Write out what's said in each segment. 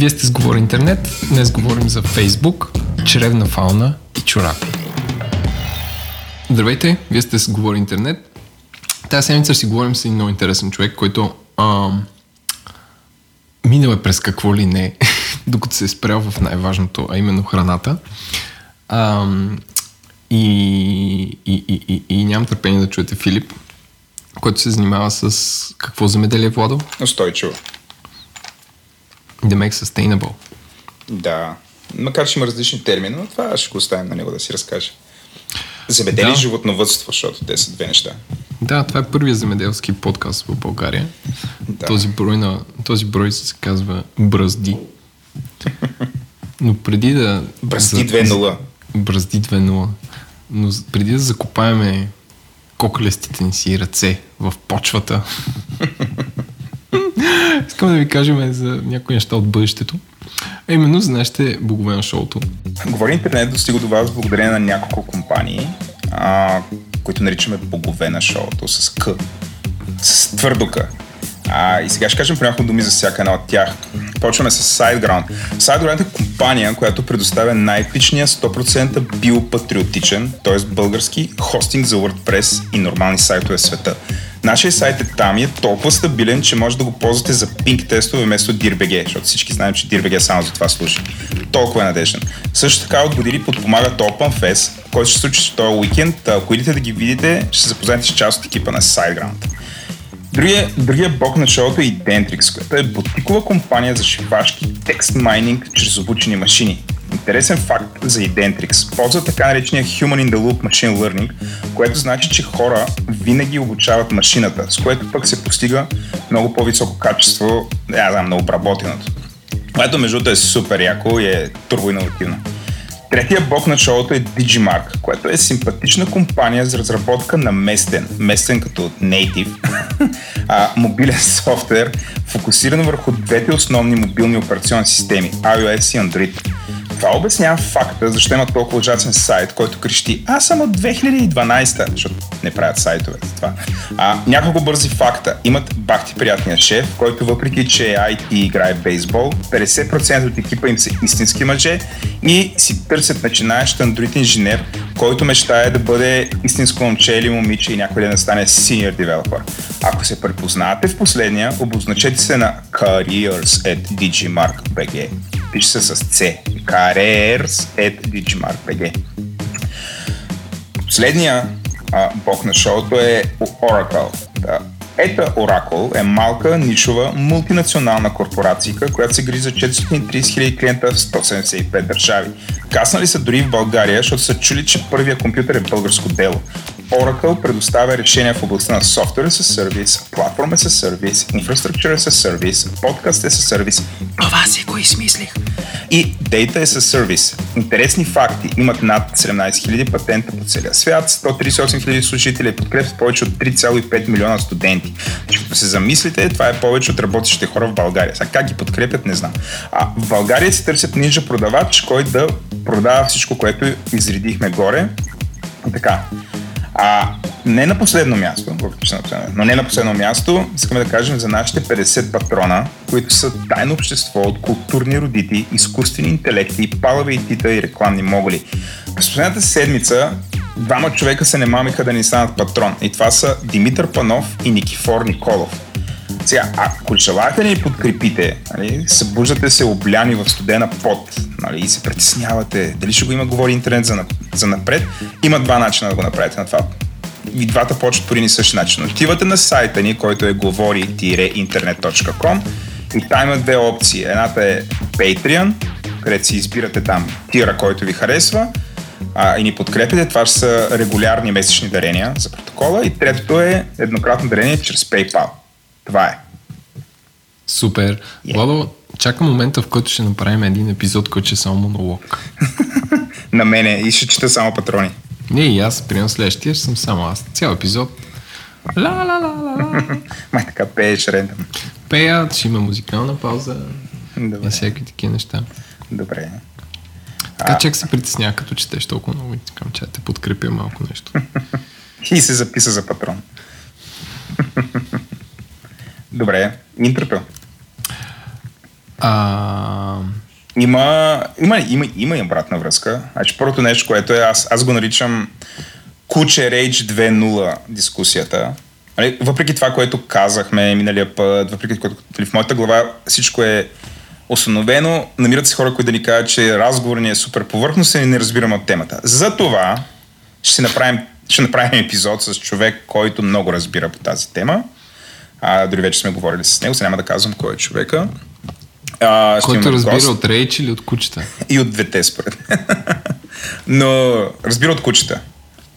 Вие сте с Говори Интернет. Днес говорим за Фейсбук, чревна фауна и чорапи. Здравейте, вие сте с Говори Интернет. Тази седмица си говорим с един много интересен човек, който ам, минал е през какво ли не, докато се е спрял в най-важното, а именно храната. Ам, и, и, и, и, и нямам търпение да чуете Филип, който се занимава с какво земеделие, Владо? Устойчиво. The make sustainable. Да. Макар, че има различни термини, но това ще го оставим на него да си разкаже. Земеделие Да. и животновътство, защото те са две неща. Да, това е първият земеделски подкаст в България. Да. Този, брой на, този брой се казва Бръзди. Но преди да... Бръзди за- 2.0. Бръзди 2.0. Но преди да закопаваме кокалестите ни си ръце в почвата, искам да ви кажем за някои неща от бъдещето. А именно за нашите богове на шоуто. Говори интернет достига до вас благодарение на няколко компании, а, които наричаме богове на шоуто с К. С твърдо К. А, и сега ще кажем по няколко думи за всяка една от тях. Почваме с SiteGround. SiteGround е компания, която предоставя най-епичния 100% биопатриотичен, т.е. български хостинг за WordPress и нормални сайтове в света. Нашия сайт е там и е толкова стабилен, че може да го ползвате за пинг тестове вместо DIRBG, защото всички знаем, че DIRBG само за това служи. Толкова е надежден. Също така от години подпомагат OpenFest, който ще се случи този уикенд. Ако идете да ги видите, ще се запознаете с част от екипа на SiteGround. Другия, другия бок на шоуто е Identrix, която е бутикова компания за шивашки текст майнинг чрез обучени машини. Интересен факт за Identrix. Ползва така наречения Human in the Loop Machine Learning, което значи, че хора винаги обучават машината, с което пък се постига много по-високо качество, я знам, на обработеното. Което между другото е супер яко и е турбоиновативно. Третия бок на шоуто е Digimark, което е симпатична компания за разработка на местен, местен като native, а, мобилен софтуер, фокусиран върху двете основни мобилни операционни системи iOS и Android. Това обяснява факта, защо има толкова ужасен сайт, който крещи Аз съм от 2012, защото не правят сайтове за това. А, няколко бързи факта. Имат бахти приятния шеф, който въпреки, че е IT и играе бейсбол, 50% от екипа им са истински мъже и си търсят начинаещ Android инженер, който мечтае да бъде истинско момче или момиче и някой да стане senior developer. Ако се препознавате в последния, обозначете се на careers at digimark.bg. Пише се с C. Careers at digimark.bg. Последния а, бок на шоуто е Oracle. Да. Ета Oracle е малка, нишова, мултинационална корпорация, която се грижи за 430 000 клиента в 175 държави. Каснали са дори в България, защото са чули, че първия компютър е българско дело. Oracle предоставя решения в областта на софтуер as service, платформа as service, infrastructure as service, подкаст as service. Това си го измислих. И Data as Service. Интересни факти. Имат над 17 000 патента по целия свят, 138 000 служители и подкрепят повече от 3,5 милиона студенти. Като се замислите, това е повече от работещите хора в България. Сега как ги подкрепят, не знам. А в България си търсят нинджа продавач, който да продава всичко, което изредихме горе. Така. А не на последно място, въпреки че на последно, но не на последно място, искаме да кажем за нашите 50 патрона, които са тайно общество от културни родити, изкуствени интелекти, палави и тита и рекламни моголи. През последната седмица двама човека се не мамиха да ни станат патрон. И това са Димитър Панов и Никифор Николов. Сега, ако желаете да ни подкрепите, нали, събуждате се обляни в студена пот нали, и се притеснявате дали ще го има говори интернет за, за напред, има два начина да го направите на това. И двата почват по един и същи начин. Отивате на сайта ни, който е говори-интернет.com и там има две опции. Едната е Patreon, където си избирате там тира, който ви харесва а, и ни подкрепите. Това ще са регулярни месечни дарения за протокола. И третото е еднократно дарение чрез PayPal. Това е. Супер. Yeah. Владо, чакам момента, в който ще направим един епизод, който ще е само монолог. На мене и ще чета само патрони. Не, и аз, приемам следващия, ще съм само аз. Цял епизод. Ла, ла, ла, ла, ла. Май така пееш рендъм. Пеят, ще има музикална пауза и Добре. всякакви такива неща. Добре. Така човек се притеснява, като четеш толкова много и така, че те подкрепя малко нещо. и се записа за патрон. Добре, интрото. А... Има, има, има, има и обратна връзка. Значи първото нещо, което е, аз, аз го наричам Куче Rage 2.0 дискусията. Нали, въпреки това, което казахме миналия път, въпреки което нали, в моята глава всичко е установено, намират се хора, които да ни кажат, че разговор ни е супер повърхностен и не разбираме от темата. Затова ще, направим, ще направим епизод с човек, който много разбира по тази тема. А, дори вече сме говорили с него, сега няма да казвам кой е човека. А, който разбира гост. от рейч или от кучета? И от двете, според Но разбира от кучета.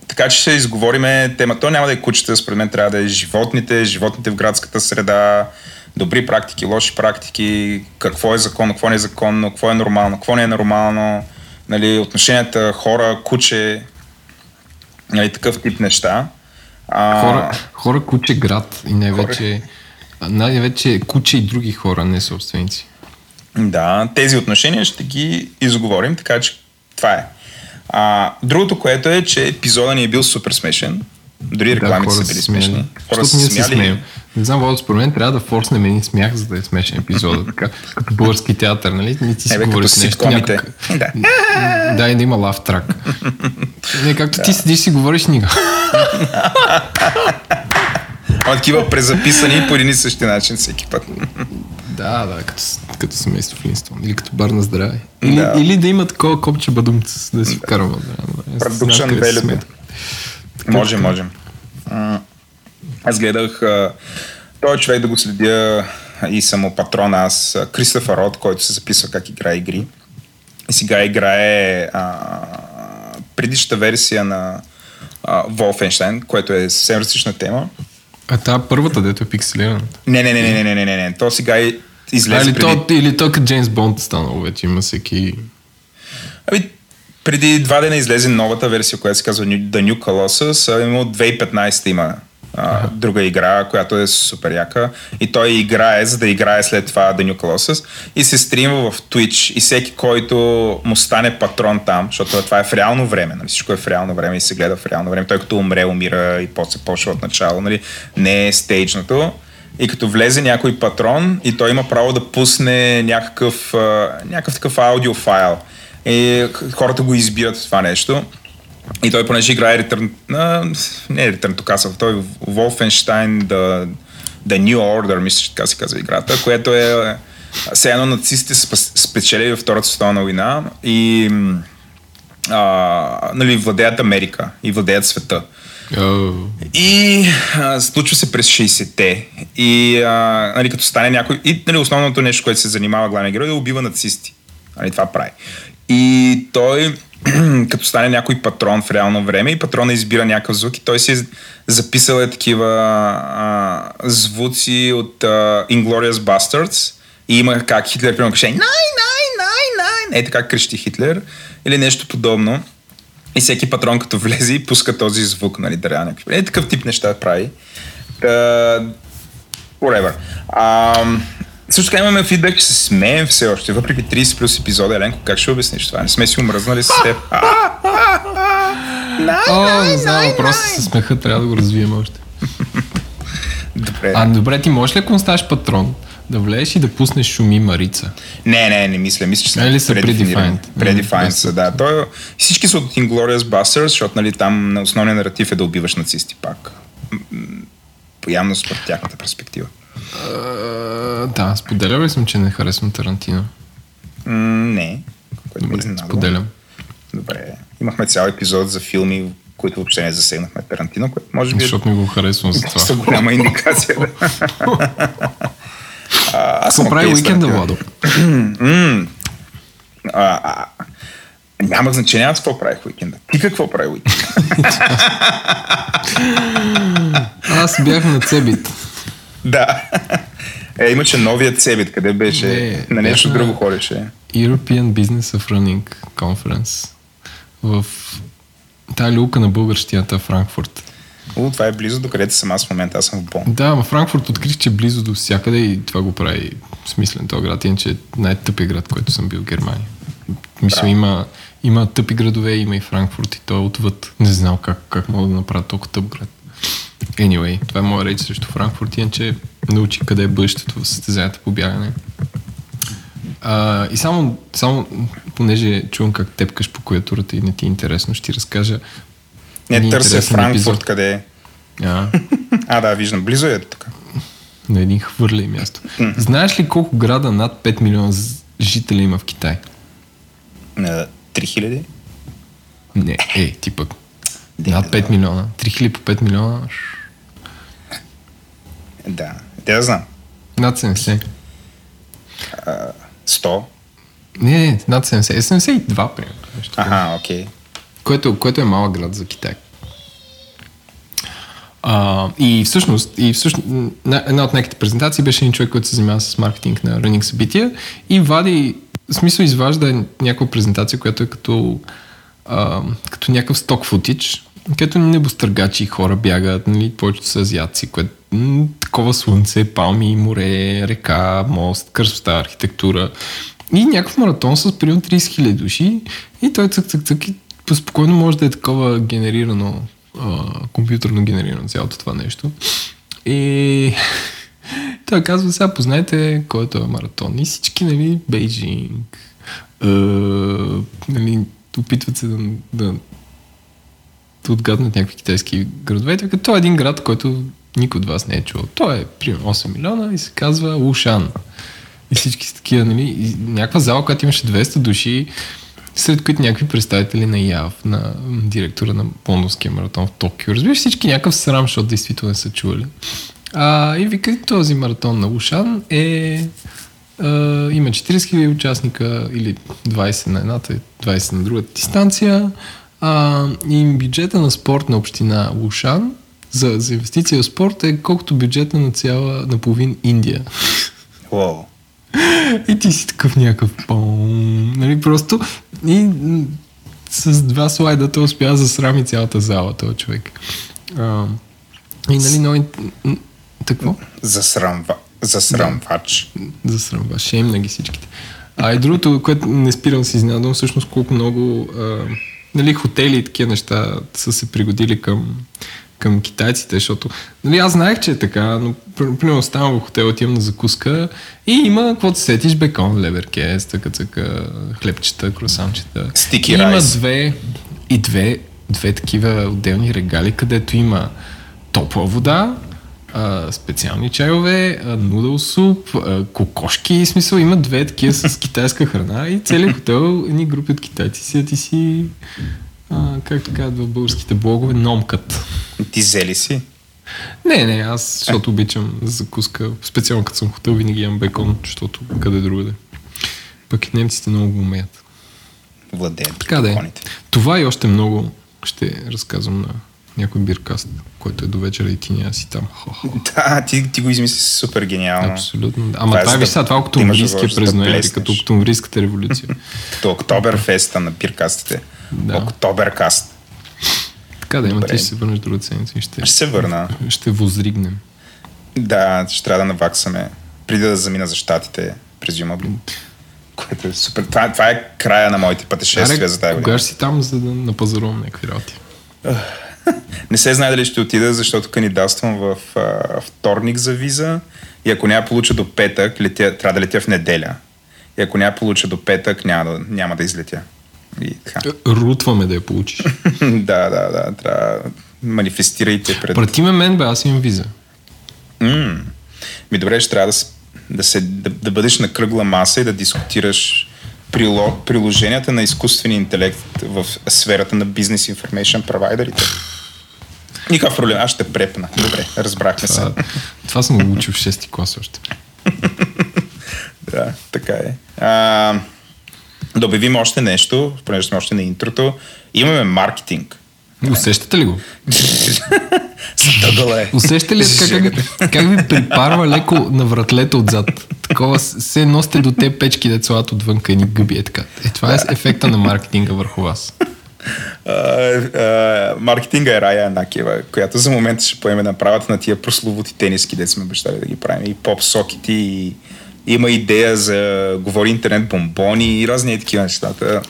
Така че ще изговориме тема. То няма да е кучета, според мен трябва да е животните, животните в градската среда, добри практики, лоши практики, какво е законно, какво не е законно, какво е нормално, какво не е нормално, нали, отношенията хора, куче, нали, такъв тип неща. А... Хора, хора, куче, град и най-вече, най-вече куче и други хора, не собственици. Да, тези отношения ще ги изговорим, така че това е. А, другото, което е, че епизода ни е бил супер смешен. Дори рекламите да, са били смешни. Хора са смяли. Не знам, Владо, според мен трябва да форснем един смях, за да е смешен епизод. така, като български театър, нали? Не ти си Ебе, говориш нещо. Някак... Да. да, и да има лав трак. Не, както да. ти седиш си говориш нига. Ама такива презаписани по един и същи начин всеки път. Да, да, като, като семейство Флинстон. Или като бар на здраве. Или да, или да има такова копче бадумц, да си вкарва. Да, Продукшн value. Може, може. Аз гледах този човек да го следя и само патрон аз, Кристофър Род, който се записва как играе игри. И сега играе а, предишната версия на а, Wolfenstein, което е съвсем различна тема. А та първата, дето е пикселирана. Не, не, не, не, не, не, не, не. То сега е излезе или преди... То, или то като Джеймс Бонд станало вече, има всеки... Ами, преди два дена излезе новата версия, която се казва The New Colossus, а именно 2015 има а, друга игра, която е супер яка. И той играе, за да играе след това The New Colossus и се стримва в Twitch. И всеки, който му стане патрон там, защото това е в реално време, нали? всичко е в реално време и се гледа в реално време. Той като умре, умира и после почва от начало. Нали? Не е стейджното. И като влезе някой патрон и той има право да пусне някакъв, някакъв такъв аудиофайл. И хората го избират това нещо. И той, понеже играе Return, а, не Return to Castle, той Wolfenstein The, The New Order, мисля, че така се казва играта, което е все едно нацистите спечелили във Втората световна война и а, нали, владеят Америка и владеят света. Oh. И а, случва се през 60-те. И а, нали, като стане някой... И нали, основното нещо, което се занимава главния герой е да убива нацисти. Нали, това прави. И той като стане някой патрон в реално време и патрона избира някакъв звук и той си е записал е такива а, звуци от а, Inglourious Bastards и има как Хитлер примерно каже най, най, най, най, е така крещи Хитлер или нещо подобно. И всеки патрон като влезе и пуска този звук, нали, да някакви. Е, такъв тип неща прави. Uh, whatever. Uh, също така имаме фидбек, че се смеем все още, въпреки 30 плюс епизода. Еленко, как ще обясниш това? Не сме си умръзнали с теб. О, не знам, въпросът се смеха, трябва да го развием още. Добре. А, добре, ти можеш ли, ако ставаш патрон, да влезеш и да пуснеш шуми Марица? Не, не, не мисля. Мисля, че са нали са predefined. Predefined са, да. Той, всички са от Inglourious Basterds, защото нали, там основният наратив е да убиваш нацисти пак. Явно според тяхната перспектива. Uh, да, споделял ли съм, че не харесвам Тарантино? Mm, не. Което Добре, ме споделям. Добре. Имахме цял епизод за филми, които въобще не засегнахме Тарантино, което може би... Защото ми го харесвам за това. Доста голяма индикация. аз Какво прави уикенда, Владо? Няма значение аз какво правих уикенда. Ти какво прави уикенда? аз бях на Цебит. Да. Е, имаше новият Цебит, къде беше? Не, на нещо на друго ходеше. European Business of Running Conference в тази люлка на българщината Франкфурт. О, това е близо до където съм аз в момента, аз съм в Бон. Да, във Франкфурт открих, че е близо до всякъде и това го прави смислен този град, иначе е най-тъпия град, който съм бил в Германия. Мисля, има, има тъпи градове, има и Франкфурт и той е отвъд. Не знам как, как мога да направя толкова тъп град. Anyway, това е моя реч срещу Франкфурт, иначе научи къде е бъдещето в състезанията по бягане. А, и само, само, понеже чувам как тепкаш по клавиатурата и не ти е интересно, ще ти разкажа Не търся Франкфурт, епизод. къде е. А, А, да, виждам. Близо е тук. на един хвърли място. Знаеш ли колко града над 5 милиона жители има в Китай? На 3000? Не, е, ти пък. Да. 5 милиона. 3000 по 5 милиона. Да. Да знам. Над 70. 100? Не, не, над 70. Е, 72, примерно. Нещо. Аха, окей. Което, което е малък град за Китай. А, и всъщност, и всъщност на- една от някаките презентации беше един човек, който се занимава с маркетинг на running събития и вади, в смисъл изважда някаква презентация, която е като, а, като някакъв сток футич, където небостъргачи хора бягат, нали, повечето са азиатци, което такова слънце, палми, море, река, мост, красота, архитектура. И някакъв маратон с примерно 30 000 души и той цък, цък, цък и спокойно може да е такова генерирано, а, компютърно генерирано цялото това нещо. И той казва, сега познайте кой е маратон. И всички, нали, Бейджинг, а, нали, опитват се да, да, да отгаднат някакви китайски градове. Така, той е един град, който никой от вас не е чувал. Той е, примерно, 8 милиона и се казва Ушан. И всички са такива, нали, и някаква зала, която имаше 200 души, сред които някакви представители на ЯВ, на директора на лондонския маратон в Токио. Разбираш всички някакъв срам, защото действително не са чували. А, и вика, този маратон на Ушан е а, има 40 000 участника или 20 на едната и 20 на другата дистанция. А, и бюджета на спорт на община Ушан за, за инвестиция в спорт е колкото бюджета на цяла, на половин Индия. Уоу. И ти си такъв някакъв пом, нали, просто и с два слайда той успя да засрами цялата зала, този човек. А, и нали, м, Такво? Засрамва. Засрамвач. Засрамва. Шейм на ги всичките. А и другото, което не спирам да се изненадвам, всъщност колко много а, нали, хотели и такива неща са се пригодили към, към китайците, защото нали, аз знаех, че е така, но пр- примерно ставам в хотел, отивам на закуска и има, каквото се сетиш, бекон, леверкес, така, така, хлебчета, кросанчета. Стики И има две и две, две такива отделни регали, където има топла вода, а, специални чайове, нудъл суп, а, кокошки, в смисъл има две такива с китайска храна и целият хотел, едни групи от китайци си, ти си, а, както казват в българските блогове, номкат. Ти зели си? Не, не, аз, защото обичам закуска, специално като съм хотел, винаги имам бекон, защото къде другаде. Пък и немците много го умеят. Владеят Така да е. Това и още много ще разказвам на някой биркаст, който е до вечера и ти няма си там. Хо-хо. Да, ти, ти го измисли супер гениално. Абсолютно. Ама Това е това, е, да- виж сега, това е да октомврийския възможност през да ноември, като октомврийската революция. Като Октоберфеста на пиркастите. Да. Октоберкаст. така да има, ти ще се върнеш другата седмица и ще, Ще се върна. ще возригнем. Да, ще трябва да наваксаме. Преди да замина за щатите през юма. Което е супер. Това, това е края на моите пътешествия за тази кога година. ще си там, за да напазарувам някакви работи? Не се знае дали ще отида, защото кандидатствам в а, вторник за виза и ако няма получа до петък, летя, трябва да летя в неделя. И ако няма получа до петък, няма да, няма да излетя. И така. Рутваме да я получиш. да, да, да. Трябва манифестирайте пред... Прати ме мен, бе, аз имам виза. М. Ми добре, ще трябва да, да, се, да, да бъдеш на кръгла маса и да дискутираш прило, приложенията на изкуствения интелект в сферата на бизнес информейшн провайдерите. Никакъв проблем, аз ще препна. Добре, разбрахме се. Това, съм го учил в 6 клас още. Да, така е. А, да обявим още нещо, понеже сме още на интрото. Имаме маркетинг. Усещате ли го? Е. Усещате ли така, как, как ви припарва леко на вратлето отзад? Такова, се носите до те печки да целат отвънка и ни гъби е така. Е, това е ефекта на маркетинга върху вас. Маркетинга е Рая Анакиева, която за момента ще поеме направата на тия прословути тениски, де сме обещали да ги правим. И поп-сокити, и Има идея за говори интернет бомбони и разни такива нещата.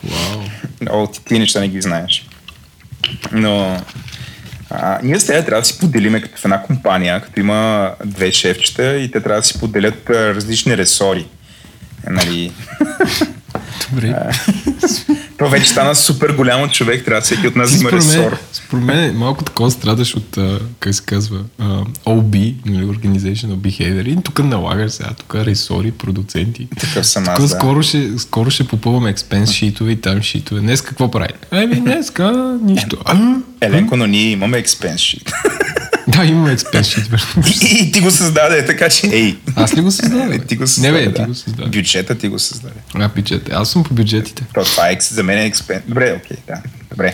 О, ти, неща не ги знаеш. Но а, ние с трябва да си поделиме като в една компания, като има две шефчета и те трябва да си поделят а, различни ресори. Нали? Добре. То вече стана супер голямо човек, трябва всеки от нас да има ресор. според мен малко такова страдаш от, а, как се казва, а, OB, нали, Organizational Behavior. И тук налагаш сега, тук ресори, продуценти. Такъв съм Тук аз, да. скоро, ще, скоро ще попълваме експенс шитове и там шитове. Днес какво прави? Еми, днеска нищо. Еленко, но ние имаме експенс шит. Да, имаме експенс шит. И, и ти го създаде, така че, ей. Аз ли го създавам? бе? Ти го Не, създаде, бе, да. ти го създаде. Бюджета ти го създаде. А, бюджет. Аз съм по бюджетите. То, това е, за мен е експенс. Добре, окей, да. Добре. Не,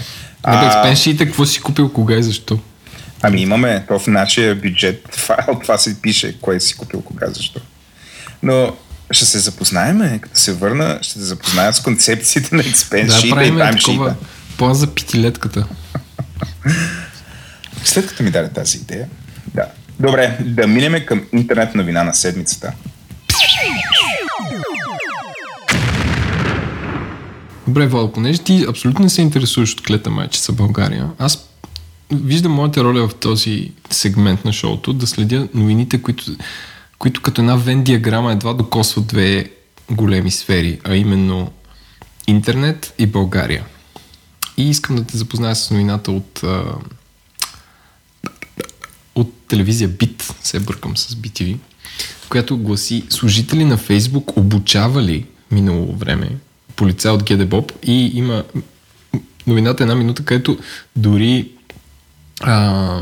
бе, А, шита, какво си купил, кога и защо? Ами имаме, то в нашия бюджет файл, това се пише, кое си купил, кога, защо. Но ще се запознаеме, като се върна, ще се запознаят с концепциите на експенс Да, и правим тайм такова шита. план за петилетката. След като ми даде тази идея. Да. Добре, да минеме към интернет новина на седмицата. Добре, Вал, понеже ти абсолютно не се интересуваш от клета майчица България, аз виждам моята роля в този сегмент на шоуто да следя новините, които, които като една вен диаграма едва докосват две големи сфери, а именно интернет и България. И искам да те запозная с новината от, а, от телевизия Бит, се бъркам с BTV, която гласи служители на Фейсбук обучавали минало време полицай от ГДБОП и има новината една минута, където дори а,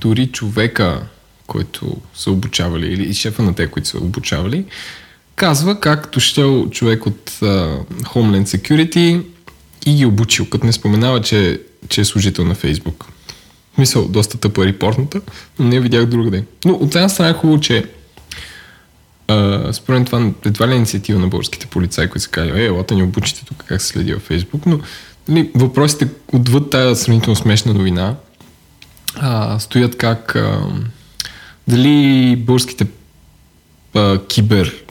дори човека, който са обучавали, или шефа на те, които са обучавали, казва как дошъл човек от а, Homeland Security и ги обучил, като не споменава, че, че е служител на Фейсбук. Мисъл, доста тъпа репортната, но не я видях другаде. Но от една страна е хубаво, че според това едва ли е инициатива на българските полицаи, които са казали, е, елата ни обучите тук как се следи във Фейсбук, но нали, въпросите отвъд тази сравнително смешна новина а, стоят как а, дали българските а, кибер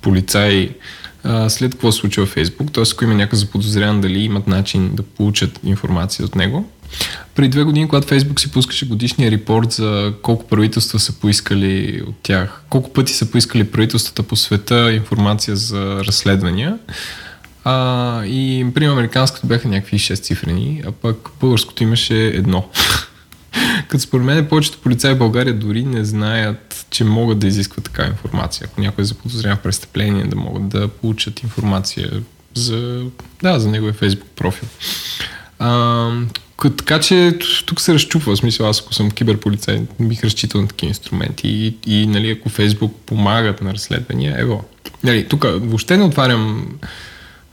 полицаи а, след какво се случва във Фейсбук, т.е. ако има някакъв заподозрян дали имат начин да получат информация от него. Преди две години, когато Фейсбук си пускаше годишния репорт за колко правителства са поискали от тях, колко пъти са поискали правителствата по света информация за разследвания, а, и, например, американското бяха някакви 6 цифрени, а пък българското имаше едно. Като според мен повечето полицаи в България дори не знаят, че могат да изискват такава информация. Ако някой е заподозрян в престъпление, да могат да получат информация за, да, за неговия фейсбук профил. А, така че тук се разчупва. В смисъл, аз ако съм киберполицай, бих разчитал на такива инструменти. И, и нали, ако Фейсбук помагат на разследвания, ево. Нали, тук въобще не отварям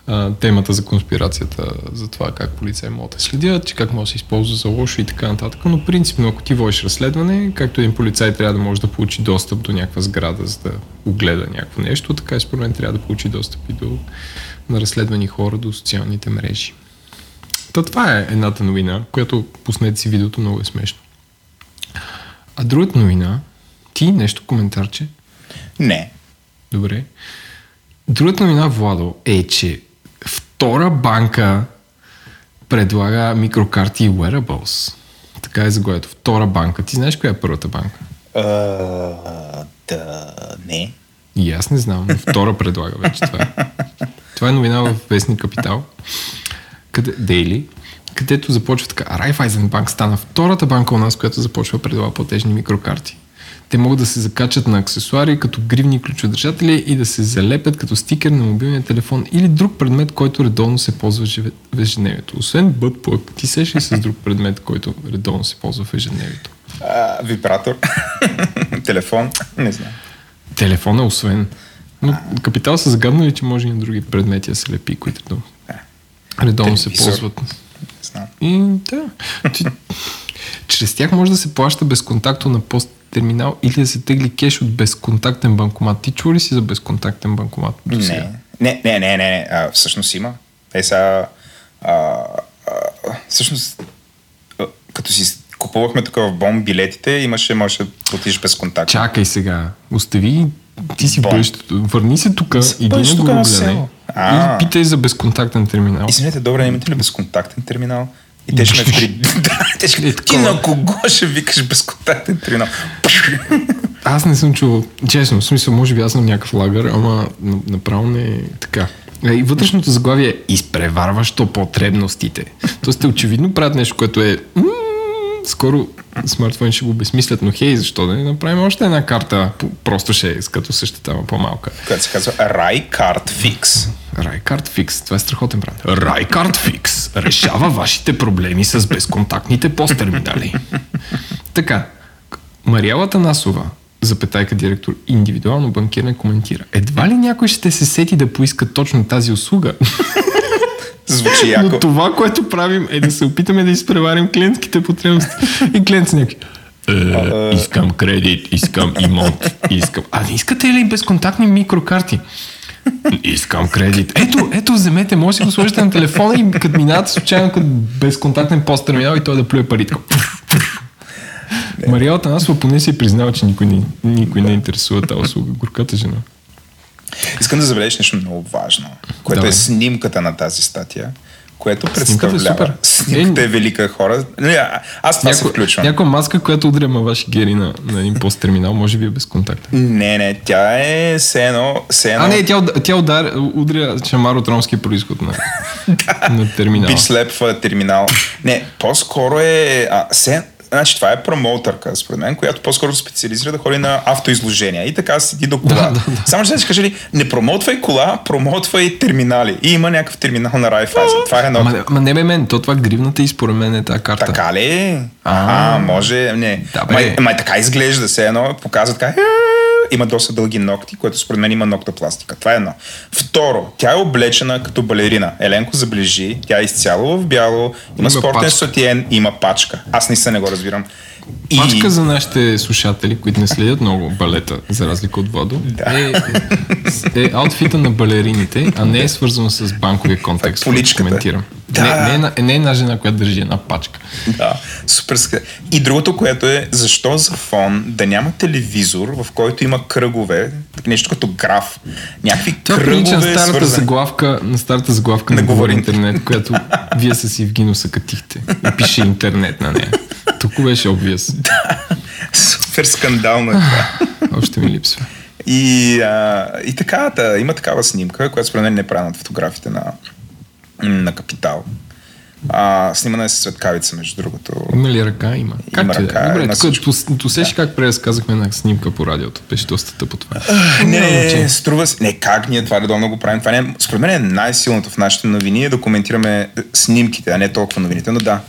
а, темата за конспирацията, за това как полицаи могат да следят, че как може да се използва за лошо и така нататък. Но принципно, ако ти водиш разследване, както един полицай трябва да може да получи достъп до някаква сграда, за да огледа някакво нещо, така и според мен трябва да получи достъп и до на разследвани хора до социалните мрежи. Та това е едната новина, която пуснете си видеото, много е смешно. А другата новина, ти нещо коментарче? Не. Добре. Другата новина, Владо, е, че втора банка предлага микрокарти и wearables. Така е заглавието. Втора банка. Ти знаеш коя е първата банка? А, да, не. И аз не знам, но втора предлага вече това. Е. Това е новина в Вестник Капитал, къде, Daily, където започва така. Райфайзен банк стана втората банка у нас, която започва да предлага платежни микрокарти. Те могат да се закачат на аксесуари, като гривни ключодържатели и да се залепят като стикер на мобилния телефон или друг предмет, който редовно се ползва в ежедневието. Освен бъдплък, ти сеш ли с друг предмет, който редовно се ползва в ежедневието? А, вибратор. Телефон. Не знам. Телефон е освен. Но капитал са загаднали, че може и на други предмети да се лепи, които редовно, се ползват. Не знам. Да. Чрез тях може да се плаща безконтактно на пост терминал или да се тегли кеш от безконтактен банкомат. Ти чува ли си за безконтактен банкомат? Не, не, не, не, не, не. А, всъщност има. Е сега... А, а, всъщност, като си купувахме тук в бом билетите, имаше, можеше да платиш без контакт. Чакай сега. Остави Ти си Бон. бъдещето. Върни се тук, иди на село. и питай за безконтактен терминал. Извинете, добре, имате ли безконтактен терминал? И те ще ме при... Да, те ще... Е, Ти на кого ще викаш безконтактен терминал? Аз не съм чувал, честно, в смисъл, може би аз съм някакъв лагър, ама направо не е така. А И вътрешното заглавие е изпреварващо потребностите. Тоест те очевидно правят нещо, което е скоро смартфони ще го обезмислят, но хей, защо да не направим още една карта? Просто ще е като същата, по-малка. Която се казва Card Fix. Raycard Fix. Това е страхотен бранд. Raycard Fix решава вашите проблеми с безконтактните посттерминали. така, Мариела Танасова, запетайка директор индивидуално банкиране, коментира. Едва ли някой ще се сети да поиска точно тази услуга? Звучи Но яко. това, което правим е да се опитаме да изпреварим клиентските потребности. И клиент си някакви. Е, искам кредит, искам имот, искам... А не искате ли безконтактни микрокарти? Искам кредит. Ето, ето, вземете, може да го сложите на телефона и като минавате случайно като безконтактен пост терминал и той да плюе парите. Мариела Танасова поне си е признава, че никой не, никой не интересува тази услуга. Горката жена. Искам да забележиш нещо много важно, което Давай. е снимката на тази статия, което Снимката е представлява. Снимката е, Е, велика хора. Не, аз това се включвам. някоя маска, която удря ваши гери на, на един пост терминал, може би е безконтактен. Не, не, тя е все едно... Все едно А, не, тя, тя удар, удря шамар от ромския происход на, на терминала. Бич слепва терминал. Не, по-скоро е... А, се, значи това е промоутърка, според мен, която по-скоро специализира да ходи на автоизложения. И така седи до кола. Да, да, да. Само ще си кажа ли, не промоутвай кола, промоутвай терминали. И има някакъв терминал на Райфайзен. Това е едно. Ама, ама не бе мен, то това гривната и според мен е тази карта. Така ли? А. Може, не. Да, май, май така изглежда се едно, показва така. «Е, Има доста дълги ногти, което според мен има ноктопластика. Това е едно. Второ, тя е облечена като балерина. Еленко заближи, тя е изцяло в бяло, има, Има спортен пачка. сотиен, има пачка. Аз наистина не го разбирам. И... Пачка за нашите слушатели, които не следят много балета, за разлика от Водо, Да. е, е аутфита на балерините, а не е свързано с банковия контекст, който коментирам. Да. Не, не, е, на- не е една жена, която държи една пачка. Да, супер. И другото, което е, защо за фон да няма телевизор, в който има кръгове, нещо като граф, някакви Това на кръгове старата свързани. заглавка, на старата заглавка На на Говори интернет, която вие с Евгино се катихте и пише интернет на нея. Тук беше обвис. Супер скандално е това. Още ми липсва. И, а, и така, да, има такава снимка, която според мен не е правена от фотографите на, на Капитал. А, снимана е с светкавица, между другото. Има ли ръка? Има. Както и да ръка, е. Добре, има тук всичко. пос- досещаш как преразказахме на снимка по радиото. Беше доста тъпо това. Не, не, не, струва се. Не, как ние това редовно го правим? Това не, е- според мен е най-силното в нашите новини е да коментираме снимките, а не толкова новините, но да.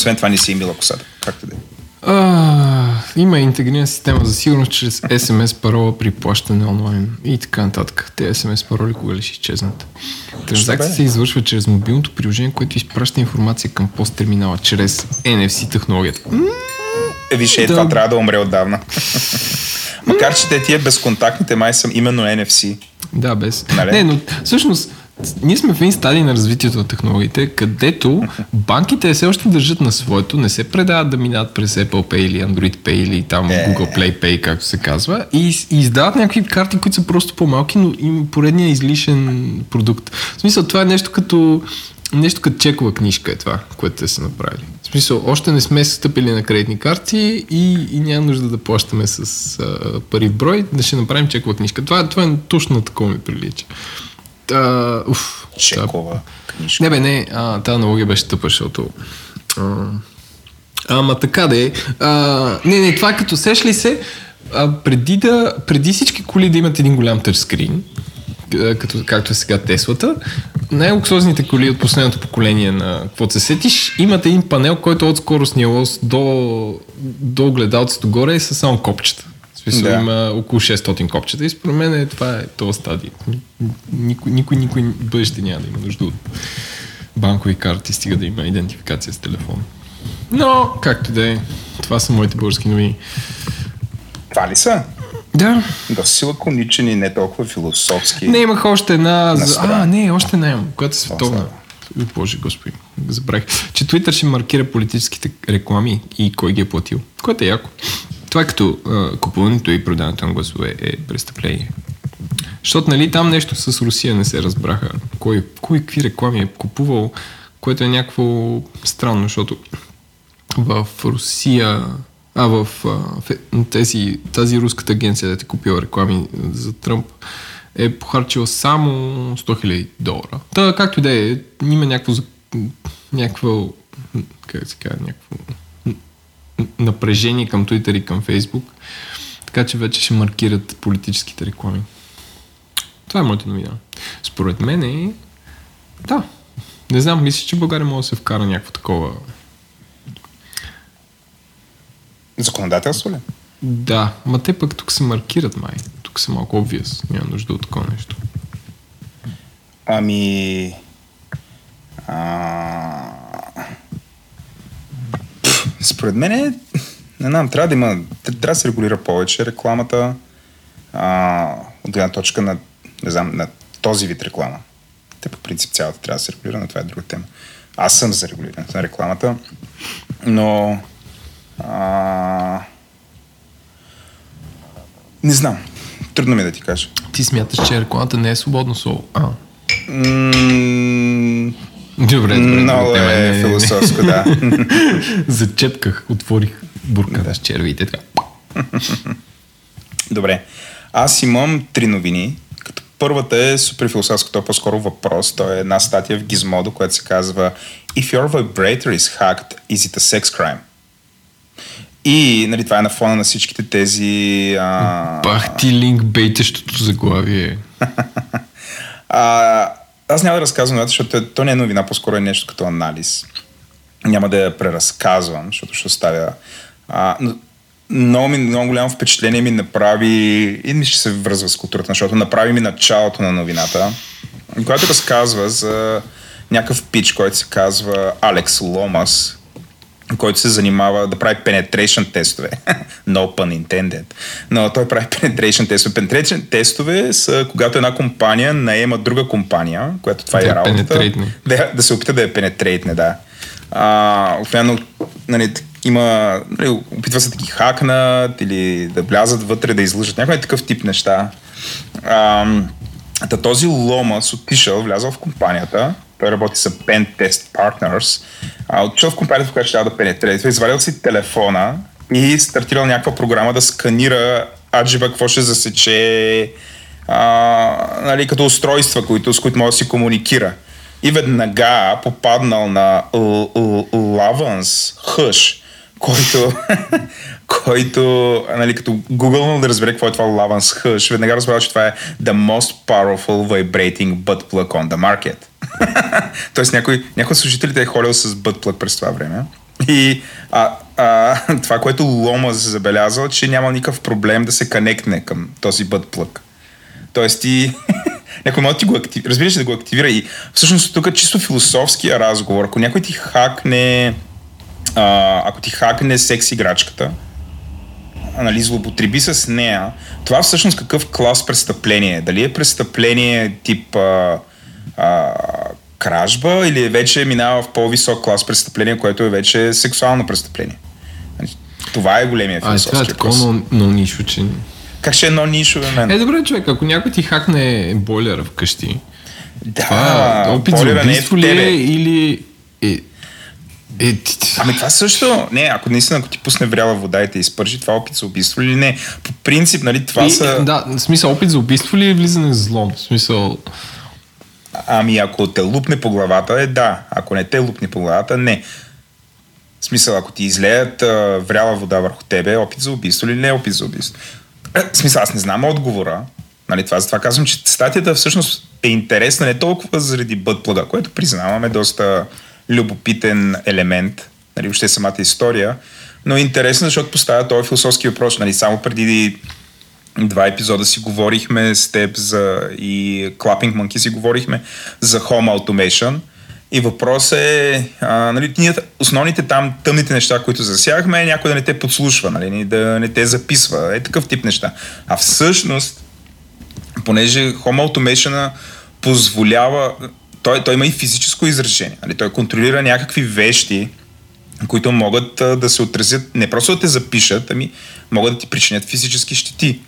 Освен това не си имила косата. Както да е. А, има интегрирана система за сигурност чрез SMS парола при плащане онлайн и така нататък. Те SMS пароли кога ли ще изчезнат? Транзакция бе? се извършва чрез мобилното приложение, което изпраща информация към пост терминала чрез NFC технологията. Е, виж, е, Да. това трябва да умре отдавна. Макар, че те тия безконтактните май съм именно NFC. Да, без. Нали? Не, но всъщност ние сме в един стадий на развитието на технологиите, където банките все още държат на своето, не се предават да минат през Apple Pay или Android Pay или там Е. Google Play Pay, както се казва, и, и издават някакви карти, които са просто по-малки, но има поредния излишен продукт. В смисъл, това е нещо като Нещо като чекова книжка е това, което те са направили. В смисъл, още не сме стъпили на кредитни карти и, и няма нужда да плащаме с а, пари в брой, да ще направим чекова книжка. Това, това е точно на такова ми прилича. А, уф, та- Чекова книжка. не бе, не, а, тази аналогия беше тъпа, защото... А, ама така да е. А, не, не, това като сеш ли се, а, преди, да, преди всички коли да имат един голям тъчскрин, а, като, както е сега Теслата, най-луксозните коли от последното поколение на какво се сетиш, имат един панел, който от скоростния лост до, до огледалцето горе е със само копчета. Смисъл Да. има около 600 копчета и според мен е, това е този стадий. Никой, никой, никой бъдеще няма да има нужда от банкови карти, стига да има идентификация с телефон. Но, както да е, това са моите български новини. Това ли са? Да, Доста си лаконичен и не толкова философски. не имах още една... За... Настроен. А, не, още не имам, която е световна. Ой, Боже, господи, забравих. Че Twitter ще маркира политическите реклами и кой ги е платил. Което е яко. Това е като а, купуването и продаването на гласове е престъпление. Защото нали там нещо с Русия не се разбраха. Кой, кой какви реклами е купувал, което е някакво странно, защото в Русия, а в, в тези, тази руската агенция, да ти купила реклами за Тръмп, е похарчила само 100 000 долара. Та, както и да е, има някакво, някакво как се казва, някакво напрежение към Twitter и към Facebook, така че вече ще маркират политическите реклами. Това е моята новина. Според мен е... Да. Не знам, мисля, че България може да се вкара някакво такова... Законодателство ли? Да, ма те пък тук се маркират май. Тук са малко obvious. Няма нужда от такова нещо. Ами... А... Според мен е... Не знам, трябва да има... Трябва да се регулира повече рекламата а, от гледна точка на, не знам, на този вид реклама. Те по принцип цялата трябва да се регулира, но това е друга тема. Аз съм за регулирането на рекламата, но а, не знам. Трудно ми е да ти кажа. Ти смяташ, че рекламата не е свободно слово? А. М- Добре, добре. Много е философско, да. Зачепках, отворих бурката с червите. Така. Добре. Аз имам три новини. Като първата е супер философско, то е по-скоро въпрос. То е една статия в Gizmodo, която се казва If your vibrator is hacked, is it a sex crime? И нали, това е на фона на всичките тези... А... Бах ти линк бейтещото заглавие. А, аз няма да разказвам, това, защото е- то не е новина, по-скоро е нещо като анализ. Няма да я преразказвам, защото ще оставя. А, но много, ми, много голямо впечатление ми направи и ми ще се връзва с културата, защото направи ми началото на новината, която разказва за някакъв пич, който се казва Алекс Ломас, който се занимава да прави penetration тестове. no pun intended. Но той прави penetration тестове. Penetration тестове са когато една компания наема друга компания, която това Да е я работата. пенетрейтне. Да, да се опита да я пенетрейтне, да. А, обикновено, нали, има, нали, опитва се да ги хакнат или да влязат вътре, да излъжат. Някой е такъв тип неща. А, та този Ломас отишъл, влязъл в компанията, той работи с Pen Test Partners, а, отишъл в компанията, в която ще трябва да пенетрира, извадил си телефона и стартирал някаква програма да сканира аджиба какво ще засече а, нали, като устройства, които, с които може да си комуникира. И веднага попаднал на Лаванс Хъш, който, който нали, като Google да разбере какво е това Лаванс Хъш, веднага разбрал, че това е the most powerful vibrating butt plug on the market. Тоест някой, някой от служителите е ходил с butt plug през това време. И а, а, това, което Лома забелязал, че няма никакъв проблем да се конектне към този butt plug. Тоест ти... някой може да ти го активира, разбираш да го активира и всъщност тук е чисто философския разговор. Ако някой ти хакне а, ако ти хакне секс играчката, нали, злоупотреби с нея, това всъщност какъв клас престъпление е? Дали е престъпление тип а, а, кражба или вече минава в по-висок клас престъпление, което е вече сексуално престъпление? Нали, Това е големия А, това е философски такова, въпрос. но, но нищо, че... Как ще е едно нишо бе, мен? Е, добре, човек, ако някой ти хакне бойлера вкъщи, да, това опит за е убийство ли е или... Е, е, Ами това също, не, ако наистина, ако ти пусне вряла вода и те изпържи, това е опит за убийство или не. По принцип, нали, това и, са... Да, в смисъл опит за убийство ли е влизане в злом? В смисъл... Ами ако те лупне по главата, е да. Ако не те лупне по главата, не. В смисъл, ако ти излеят а, вряла вода върху тебе, е опит за убийство или не е опит за убийство. Е, В смисъл, аз не знам отговора. Нали, това, затова казвам, че статията всъщност е интересна не толкова заради бъдплага, което признаваме доста любопитен елемент, нали, въобще самата история, но е интересна, защото поставя този философски въпрос. Нали, само преди два епизода си говорихме с теб за и Clapping Monkey си говорихме за Home Automation. И въпрос е, а, нали, ние, основните там тъмните неща, които засягахме, е някой да не те подслушва, нали, да не те записва, е такъв тип неща. А всъщност, понеже Home Automation позволява, той, той има и физическо изражение, нали, той контролира някакви вещи, които могат а, да се отразят, не просто да те запишат, ами могат да ти причинят физически щети.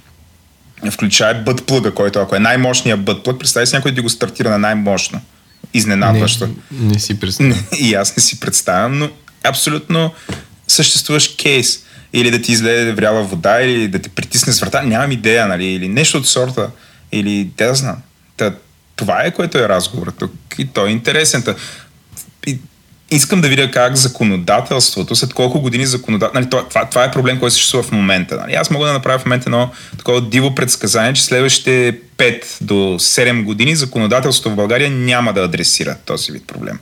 Включая бътплъга, който ако е най-мощният бътплъг, представи си някой да ти го стартира на най-мощно. Изненадващо. Не, не си представям. И аз не си представям, но абсолютно съществуваш кейс. Или да ти излезе вряла вода, или да те притисне с врата. Нямам идея, нали? Или нещо от сорта. Или те да знам. Та, това е което е разговорът тук. И той е интересен. Искам да видя как законодателството, след колко години законодателство, нали, това, това, е проблем, който съществува в момента. Нали. Аз мога да направя в момента едно такова диво предсказание, че следващите 5 до 7 години законодателството в България няма да адресира този вид проблем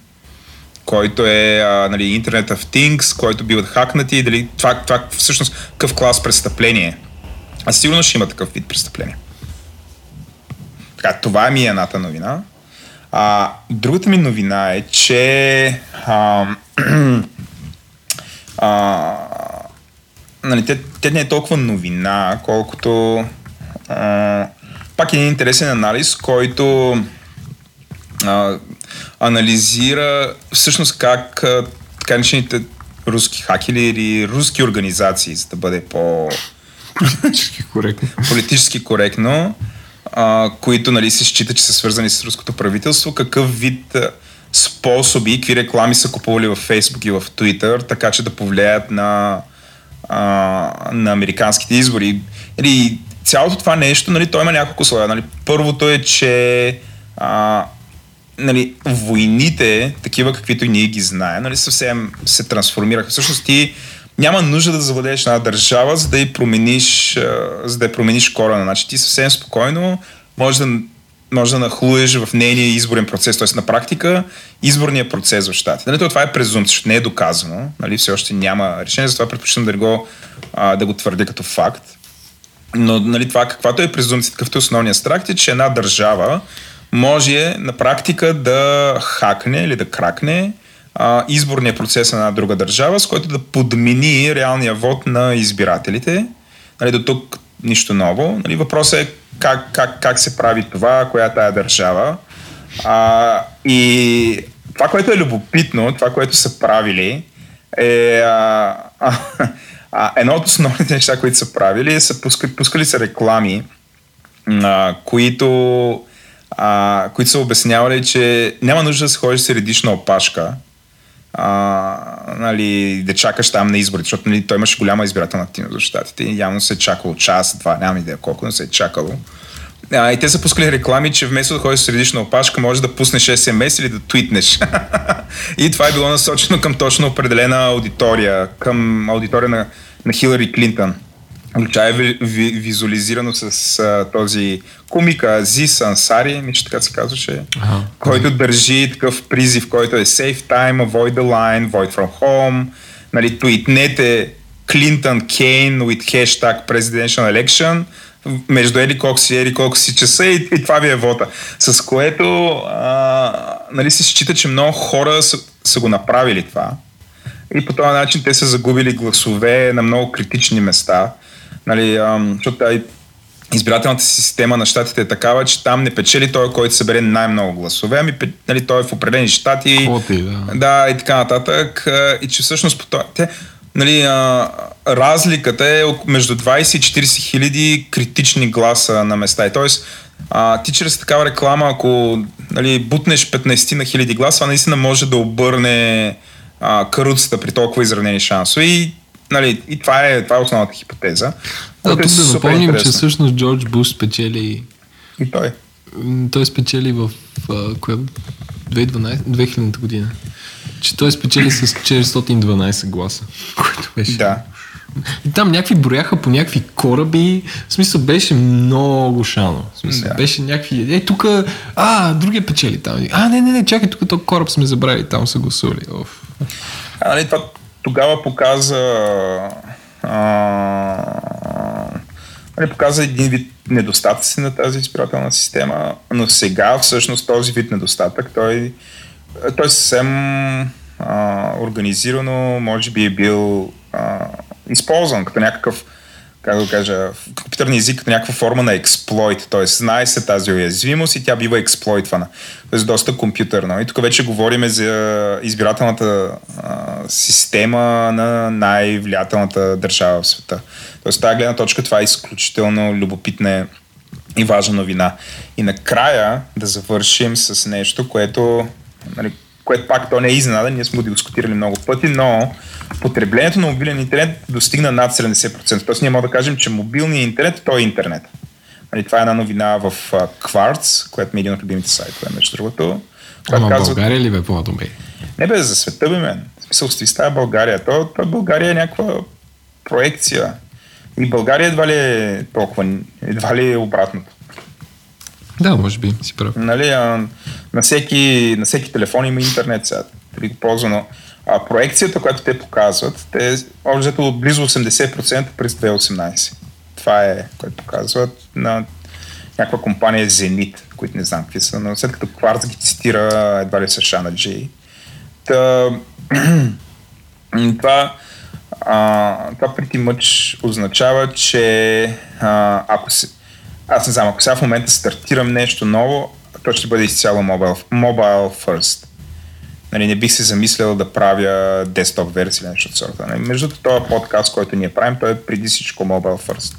който е нали, Internet of Things, който биват хакнати, дали това, това всъщност какъв клас престъпление. А сигурно ще има такъв вид престъпление. Така, това е ми едната новина. А, другата ми новина е, че а, а, нали, те, те не е толкова новина, колкото а, пак е един интересен анализ, който а, анализира всъщност как а, така начините руски хакери или руски организации, за да бъде по политически коректно, политически коректно а, които нали, се считат, че са свързани с руското правителство, какъв вид способи, какви реклами са купували в Facebook и в Twitter, така че да повлияят на, а, на американските избори. Или цялото това нещо, нали, то има няколко слоя. Нали. Първото е, че а, нали, войните, такива каквито и ние ги знаем, нали, съвсем се трансформираха. Всъщност ти няма нужда да завладееш една държава, за да я промениш, за да промениш корена. Значи ти съвсем спокойно можеш да, може да нахлуеш в нейния изборен процес, т.е. на практика изборния процес в щатите. Нали, това е презумпция, защото не е доказано, нали, все още няма решение, затова предпочитам да го, а, да го твърдя като факт. Но нали, това, каквато е презумпция, какъвто е основният страх, е, че една държава може на практика да хакне или да кракне а, изборния процес на една друга държава, с който да подмени реалния вод на избирателите. Нали, до тук нищо ново. Нали, въпросът е как, как, как се прави това, коя е тая държава. А, и това, което е любопитно, това, което са правили, е а, а, едно от основните неща, които са правили, са пускали, пускали са реклами, а, които, а, които са обяснявали, че няма нужда да се ходиш с редишна опашка, а, нали, да чакаш там на изборите, защото нали, той имаше голяма избирателна активност за щатите явно се е чакало час, два, нямам идея колко, но се е чакало. А, и те са пускали реклами, че вместо да ходиш с редишна опашка, можеш да пуснеш SMS или да твитнеш. и това е било насочено към точно определена аудитория, към аудитория на, на Хилари Клинтон. Това е ви, ви, визуализирано с а, този комика Азис Ансари, мисля така се казваше, ага. който държи такъв призив, който е Save time, avoid the line, void from home, нали, твитнете Клинтон Кейн with hashtag presidential election, между ели колко си, ели колко си часа и, и това ви е вота. С което а, нали, се счита, че много хора са, са го направили това. И по този начин те са загубили гласове на много критични места. Нали, ам, защото тази избирателната система на щатите е такава, че там не печели той, който събере най-много гласове, ами нали, той е в определени щати. Квоти, да. Да, и така нататък. И че всъщност по това, те, нали, а, разликата е между 20 и 40 хиляди критични гласа на места. И т.е. А, ти чрез такава реклама, ако нали, бутнеш 15 на хиляди гласа, наистина може да обърне а, каруцата при толкова изравнени шансове. И нали, и това е, това е основната хипотеза. Да, тук да напомним, интересно. че всъщност Джордж Буш спечели... И той. Той спечели в а, кое? 2012, 2000 година. Че той спечели с 412 гласа, което беше... Да. И там някакви брояха по някакви кораби. В смисъл беше много шано. В смисъл да. беше някакви... Е, тук... А, другия печели там. А, не, не, не, чакай, тук този кораб сме забравили. Там са гласували. Оф. А, нали, това тогава показа а, нали, показа един вид недостатъци на тази избирателна система, но сега всъщност този вид недостатък, той, той съвсем а, организирано може би е бил а, използван като някакъв как да кажа, в компютърния език някаква форма на експлойт, т.е. знае се тази уязвимост и тя бива експлойтвана. Т.е. доста компютърно. И тук вече говорим за избирателната а, система на най-влиятелната държава в света. Тоест, тази гледна точка това е изключително любопитна и важна новина. И накрая да завършим с нещо, което, нали, което пак то не е изненада, ние сме го дискутирали много пъти, но потреблението на мобилен интернет достигна над 70%. Тоест ние можем да кажем, че мобилният интернет, той е интернет. Нали, това е една новина в Quartz, която ми е един от любимите сайтове, между другото. Ама казва, България ли бе, бе? Не бе, за света бе мен. В смисъл, стои стая България. То, то България е някаква проекция. И България едва ли е толкова, едва ли е обратното. Да, може би, си прав. Нали, а, на, всеки, на всеки телефон има интернет сега, дали ползва, но а, проекцията, която те показват, те общо близо 80% през 2018. Това е, което показват на някаква компания Zenit, които не знам какви са, но след като Quartz ги цитира едва ли са Шана Джей. Та, това, а, това преди мъч означава, че а, ако се, аз не знам, ако сега в момента стартирам нещо ново, то ще бъде изцяло mobile, mobile first. Нали, не бих се замислял да правя десктоп версия или нещо от сорта. Нали, между този подкаст, който ние правим, той е преди всичко mobile first.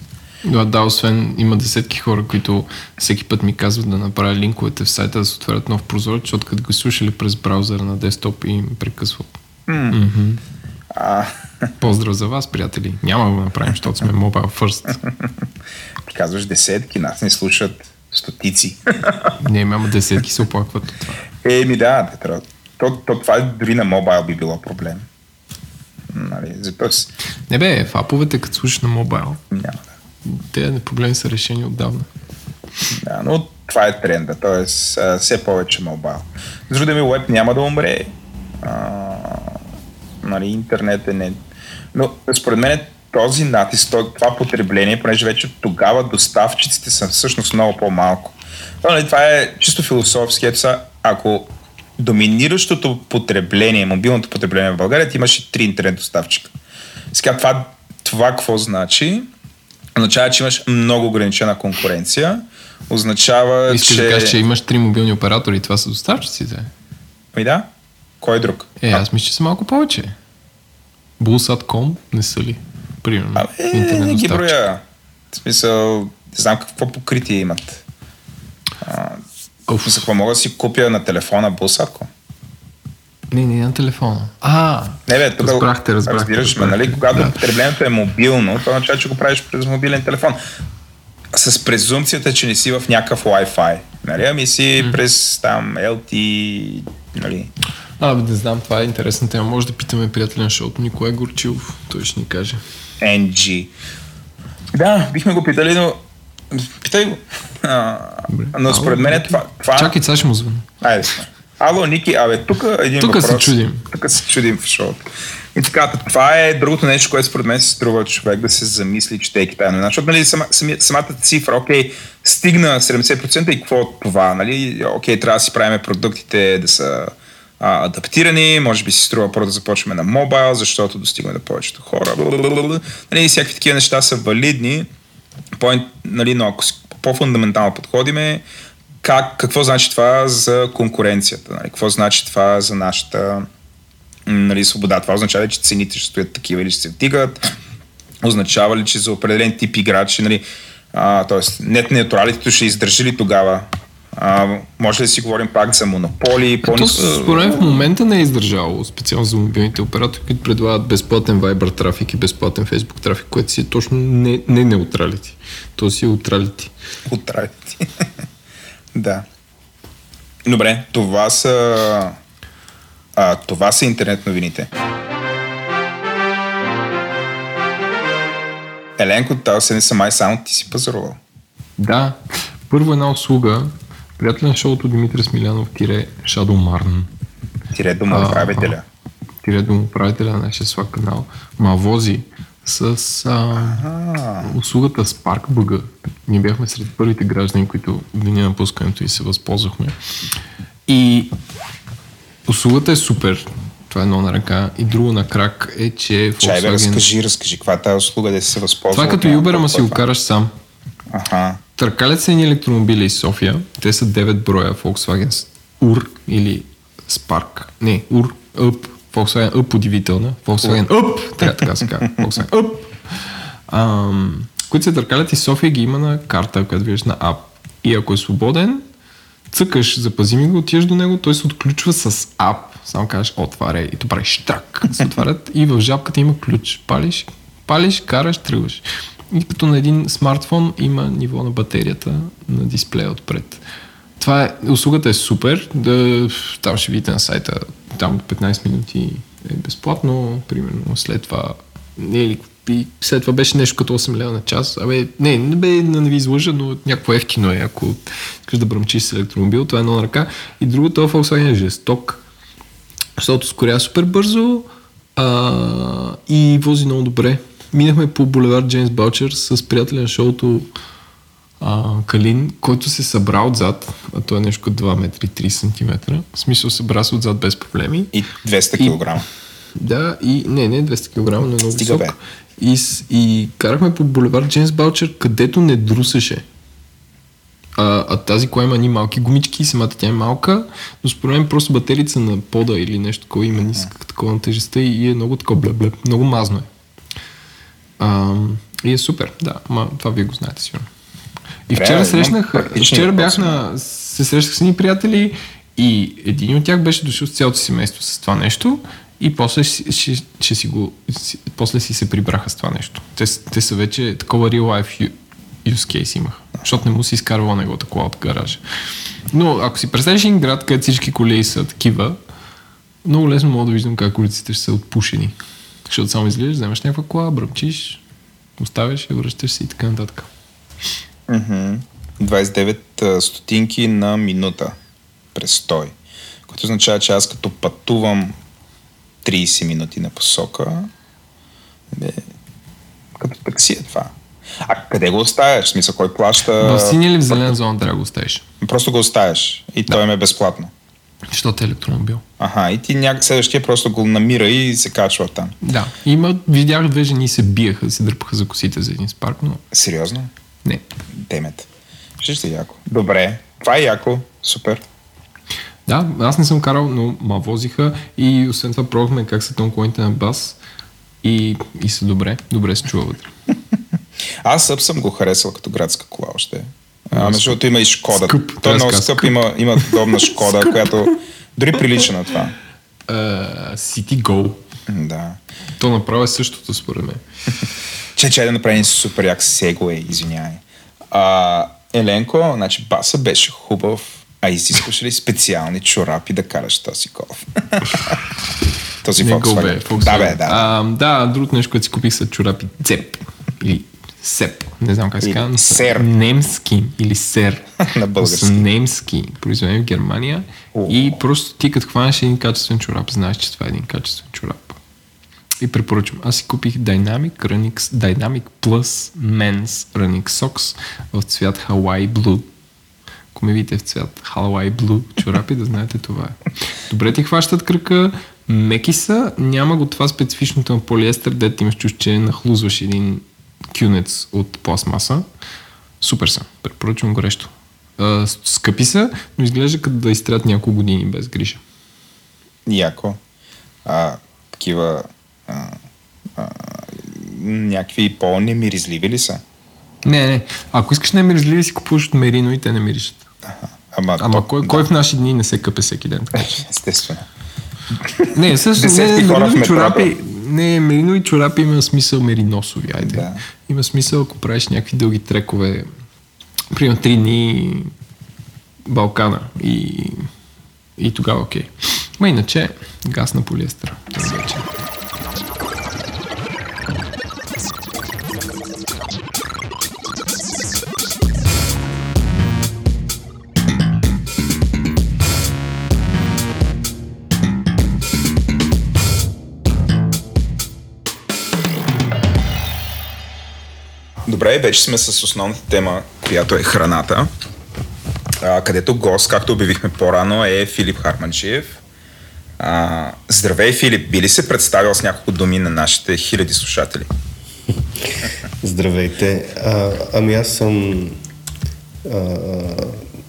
Да, да, освен има десетки хора, които всеки път ми казват да направя линковете в сайта да се отварят нов прозорец, защото като го слушали през браузъра на десктоп и им прекъсват. Mm. Mm-hmm. А... Поздрав за вас, приятели. Няма да го направим, защото сме mobile first. Ти казваш десетки, нас не слушат стотици. не, има десетки се оплакват от това. Еми да, то, то, то, това дори на мобайл би било проблем. Нали, Запъс... Не бе, в аповете, като слушаш на мобайл, няма да те проблеми са решени отдавна. Да, но това е тренда, т.е. все повече мобайл. С други ми, веб няма да умре. А, нали, интернет е не... Но според мен този натиск, това потребление, понеже вече тогава доставчиците са всъщност много по-малко. Нали, това е чисто философски. Ето са, ако доминиращото потребление, мобилното потребление в България, ти имаше три интернет доставчика. Сега това, това какво значи? означава, че имаш много ограничена конкуренция. Означава, Искаш че... да кажеш, че имаш три мобилни оператори и това са доставчиците? Ами да. Кой друг? Е, аз мисля, че са малко повече. Bullsat.com не са ли? Примерно. Абе, не ги броя. В смисъл, не знам какво покритие имат. А, за какво мога да си купя на телефона Bullsat.com? Не, не на телефона. А, не, бе, тук разбрахте, разбрахте, разбираш ме, нали? Когато да. потреблението е мобилно, това означава, че го правиш през мобилен телефон. С презумцията, че не си в някакъв Wi-Fi. Нали? Ами си mm. през там LT, нали? А, бе, не знам, това е интересна тема. Може да питаме приятеля на шоуто Николай Горчилов. Той ще ни каже. NG. Да, бихме го питали, но Питай го. А, но според мен е това, това... Чакай, сега ще му звън. Айде, Ало, Ники, абе, тук един тук въпрос. Тук се чудим. Тук се чудим в шоуто. И така, това е другото нещо, което според мен се струва човек да се замисли, четейки тази новина. Защото нали, сама, сами, самата цифра, окей, стигна 70% и какво от това? Нали? Окей, трябва да си правим продуктите да са а, адаптирани, може би си струва първо да започваме на мобайл, защото достигаме до повечето хора. Нали, всякакви такива неща са валидни, по, нали, но ако по-фундаментално подходиме, как, какво значи това за конкуренцията? Нали? Какво значи това за нашата нали, свобода? Това означава ли, че цените ще стоят такива или ще се вдигат? Означава ли, че за определен тип играчи, нали, т.е. нет неутралитето ще издържи ли тогава? А, може ли да си говорим пак за монополи? По... То, според мен в момента не е издържало, специално за мобилните оператори, които предлагат безплатен Viber трафик и безплатен Facebook трафик, което си е точно не, не неутралити. То си е утралити. Утралити. Да. Добре, това са, а, това са интернет новините. Еленко, тази седмица май само ти си пазарувал. Да. Първо една услуга. Приятел на шоуто Димитър Смилянов тире Shadow Marn. Тире домоуправителя. Тире домоуправителя на нашия свак канал. Мавози с а, услугата SparkBG. Ние бяхме сред първите граждани, които в деня на пускането и се възползвахме. И услугата е супер. Това е едно на ръка. И друго на крак е, че Volkswagen... Чай, бе, разкажи, разкажи, каква е тази услуга да се възползва? Това е като Uber, ама си го караш сам. Аха. Търкалят се едни електромобили из София. Те са 9 броя Volkswagen UR или Spark. Не, UR, UP Volkswagen Up удивителна. Volkswagen Up, трябва така се казва. Volkswagen Up. Ам, които се търкалят и София ги има на карта, която виждаш на ап. И ако е свободен, цъкаш, запази ми го, отиваш до него, той се отключва с ап. Само кажеш, отваряй и то прави штрак. Се отварят и в жабката има ключ. Палиш, палиш, караш, тръгваш. Като на един смартфон има ниво на батерията на дисплея отпред. Това е, услугата е супер, да, там ще видите на сайта, там 15 минути е безплатно, примерно след това, не, и след това беше нещо като 8 лева на час. Абе, не, не бе да не ви излъжа, но някакво ефтино е, ако искаш да бръмчиш с електромобил, това е едно на ръка. И другото, Volkswagen е жесток, защото скоря супер бързо а, и вози много добре. Минахме по булевард Джеймс Балчер с приятеля на шоуто а, Калин, който се събра отзад, а то е нещо като 2 метра и 3 см. В смисъл събра се отзад без проблеми. И 200 кг. Да, и не, не 200 кг, но е много Стига, висок. И, и карахме по булевард Джеймс Балчер, където не друсеше. А, а тази кола има ни малки гумички, самата тя е малка, но според мен просто батерица на пода или нещо такова има ниска такова на тежестта и е много такова блеб, блеб, много мазно е. А, и е супер, да, ма това вие го знаете сигурно. И вчера имам срещнах, вчера бях на, се срещах с едни приятели и един от тях беше дошъл с цялото семейство с това нещо и после ще, ще, ще си го, после си се прибраха с това нещо. Те, те са вече такова real life use case имаха, защото не му си изкарвала неговата кола от гаража. Но ако си представиш един град, където всички коли са такива, много лесно мога да виждам как улиците ще са отпушени. Защото само излизаш, вземаш някаква кола, бръмчиш, оставяш я, връщаш се и така нататък. Мгм. 29 а, стотинки на минута престой. Което означава, че аз като пътувам 30 минути на посока, бе, като такси е това. А къде го оставяш? В смисъл, кой плаща? В синя или в зелена зона трябва да го оставиш. Просто го оставяш и той им е безплатно. Защото е електромобил. Аха, и ти някак следващия просто го намира и се качва там. Да. Има, видях две жени се биеха, се дърпаха за косите за един спарк, но Сериозно? не. Демет. Ще яко. Добре. Това е яко. Супер. Да, аз не съм карал, но ма возиха и освен това пробвахме как са тонкоините на бас и, и са добре. Добре се чува вътре. Аз съп съм го харесал като градска кола още. А, между другото има и Шкода. Скъп, Той е да много скъп, казва има, има удобна Шкода, която дори прилича на това. Uh, City Go. Да. То направо е същото според мен. Че, че да направим супер як сегуей, извинявай. А, Еленко, значи баса беше хубав, а изискваш ли специални чорапи да караш този голф? този Не го Volkswagen. бе, Volkswagen. Да, бе, да. А, да, другото нещо, което си купих са чорапи Цеп. Или Сеп. Не знам как се казва. Сер. Немски или Сер. На български. Са немски. Произведени в Германия. О. И просто ти като хванеш един качествен чорап, знаеш, че това е един качествен чорап. И препоръчвам. Аз си купих Dynamic Running, Dynamic Plus Men's Running Socks в цвят Hawaii Blue. Ако ме видите в цвят Hawaii Blue чорапи, да знаете това е. Добре ти хващат кръка, меки са, няма го това специфичното на полиестер, дете имаш чуш, че нахлузваш един кюнец от пластмаса. Супер са, препоръчвам горещо. А, скъпи са, но изглежда като да изтрят няколко години без грижа. Яко. А, такива а, а, някакви по-немиризливи ли са? Не, не. Ако искаш не миризливи, си купуваш от Мерино и те не миришат. Ама, Ама то- кой, да, кой в наши дни не се къпе всеки ден? Естествено. Не, също Десетки не, хора в чорапи, не, меринови чорапи има смисъл мериносови, айде. Да. Има смисъл, ако правиш някакви дълги трекове, примерно три дни Балкана и, и тогава окей. Ма иначе, газ на полиестера. Това вече. Добре, вече сме с основната тема, която е храната, а, където гост, както обявихме по-рано, е Филип Харманджиев. А, здравей, Филип! Би ли се представил с няколко думи на нашите хиляди слушатели? Здравейте. А, ами аз съм... А,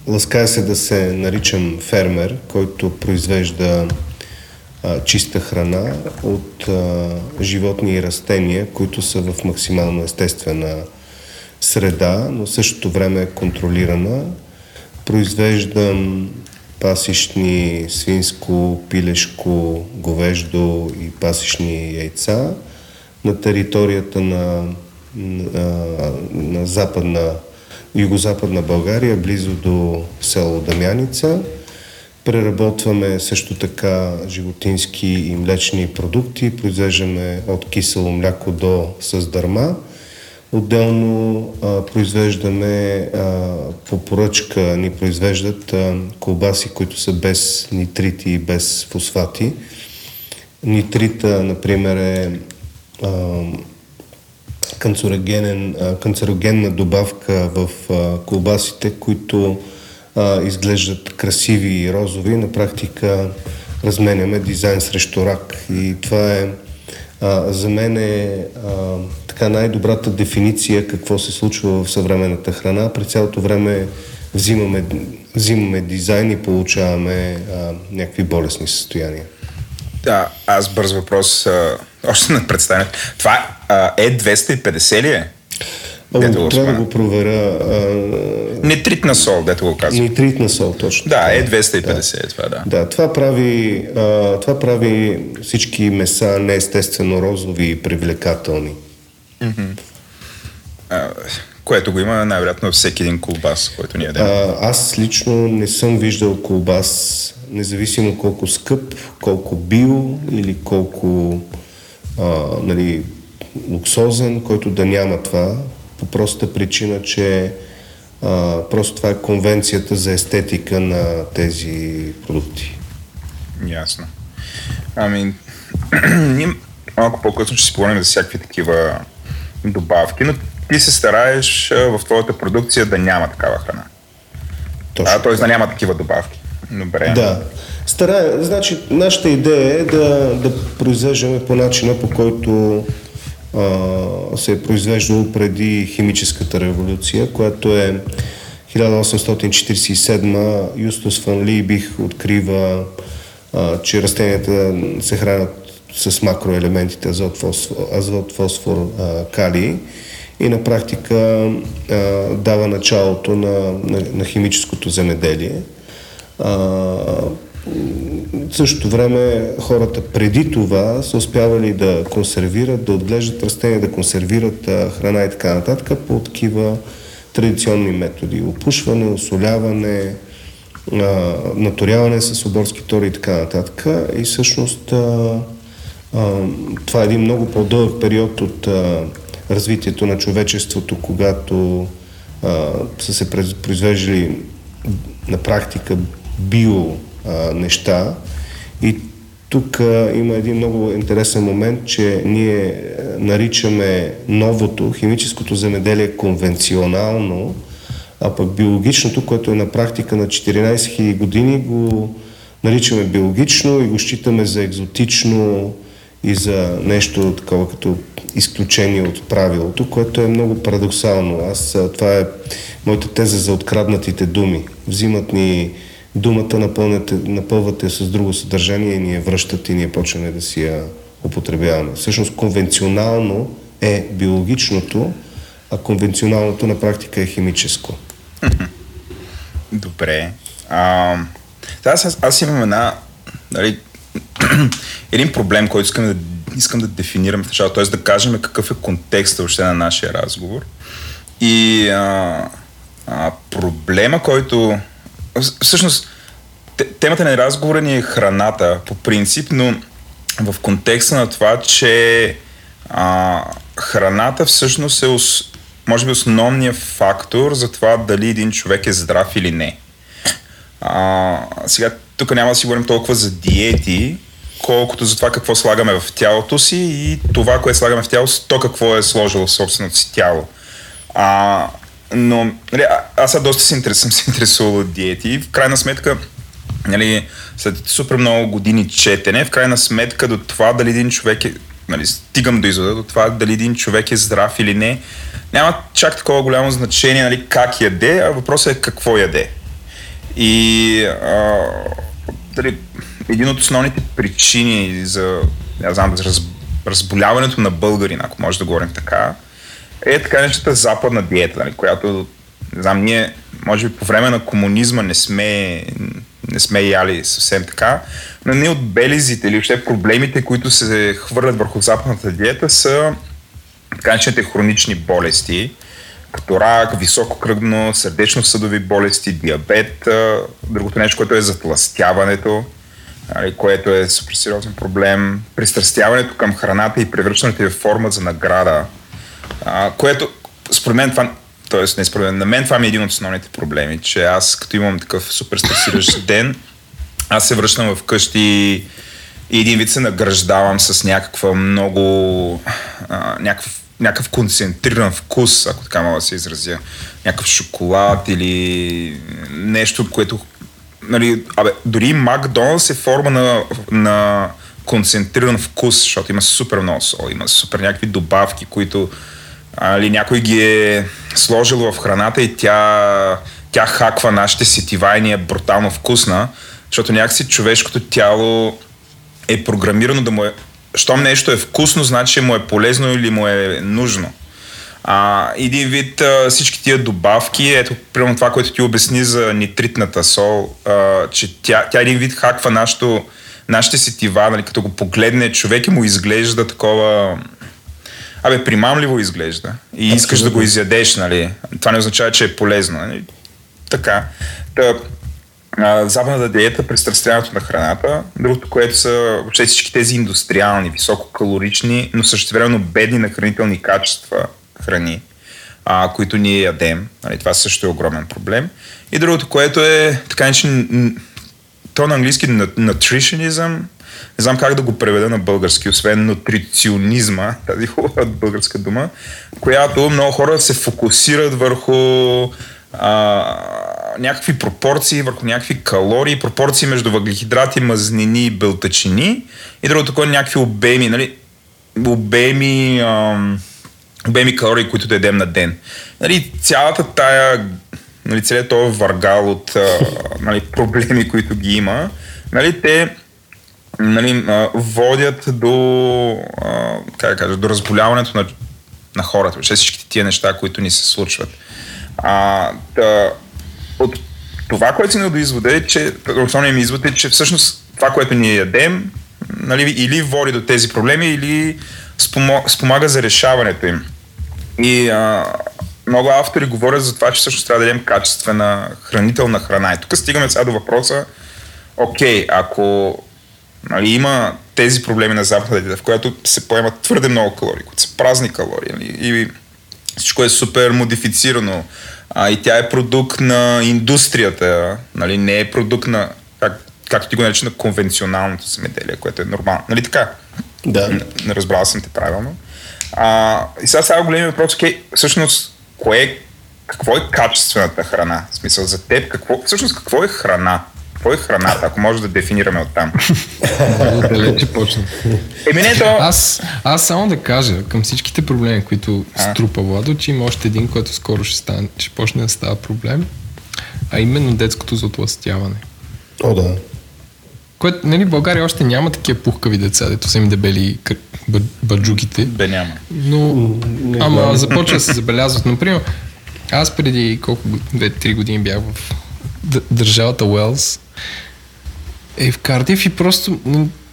лаская се да се наричам фермер, който произвежда а, чиста храна от а, животни и растения, които са в максимално естествена среда, но същото време е контролирана. Произвеждам пасишни свинско, пилешко, говеждо и пасишни яйца на територията на, на, на западна, югозападна България, близо до село Дамяница. Преработваме също така животински и млечни продукти, произвеждаме от кисело мляко до с дърма. Отделно а, произвеждаме а, по поръчка ни произвеждат а, колбаси, които са без нитрити и без фосфати. Нитрита, например, е а, канцерогенен, а, канцерогенна добавка в а, колбасите, които а, изглеждат красиви и розови. На практика разменяме дизайн срещу рак. И това е а, за мен е а, така най-добрата дефиниция какво се случва в съвременната храна. При цялото време взимаме, взимаме дизайн и получаваме а, някакви болесни състояния. Да, аз бърз въпрос, а, още не представя. Това е 250 ли е? О, трябва да го проверя. А... Нитритна сол, дето го казвам. Нитритна сол, точно. Да, е 250 да. е това, да. Да, това прави, а, това прави всички меса неестествено розови и привлекателни. Mm-hmm. А, което го има най-вероятно във всеки един колбас, който ние ядем. Аз лично не съм виждал колбас, независимо колко скъп, колко био или колко а, нали, луксозен, който да няма това, по простата причина, че а, просто това е конвенцията за естетика на тези продукти. Ясно. Ами, ние малко по-късно ще си поговорим за всякакви такива добавки, но ти се стараеш в твоята продукция да няма такава храна. Точно. А, т.е. да няма такива добавки. Добре. Да. Старая, значи, нашата идея е да, да произвеждаме по начина, по който се е произвеждало преди химическата революция, която е 1847 Юстус Фан Либих открива, а, че растенията се хранят с макроелементите азот, фосфор, азот, фосфор а, калий и на практика а, дава началото на, на, на химическото земеделие. А, в същото време хората преди това са успявали да консервират, да отглеждат растения, да консервират храна и така нататък по такива традиционни методи. Опушване, осоляване, наторяване с оборски тори и така нататък. И всъщност това е един много по-дълъг период от развитието на човечеството, когато са се произвеждали на практика био а, неща. И тук а, има един много интересен момент, че ние наричаме новото, химическото земеделие конвенционално, а пък биологичното, което е на практика на 14 000 години, го наричаме биологично и го считаме за екзотично и за нещо такова като изключение от правилото, което е много парадоксално. Аз, това е моята теза за откраднатите думи. Взимат ни думата, напълнете, напълвате с друго съдържание и ни я връщат и ние почваме да си я употребяваме. Всъщност конвенционално е биологичното, а конвенционалното на практика е химическо. Добре. А, аз, аз имам една, нали, един проблем, който искам да, искам да дефинирам в началото, т.е. да кажем какъв е контекстът въобще на нашия разговор. И а, а, проблема, който Всъщност, темата на разговора ни е храната по принцип, но в контекста на това, че а, храната всъщност е може би основният фактор за това дали един човек е здрав или не. А, сега тук няма да си говорим толкова за диети, колкото за това какво слагаме в тялото си и това, което слагаме в тялото си, то какво е сложило в собственото си тяло. А, но нали, аз доста се интерес, съм се интересувал от диети в крайна сметка нали, след супер много години четене, в крайна сметка до това дали един човек е, нали, стигам до извода, до това дали един човек е здрав или не, няма чак такова голямо значение нали, как яде, а въпросът е какво яде. И а, дали, един от основните причини за, не знам, за раз, разболяването на българин, ако може да говорим така, е така нещата западна диета, нали, която, не знам, ние, може би по време на комунизма не сме, не сме яли съвсем така, но ние от белизите или въобще проблемите, които се хвърлят върху западната диета са така наречените хронични болести, като рак, високо кръгно, сърдечно-съдови болести, диабет, другото нещо, което е затластяването, нали, което е супер сериозен проблем, пристрастяването към храната и превръщането в форма за награда, което според мен това т.е. не според мен, на мен това ми е един от основните проблеми, че аз като имам такъв супер стресиращ ден, аз се връщам вкъщи и един вид се награждавам с някаква много, а, някакъв някакъв концентриран вкус, ако така мога да се изразя. Някакъв шоколад или нещо, което... Нали, абе, дори Макдоналдс е форма на, на концентриран вкус, защото има супер много сол, има супер някакви добавки, които али, някой ги е сложил в храната и тя, тя хаква нашите сетива и ни е брутално вкусна, защото някакси човешкото тяло е програмирано да му е щом нещо е вкусно, значи му е полезно или му е нужно. А, един вид а, всички тия добавки, ето, примерно това, което ти обясни за нитритната сол, а, че тя, тя един вид хаква нашото, нашите сетива, нали, като го погледне човек и му изглежда такова... Абе, примамливо изглежда. И Абсолютно. искаш да го изядеш, нали? Това не означава, че е полезно. Нали? Така. Та, западната диета, пристрастяването на храната, другото, което са въобще всички тези индустриални, висококалорични, но същевременно бедни на хранителни качества храни, а, които ние ядем. Нали, това също е огромен проблем. И другото, което е така начин, то на английски nutritionism, не знам как да го преведа на български, освен нутриционизма, тази хубава българска дума, която много хора се фокусират върху а, някакви пропорции върху някакви калории, пропорции между въглехидрати, мазнини и белтачини и другото такова някакви обеми, нали, обеми, ам, обеми калории, които да едем на ден. Нали, цялата тая, нали, целият този варгал от нали, проблеми, които ги има, нали, те нали, водят до, как кажа, до разболяването на, на хората, всичките тия неща, които ни се случват. А, да, от това, което си до извода е, че основният ми извод е, че всъщност това, което ние ядем, нали, или води до тези проблеми, или спомага за решаването им. И а, много автори говорят за това, че всъщност трябва да дадем качествена хранителна храна. И тук стигаме сега до въпроса, окей, ако нали, има тези проблеми на западната в която се поемат твърде много калории, които са празни калории, нали, и всичко е супер модифицирано, а, и тя е продукт на индустрията, нали, не е продукт на, как, както ти го нарича, на конвенционалното земеделие, което е нормално. Нали така? Да. Не, не разбрал съм те правилно. А, и сега сега големия въпрос, окей, всъщност, кое, какво е качествената храна? В смисъл за теб, какво, всъщност какво е храна? Какво е храната, ако може да дефинираме от там? Далече почна. Еми не то... Аз, аз само да кажа към всичките проблеми, които а? струпа Владо, че има още един, който скоро ще, стане, ще почне да става проблем, а именно детското затластяване. О, да. Което, нали, в България още няма такива пухкави деца, дето са им дебели баджуките. Бе, няма. Но, не, ама започва да се забелязват. Например, аз преди колко, 2-3 години бях в държавата Уелс е в Кардив и просто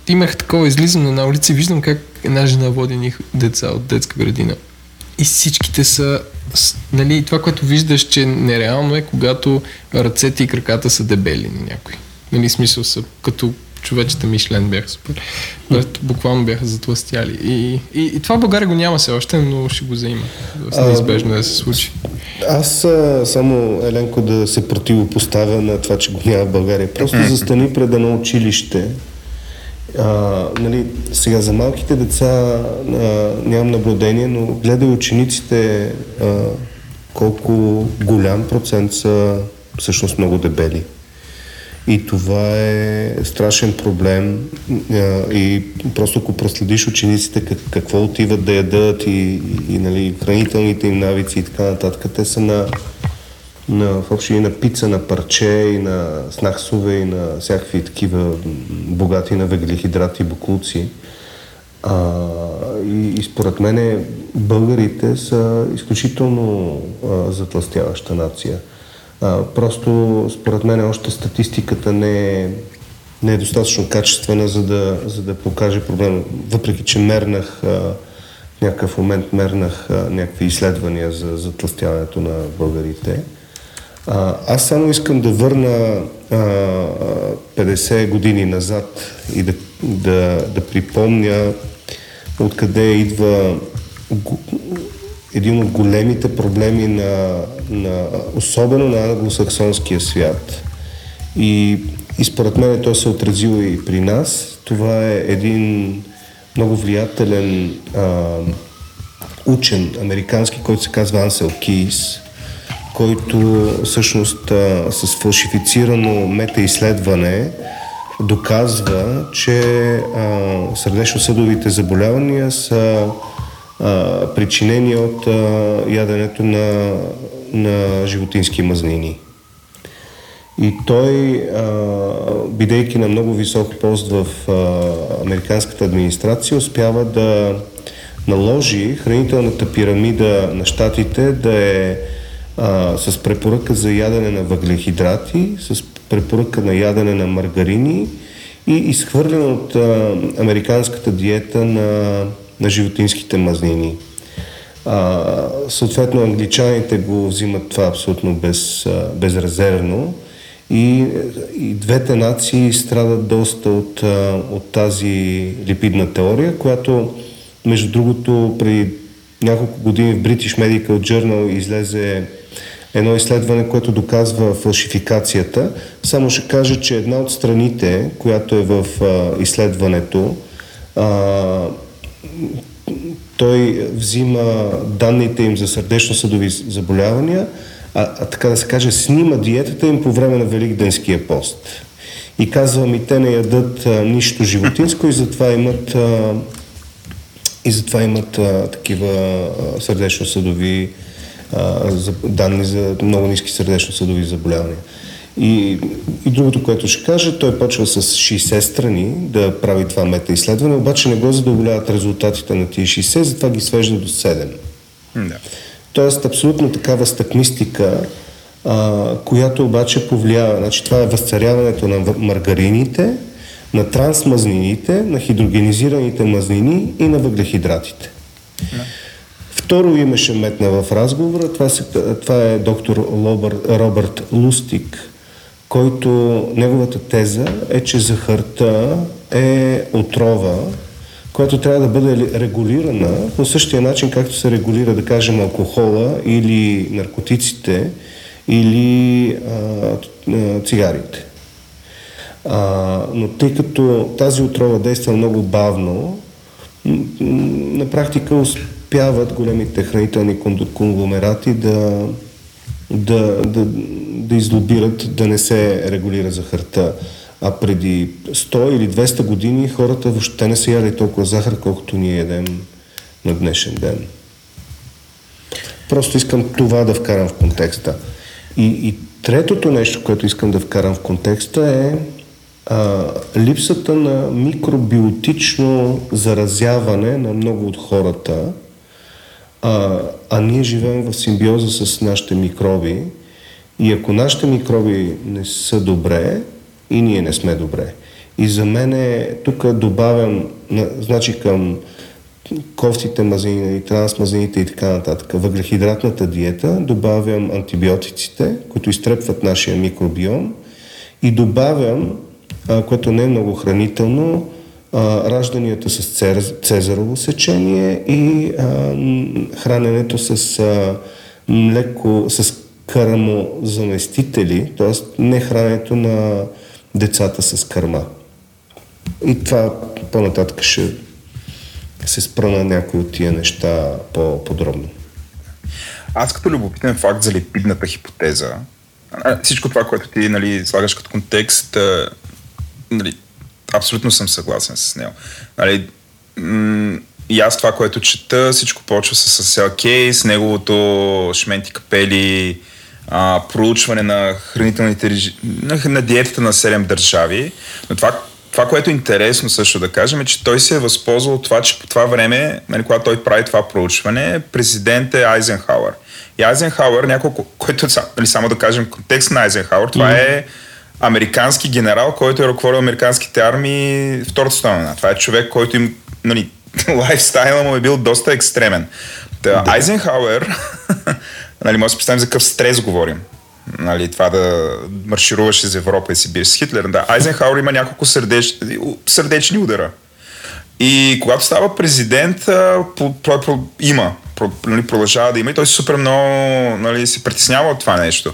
имах такова излизане на улица и виждам как една жена води ни деца от детска градина. И всичките са, нали, това, което виждаш, че нереално е, когато ръцете и краката са дебели на някой. Нали, смисъл са като човечета Мишлен бяха супер. Буквално бяха затластяли. И, и, и това в България го няма все още, но ще го заима. Неизбежно да се случи. Аз само, Еленко, да се противопоставя на това, че го няма в България. Просто застани пред едно училище. А, нали, сега за малките деца а, нямам наблюдение, но гледай учениците а, колко голям процент са всъщност много дебели. И това е страшен проблем и просто ако проследиш учениците как, какво отиват да ядат и, и, нали, хранителните им навици и така нататък, те са на на, въобще и на пица на парче, и на снахсове, и на всякакви такива богати на въглехидрати буклуци. А, и, и според мен българите са изключително а, затластяваща нация. Просто според мен още статистиката не е, не е достатъчно качествена, за да, за да покаже проблема. Въпреки, че мернах, а, в някакъв момент мернах а, някакви изследвания за затластяването на българите. А, аз само искам да върна а, 50 години назад и да, да, да припомня откъде идва един от големите проблеми на, на особено на англосаксонския свят. И, и според мен той се е отразил и при нас. Това е един много влиятелен а, учен американски, който се казва Ансел Кейс, който всъщност а, с фалшифицирано метаизследване доказва, че сърдечно-съдовите заболявания са а, причинени от а, яденето на, на животински мазнини. И той, а, бидейки на много висок пост в а, американската администрация, успява да наложи хранителната пирамида на щатите да е а, с препоръка за ядене на въглехидрати, с препоръка на ядене на маргарини и изхвърлена от а, американската диета на, на животинските мазнини. А, съответно, англичаните го взимат това абсолютно без, безрезервно и, и двете нации страдат доста от, от тази липидна теория, която, между другото, при няколко години в British Medical Journal излезе едно изследване, което доказва фалшификацията. Само ще кажа, че една от страните, която е в а, изследването, а, той взима данните им за сърдечно-съдови заболявания, а, а така да се каже, снима диетата им по време на Великденския пост. И казва ми, те не ядат а, нищо животинско и затова имат, а, и затова имат а, такива сърдечно-съдови а, за данни за много ниски сърдечно-съдови заболявания. И, и другото, което ще кажа, той почва с 60 страни да прави това метаизследване, обаче не го задоволяват резултатите на тия 60, затова ги свежда до 7. Да. Тоест, абсолютно такава стъкмистика, а, която обаче повлиява. Значи, това е възцаряването на маргарините, на трансмазнините, на хидрогенизираните мазнини и на въглехидратите. Да. Второ име ще метна в разговора. Това, се, това е доктор Лобър, Робърт Лустик, който неговата теза е, че захарта е отрова, която трябва да бъде регулирана по същия начин, както се регулира, да кажем, алкохола или наркотиците или а, цигарите. А, но тъй като тази отрова действа много бавно, на практика успяват големите хранителни конгломерати да, да, да, да излобират да не се регулира захарта. А преди 100 или 200 години хората въобще не са яли толкова захар, колкото ние едем на днешен ден. Просто искам това да вкарам в контекста. И, и третото нещо, което искам да вкарам в контекста е а, липсата на микробиотично заразяване на много от хората, а, а ние живеем в симбиоза с нашите микроби и ако нашите микроби не са добре, и ние не сме добре. И за мен е, тук добавям, значи към кофтите мазнини, трансмазнините и така нататък, въглехидратната диета, добавям антибиотиците, които изтрепват нашия микробиом и добавям, а, което не е много хранително, а, ражданията с цезарово сечение и а, храненето с а, млеко, с карамозаместители, т.е. не храненето на децата с кърма. И това по-нататък ще се спра на някои от тия неща по-подробно. Аз като любопитен факт за липидната хипотеза, всичко това, което ти нали, слагаш като контекст, нали, абсолютно съм съгласен с него. Нали, м- и аз това, което чета, всичко почва с Сел Кейс, неговото шменти капели, а, проучване на хранителните режи... на, на диетата на 7 държави. Но това, това, което е интересно също да кажем, е, че той се е възползвал от това, че по това време, нали, когато той прави това проучване, президент е Айзенхауър. И Айзенхауър, няколко, който, нали, само да кажем контекст на Айзенхауър, това mm-hmm. е американски генерал, който е ръководил американските армии Втората световна Това е човек, който им, нали, лайфстайла му е бил доста екстремен. Та, да. Айзенхауер, нали, може да се представим за какъв стрес говорим. Нали, това да маршируваш из Европа и си биеш с Хитлер. Да, Айзенхауер има няколко сърдеч, сърдечни удара. И когато става президент, той има, нали, продължава да има и той супер много нали, се притеснява от това нещо.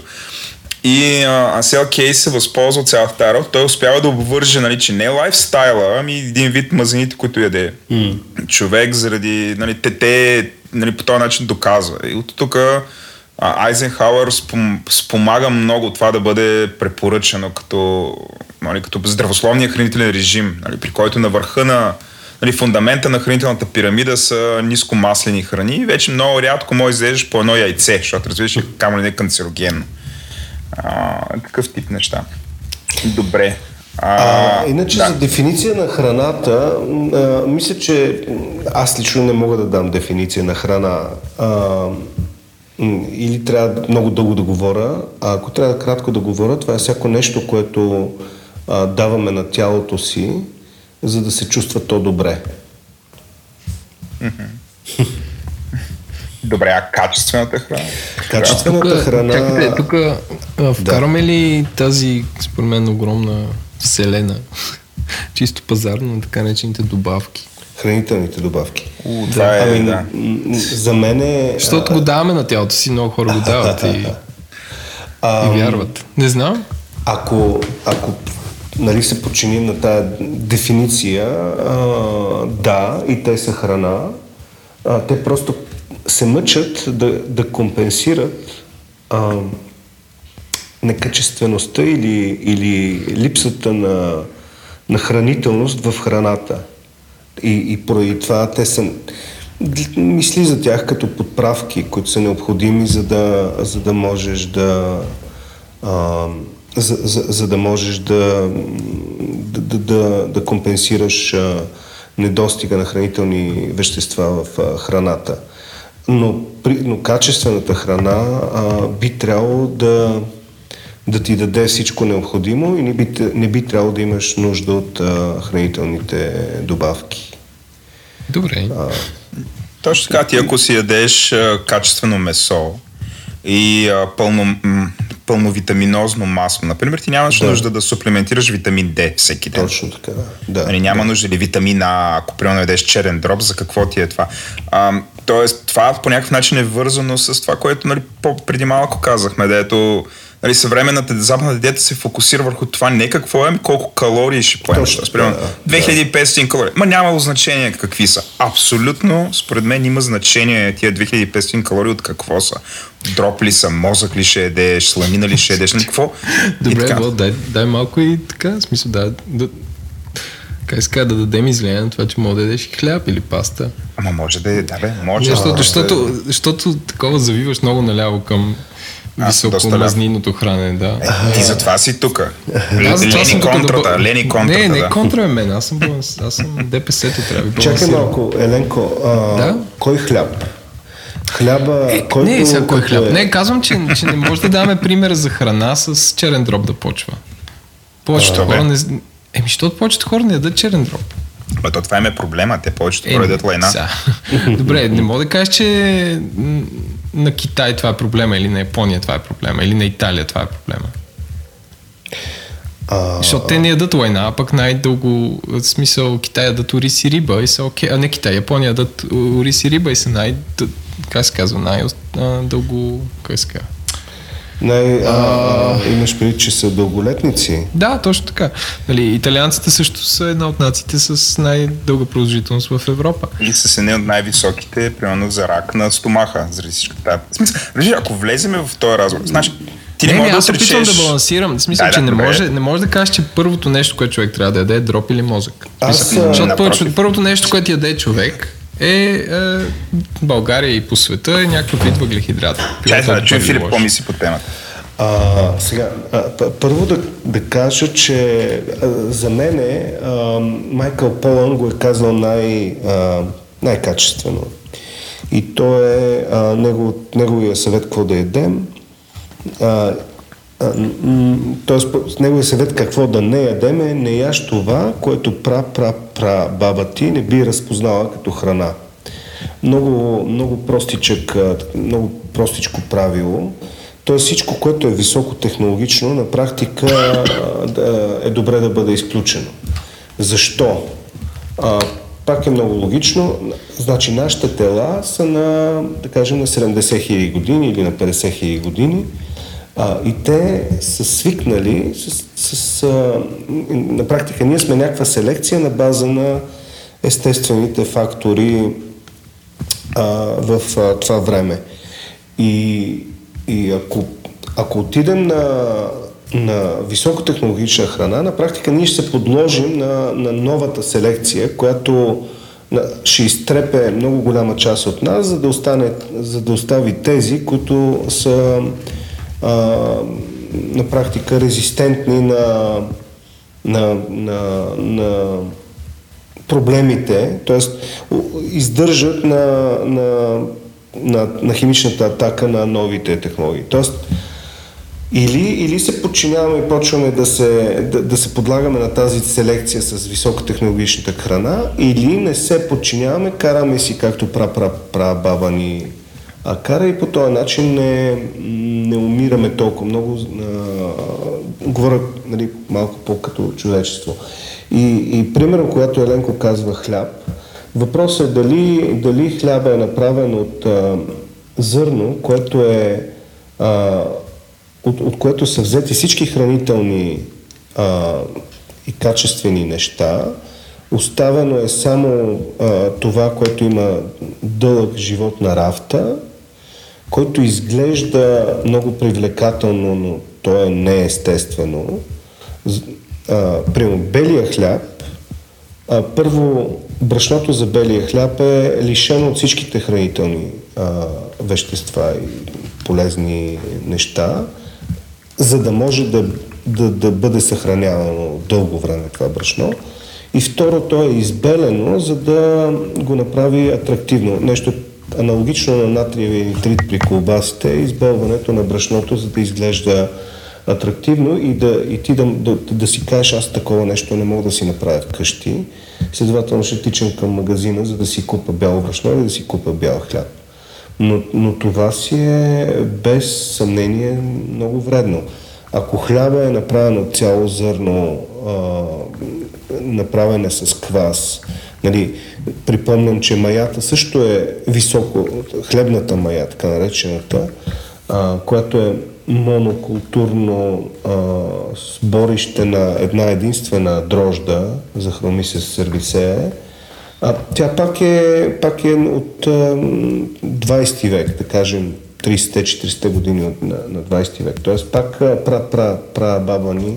И Асел Кейс се възползва от цялата тази Той успява да обвърже, нали, че не е лайфстайла, ами един вид мазаните, които яде. Mm. Човек заради, нали, те, те нали, по този начин доказва. И от тук Айзенхауър спом, спомага много това да бъде препоръчано като, нали, като здравословния хранителен режим, нали, при който на върха на нали, фундамента на хранителната пирамида са нискомаслени храни. Вече много рядко може да по едно яйце, защото разбираш, камо ли не е канцерогенно. А, такъв тип неща. Добре. А, а, иначе да. за дефиниция на храната, а, мисля, че аз лично не мога да дам дефиниция на храна. А, или трябва много дълго да говоря, а ако трябва кратко да говоря, това е всяко нещо, което а, даваме на тялото си, за да се чувства то добре. Добре, а качествената храна? Качествената тук, храна... Чакайте, тук вкараме да. ли тази, според мен, огромна вселена, чисто пазарно, на така наречените добавки? Хранителните добавки. У, да, е, ами, да. За мен е... Защото го даваме на тялото си, много хора го дават и, и вярват. Не знам. Ако, ако нали, се подчиним на тази дефиниция, а, да, и те са храна, а, те просто се мъчат да, да компенсират а, некачествеността или, или липсата на, на хранителност в храната. И, и поради това те са мисли за тях като подправки, които са необходими, за да, за да можеш да а, за, за, за да можеш да, да, да, да компенсираш а, недостига на хранителни вещества в а, храната но, но качествената храна а, би трябвало да, да ти даде всичко необходимо и не би, не би трябвало да имаш нужда от а, хранителните добавки. Добре. А, Точно така, ти ако си ядеш а, качествено месо и а, пълно, м, пълновитаминозно масло, например, ти нямаш да. нужда да суплементираш витамин D всеки ден. Точно така, да. Нали, няма да. нужда ли витамин А, ако примерно ядеш черен дроб, за какво ти е това? А, тоест, това по някакъв начин е вързано с това, което нали, преди малко казахме, да ето нали, съвременната западна диета се фокусира върху това не какво е, ами колко калории ще поемеш. Точно, примерно, да, 2500 да. калории. Ма няма значение какви са. Абсолютно, според мен има значение тия 2500 калории от какво са. Дроп ли са, мозък ли ще едеш, сламина ли ще едеш, нали, какво? Добре, дай, дай малко и така, смисъл, да, да, как иска да дадем излияние на това, че може да ядеш хляб или паста. Ама може да е, да бе, може. Защото, да, защото, да... защото такова завиваш много наляво към високомазнинното хранене, да. Е, ти затова си тук. Лени контрата, да... Лени контрата. Не, не да. контра е мен, аз съм, аз съм ДПС-то трябва. Чакай малко, Еленко, а, да? кой хляб? Хляба, е, който... Не, сега кой хляб. Е... Не, казвам, че, че не може да даваме пример за храна с черен дроб да почва. Повечето хора не, Еми, защото повечето хора не ядат черен дроб. Ма то това им е проблема, те повечето хора ядат лайна. Добре, не мога да кажеш, че на Китай това е проблема, или на Япония това е проблема, или на Италия това е проблема. А... Защото те не ядат лайна, а пък най-дълго, в смисъл Китай ядат ориз и риба и са окей, а не Китай, Япония ядат ориз и риба и са най- как се казва, най-дълго, как се казва, най- а, а, имаш преди, че са дълголетници? Да, точно така. Нали, италианците също са една от нациите с най-дълга продължителност в Европа. И с едни от най-високите, примерно за рак на стомаха, заради всичко това. Смисъл, ако влеземе в този разговор, значи, ти не, не, не аз да опитвам да балансирам. В смисъл, да, че да, не, може, не може да кажеш, че първото нещо, което човек трябва да яде е дроп или мозък. Аз, Защото първото, първото нещо, което яде човек е, е България и по света е някакъв вид въглехидрат. Чай, да, чуй Филип, по-мисли по темата. А, сега, а, първо да, да кажа, че а, за мен е, а, Майкъл Полън го е казал най, а, най-качествено. И то е а, негов, неговия съвет какво да ядем. А, Тоест, неговия съвет какво да не ядеме, не яш това, което пра, пра, пра баба ти не би разпознала като храна. Много, много простичък, много простичко правило. Тоест всичко, което е високотехнологично, на практика е добре да бъде изключено. Защо? А, пак е много логично. Значи нашите тела са на, да кажем, на 70 000 години или на 50 000 години. А, и те са свикнали с, с, а, на практика ние сме някаква селекция на база на естествените фактори а, в а, това време. И, и ако, ако отидем на, на високотехнологична храна, на практика ние ще се подложим на, на новата селекция, която ще изтрепе много голяма част от нас, за да, остане, за да остави тези, които са на практика резистентни на, на, на, на проблемите, т.е. издържат на, на, на, на химичната атака на новите технологии. Тоест, или, или се подчиняваме и почваме да се, да, да се подлагаме на тази селекция с високотехнологичната храна, или не се подчиняваме, караме си както пра-пра-пра баба ни а кара и по този начин не, не умираме толкова много. А, говоря нали, малко по-като човечество. И, и примерно, когато Еленко казва хляб, въпросът е дали, дали хляба е направен от а, зърно, което е а, от, от което са взети всички хранителни а, и качествени неща, оставено е само а, това, което има дълъг живот на рафта който изглежда много привлекателно, но то е неестествено. Прямо белия хляб, а, първо брашното за белия хляб е лишено от всичките хранителни а, вещества и полезни неща, за да може да, да, да бъде съхранявано дълго време това брашно. И второ, то е избелено, за да го направи атрактивно. Нещо Аналогично на натриевия нитрит при колбасите е избелването на брашното, за да изглежда атрактивно и, да, и ти да, да, да си кажеш, аз такова нещо не мога да си направя вкъщи. Следователно ще тичам към магазина, за да си купа бяло брашно или да си купа бял хляб. Но, но това си е без съмнение много вредно. Ако хляба е направено цяло зърно, а, направено с квас, нали, Припомням, че маята също е високо, хлебната мая, така наречената, а, която е монокултурно а, сборище на една единствена дрожда, за хромисис сервисее. А, тя пак е, пак е от а, 20 век, да кажем 30-40 години от, на, на 20 век. Тоест пак пра, пра, пра баба ни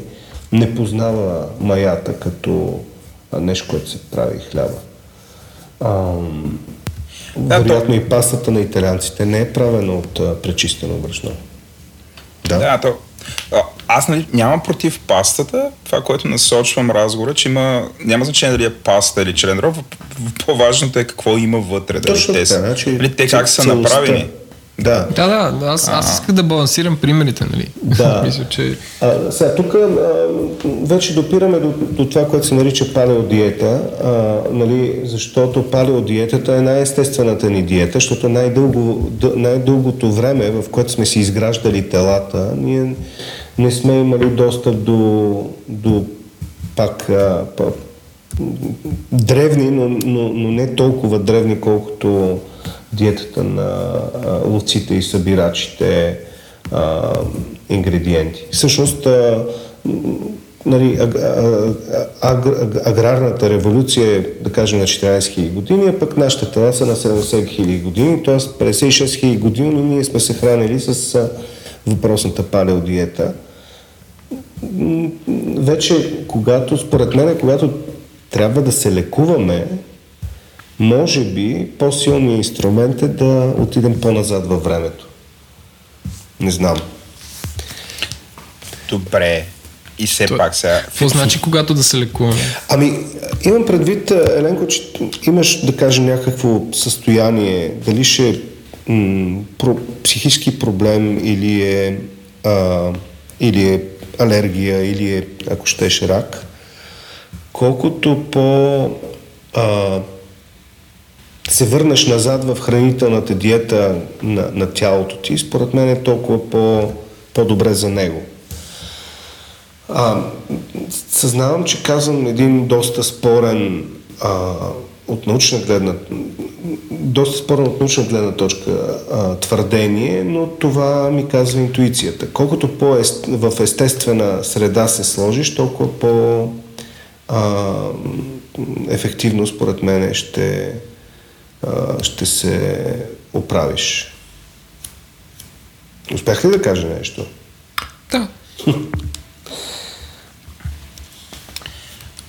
не познава маята като нещо, което се прави хляба. А, да, вероятно то... и пастата на италианците не е правена от а, пречистено брашно. Да, да то, аз нали, нямам против пастата. Това, което насочвам разговора, че има, няма значение дали е паста или член роб. По-важното е какво има вътре. Точно дали те, така, значи, те как са направени. Да. Да, да, аз, аз исках да балансирам примерите, нали? Да. Мисля, че... А, сега, тук а, вече допираме до, до това, което се нарича палеодиета, а, нали, защото палеодиетата е най-естествената ни диета, защото най-дълго, най-дългото време, в което сме си изграждали телата, ние не сме имали достъп до, до пак а, древни, но, но, но не толкова древни, колкото диетата на а, ловците и събирачите а, ингредиенти. Всъщност, а, нали, аг, аг, аг, аграрната революция е, да кажем, на 14 000 години, а пък нашите тела са на 70 000 години, т.е. 56 000 години, но ние сме се хранили с а, въпросната палеодиета. Вече, когато, според мен, когато трябва да се лекуваме, може би по-силният инструмент е да отидем по-назад във времето. Не знам. Добре. И все То, пак сега... Какво значи когато да се лекуваме? Ами, имам предвид, Еленко, че имаш, да кажем, някакво състояние, дали ще е м- про, психически проблем или е, а, или е алергия, или е, ако щеш, рак. Колкото по а, се върнеш назад в хранителната диета на, на тялото ти, според мен е толкова по, по-добре за него. А, съзнавам, че казвам един доста спорен а, от научна гледна доста спорно от научна гледна точка а, твърдение, но това ми казва интуицията. Колкото по в естествена среда се сложиш, толкова по а, ефективно според мен ще, а, ще се оправиш. Успях ли да кажа нещо? Да.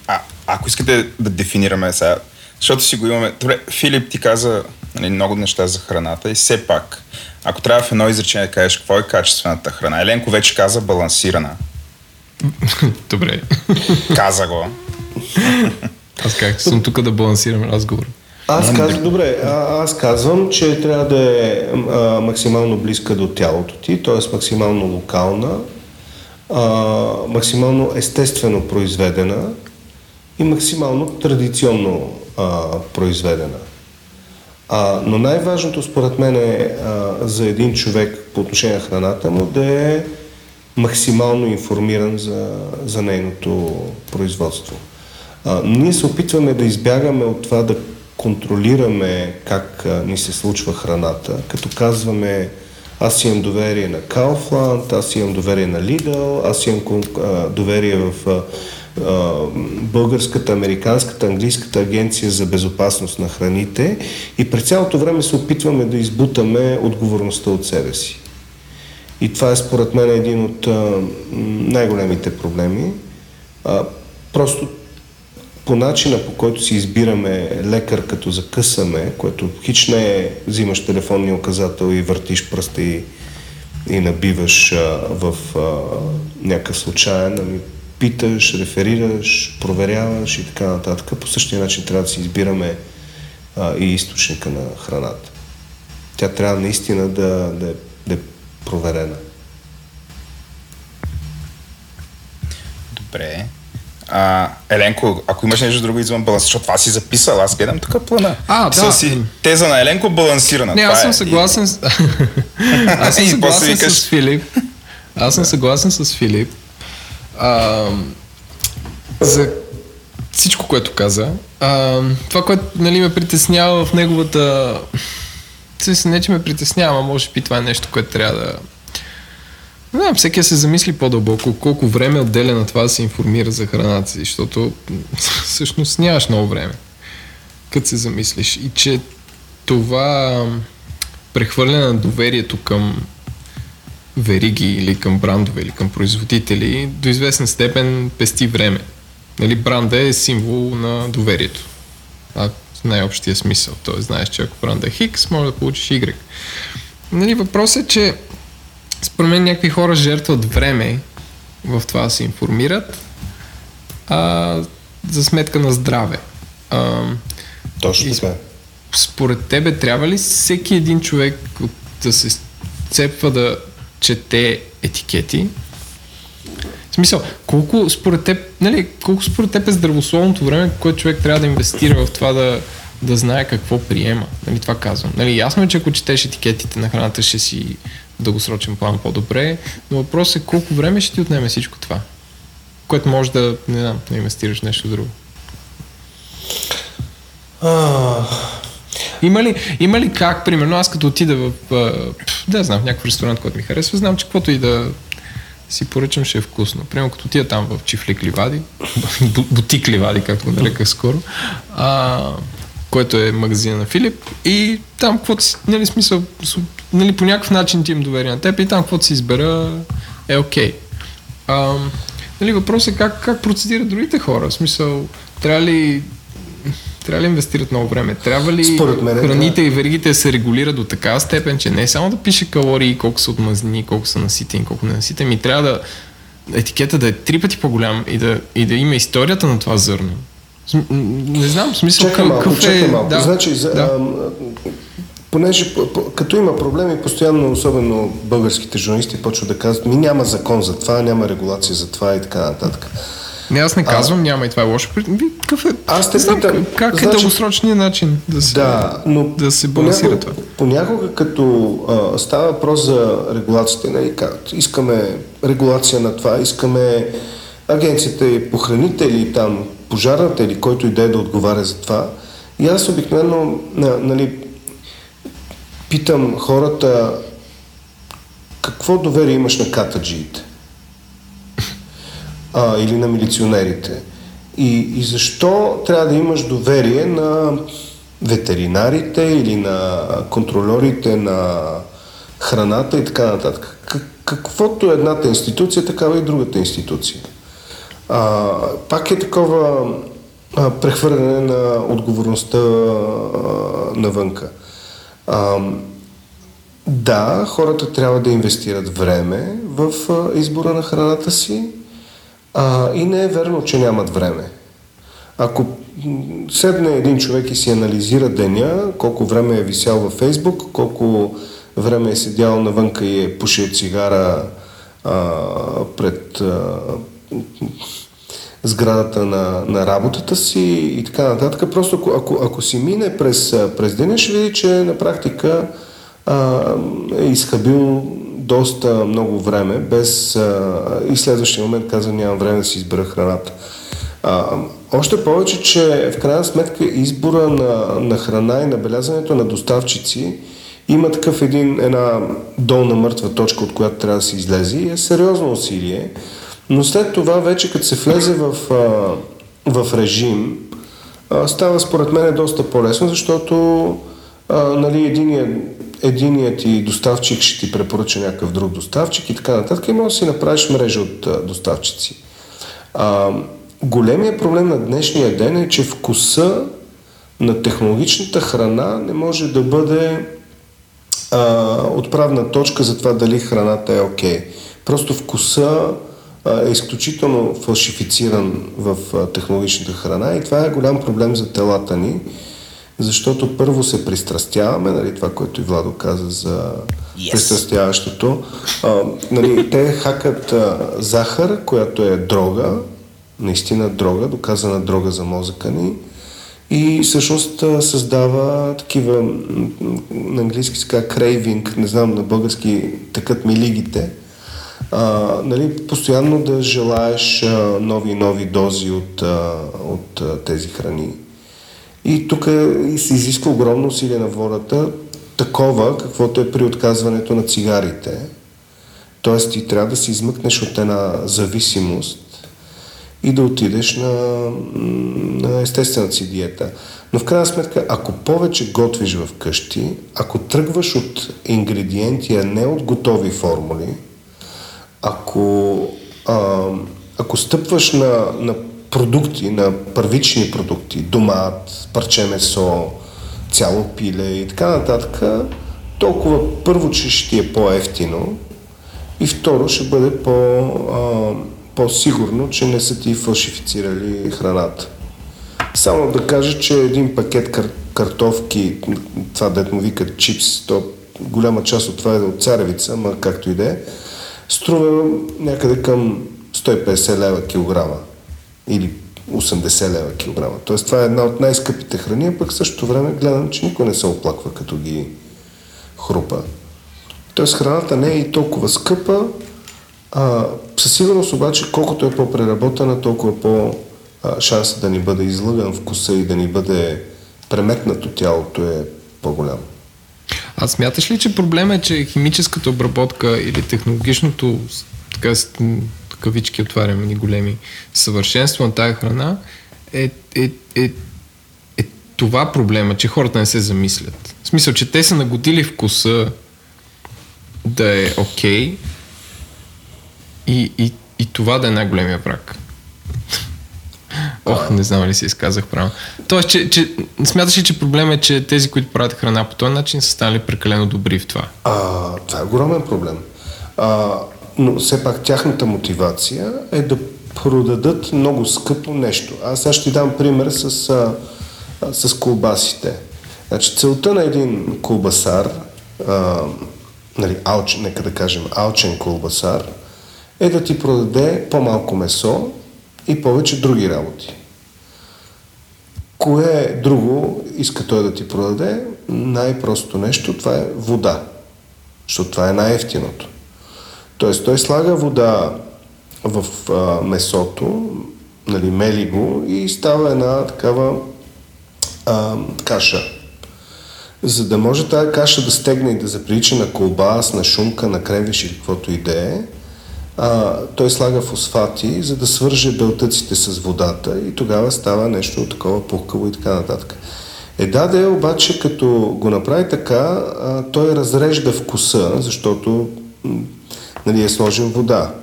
А, ако искате да дефинираме сега, защото си го имаме. Добре, Филип ти каза нали, много неща за храната и все пак, ако трябва в едно изречение да кажеш какво е качествената храна, Еленко вече каза балансирана. Добре. Каза го. Аз как съм тук да балансирам разговор. Аз казвам, добре, а, аз казвам, че трябва да е а, максимално близка до тялото ти, т.е. максимално локална, а, максимално естествено произведена и максимално традиционно а, произведена. А, но най-важното според мен е а, за един човек по отношение на храната му да е максимално информиран за, за нейното производство. А, ние се опитваме да избягаме от това да контролираме как ни се случва храната, като казваме аз имам доверие на Kaufland, аз имам доверие на Lidl, аз имам доверие в българската, американската, английската агенция за безопасност на храните и през цялото време се опитваме да избутаме отговорността от себе си. И това е според мен един от най-големите проблеми. Просто по начина по който си избираме лекар като закъсаме, което хич не е взимаш телефонния указател и въртиш пръста и, и набиваш а, в а, някакъв случайен, ами питаш, реферираш, проверяваш и така нататък. По същия начин трябва да си избираме а, и източника на храната. Тя трябва наистина да, да, да е проверена. Добре. А, Еленко, ако имаш нещо друго извън баланс, защото това си записал, аз гледам тук плана. А, да. Си, теза на Еленко балансирана. Не, аз съм е. съгласен с... аз съм съгласен с Филип. Аз съм съгласен с Филип. А, за всичко, което каза. А, това, което нали, ме притеснява в неговата... Не, че ме притеснява, може би това е нещо, което трябва да... Не всеки се замисли по-дълбоко колко време отделя на това да се информира за храната си, защото всъщност нямаш много време, като се замислиш. И че това прехвърляне на доверието към вериги или към брандове или към производители до известна степен пести време. Нали, бранда е символ на доверието. А в най-общия смисъл. Тоест, знаеш, че ако бранда е Хикс, може да получиш Y. Нали, въпросът е, че според мен някакви хора жертват време в това да се информират а, за сметка на здраве. А, Точно така. Според тебе трябва ли всеки един човек да се цепва да чете етикети. В смисъл, колко според теб, нали, колко според теб е здравословното време, което човек трябва да инвестира в това да, да знае какво приема. Нали, това казвам. Нали, ясно е, че ако четеш етикетите на храната, ще си дългосрочен план по-добре, но въпросът е колко време ще ти отнеме всичко това, което може да, не знам, да инвестираш нещо друго. Има ли, има ли как, примерно, аз като отида в, да знам, в някакъв ресторант, който ми харесва, знам, че каквото и да си поръчам, ще е вкусно. Примерно, като отида там в Чифлик Ливади, бутик Ливади, както го нареках скоро, а, което е магазина на Филип, и там, каквото си, нали, смисъл, нали, по някакъв начин ти им доверие на теб и там, каквото си избера, е окей. Okay. нали, въпросът е как, как процедират другите хора. В смисъл, трябва ли трябва ли инвестират много време? Трябва ли мен, храните да. и веригите се регулират до такава степен, че не е само да пише калории, колко са от мазнини, колко са наситени, колко не наситени, ми трябва да, етикета да е три пъти по-голям и да, и да има историята на това зърно. Не знам, в смисъл Чакай малко, какъв чакай е... малко. Да, Значи, за, да. Понеже по- по- като има проблеми, постоянно, особено българските журналисти, почват да казват, ми няма закон за това, няма регулация за това и така нататък. Не, аз не казвам, няма и това е лошо. Какъв е? Аз те знам питам, как- е значи- дългосрочният начин да се, Да, но да се балансира понякога, това? понякога като а, става въпрос за регулацията, нали, как, искаме регулация на това, искаме агенцията по храните или там пожарната или който и да е да отговаря за това. И аз обикновено на, нали, питам хората какво доверие имаш на катаджиите а, или на милиционерите. И, и защо трябва да имаш доверие на ветеринарите или на контролерите на храната и така нататък. Как, каквото е едната институция, такава и другата институция. А, пак е такова а, прехвърляне на отговорността а, навънка. Да, хората трябва да инвестират време в избора на храната си а, и не е верно, че нямат време. Ако седне един човек и си анализира деня, колко време е висял във Фейсбук, колко време е седял навънка и е пушил цигара а, пред сградата на, на работата си и така нататък. Просто ако, ако, ако си мине през, през деня, ще види, че на практика а, е изхабил доста много време, без а, и следващия момент каза нямам време да си избера храната. А, още повече, че в крайна сметка избора на, на храна и набелязването на доставчици има такъв един, една долна мъртва точка, от която трябва да се излезе и е сериозно усилие. Но след това вече като се влезе в, а, в режим, а, става според мен доста по-лесно, защото а, нали, единият, единият ти доставчик ще ти препоръча някакъв друг доставчик и така нататък и може да си направиш мрежа от а, доставчици. А, големия проблем на днешния ден е, че вкуса на технологичната храна не може да бъде а, отправна точка за това дали храната е окей. Okay. Просто вкуса е изключително фалшифициран в технологичната храна и това е голям проблем за телата ни, защото първо се пристрастяваме, нали, това, което и Владо каза за Yes. пристрастяващото. А, нали, те хакат а, захар, която е дрога, наистина дрога, доказана дрога за мозъка ни, и всъщност създава такива, на английски се казва крейвинг, не знам на български такът ми лигите, а, нали, постоянно да желаеш а, нови и нови дози от, а, от а, тези храни. И тук е- се изисква огромно усилие на волята, такова, каквото е при отказването на цигарите. Тоест ти трябва да се измъкнеш от една зависимост и да отидеш на, на естествената си диета. Но в крайна сметка, ако повече готвиш в къщи, ако тръгваш от ингредиенти, а не от готови формули, ако, а, ако стъпваш на, на продукти, на първични продукти, домат, парче месо, цяло пиле и така нататък, толкова първо, че ще ти е по-ефтино и второ ще бъде по, а, по-сигурно, че не са ти фалшифицирали храната. Само да кажа, че един пакет кар- картофки, това дет му викат чипс, то голяма част от това е от царевица, ма както и да е, струва някъде към 150 лева килограма или 80 лева килограма. Тоест това е една от най-скъпите храни, а пък в същото време гледам, че никой не се оплаква като ги хрупа. Тоест храната не е и толкова скъпа, а, със сигурност обаче колкото е по-преработена, толкова по шанса да ни бъде излъган вкуса и да ни бъде преметнато тялото е по-голям. А смяташ ли, че проблема е, че химическата обработка или технологичното, така кавички отваряме ни големи, съвършенство на тази храна е, е, е, е това проблема, че хората не се замислят. В смисъл, че те са нагодили вкуса да е окей и, и, и това да е най-големия враг. Ох, не знам ли се изказах правилно. Тоест, че, че смяташ ли, че проблем е, че тези, които правят храна по този начин, са станали прекалено добри в това? А, това е огромен проблем. А, но все пак тяхната мотивация е да продадат много скъпо нещо. Аз сега ще дам пример с, а, с колбасите. Значи, целта на един колбасар, а, нали, алч, нека да кажем алчен колбасар, е да ти продаде по-малко месо и повече други работи. Кое друго иска той да ти продаде? Най-простото нещо, това е вода. Защото това е най-ефтиното. Тоест той слага вода в а, месото, нали, мели го и става една такава а, каша. За да може тази каша да стегне и да заприлича на колбас, на шумка, на кревиш или каквото и да е, а, той слага фосфати, за да свърже белтъците с водата и тогава става нещо такова пухкаво и така нататък. Е, да, да е, обаче като го направи така, а, той разрежда вкуса, защото нали, е сложил вода.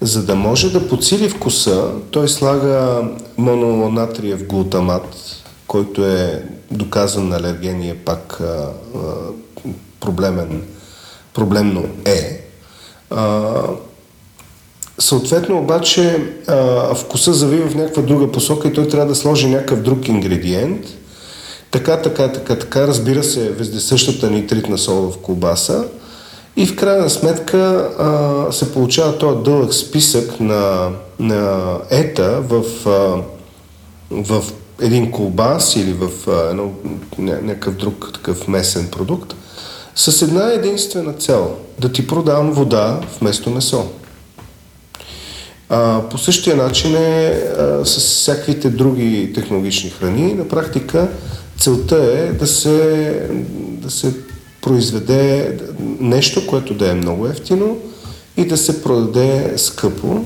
За да може да подсили вкуса, той слага мононатриев глутамат, който е доказан алерген и е пак а, а, проблемен, проблемно е. А, съответно обаче вкуса завива в някаква друга посока и той трябва да сложи някакъв друг ингредиент. Така, така, така, така, разбира се, вездесъщата нитритна сол в колбаса – и в крайна сметка а, се получава този дълъг списък на, на ета в, а, в един колбас или в а, едно, някакъв друг такъв месен продукт с една единствена цел да ти продавам вода вместо месо. А, по същия начин е а, с всякаквите други технологични храни. На практика целта е да се, да се произведе нещо, което да е много ефтино и да се продаде скъпо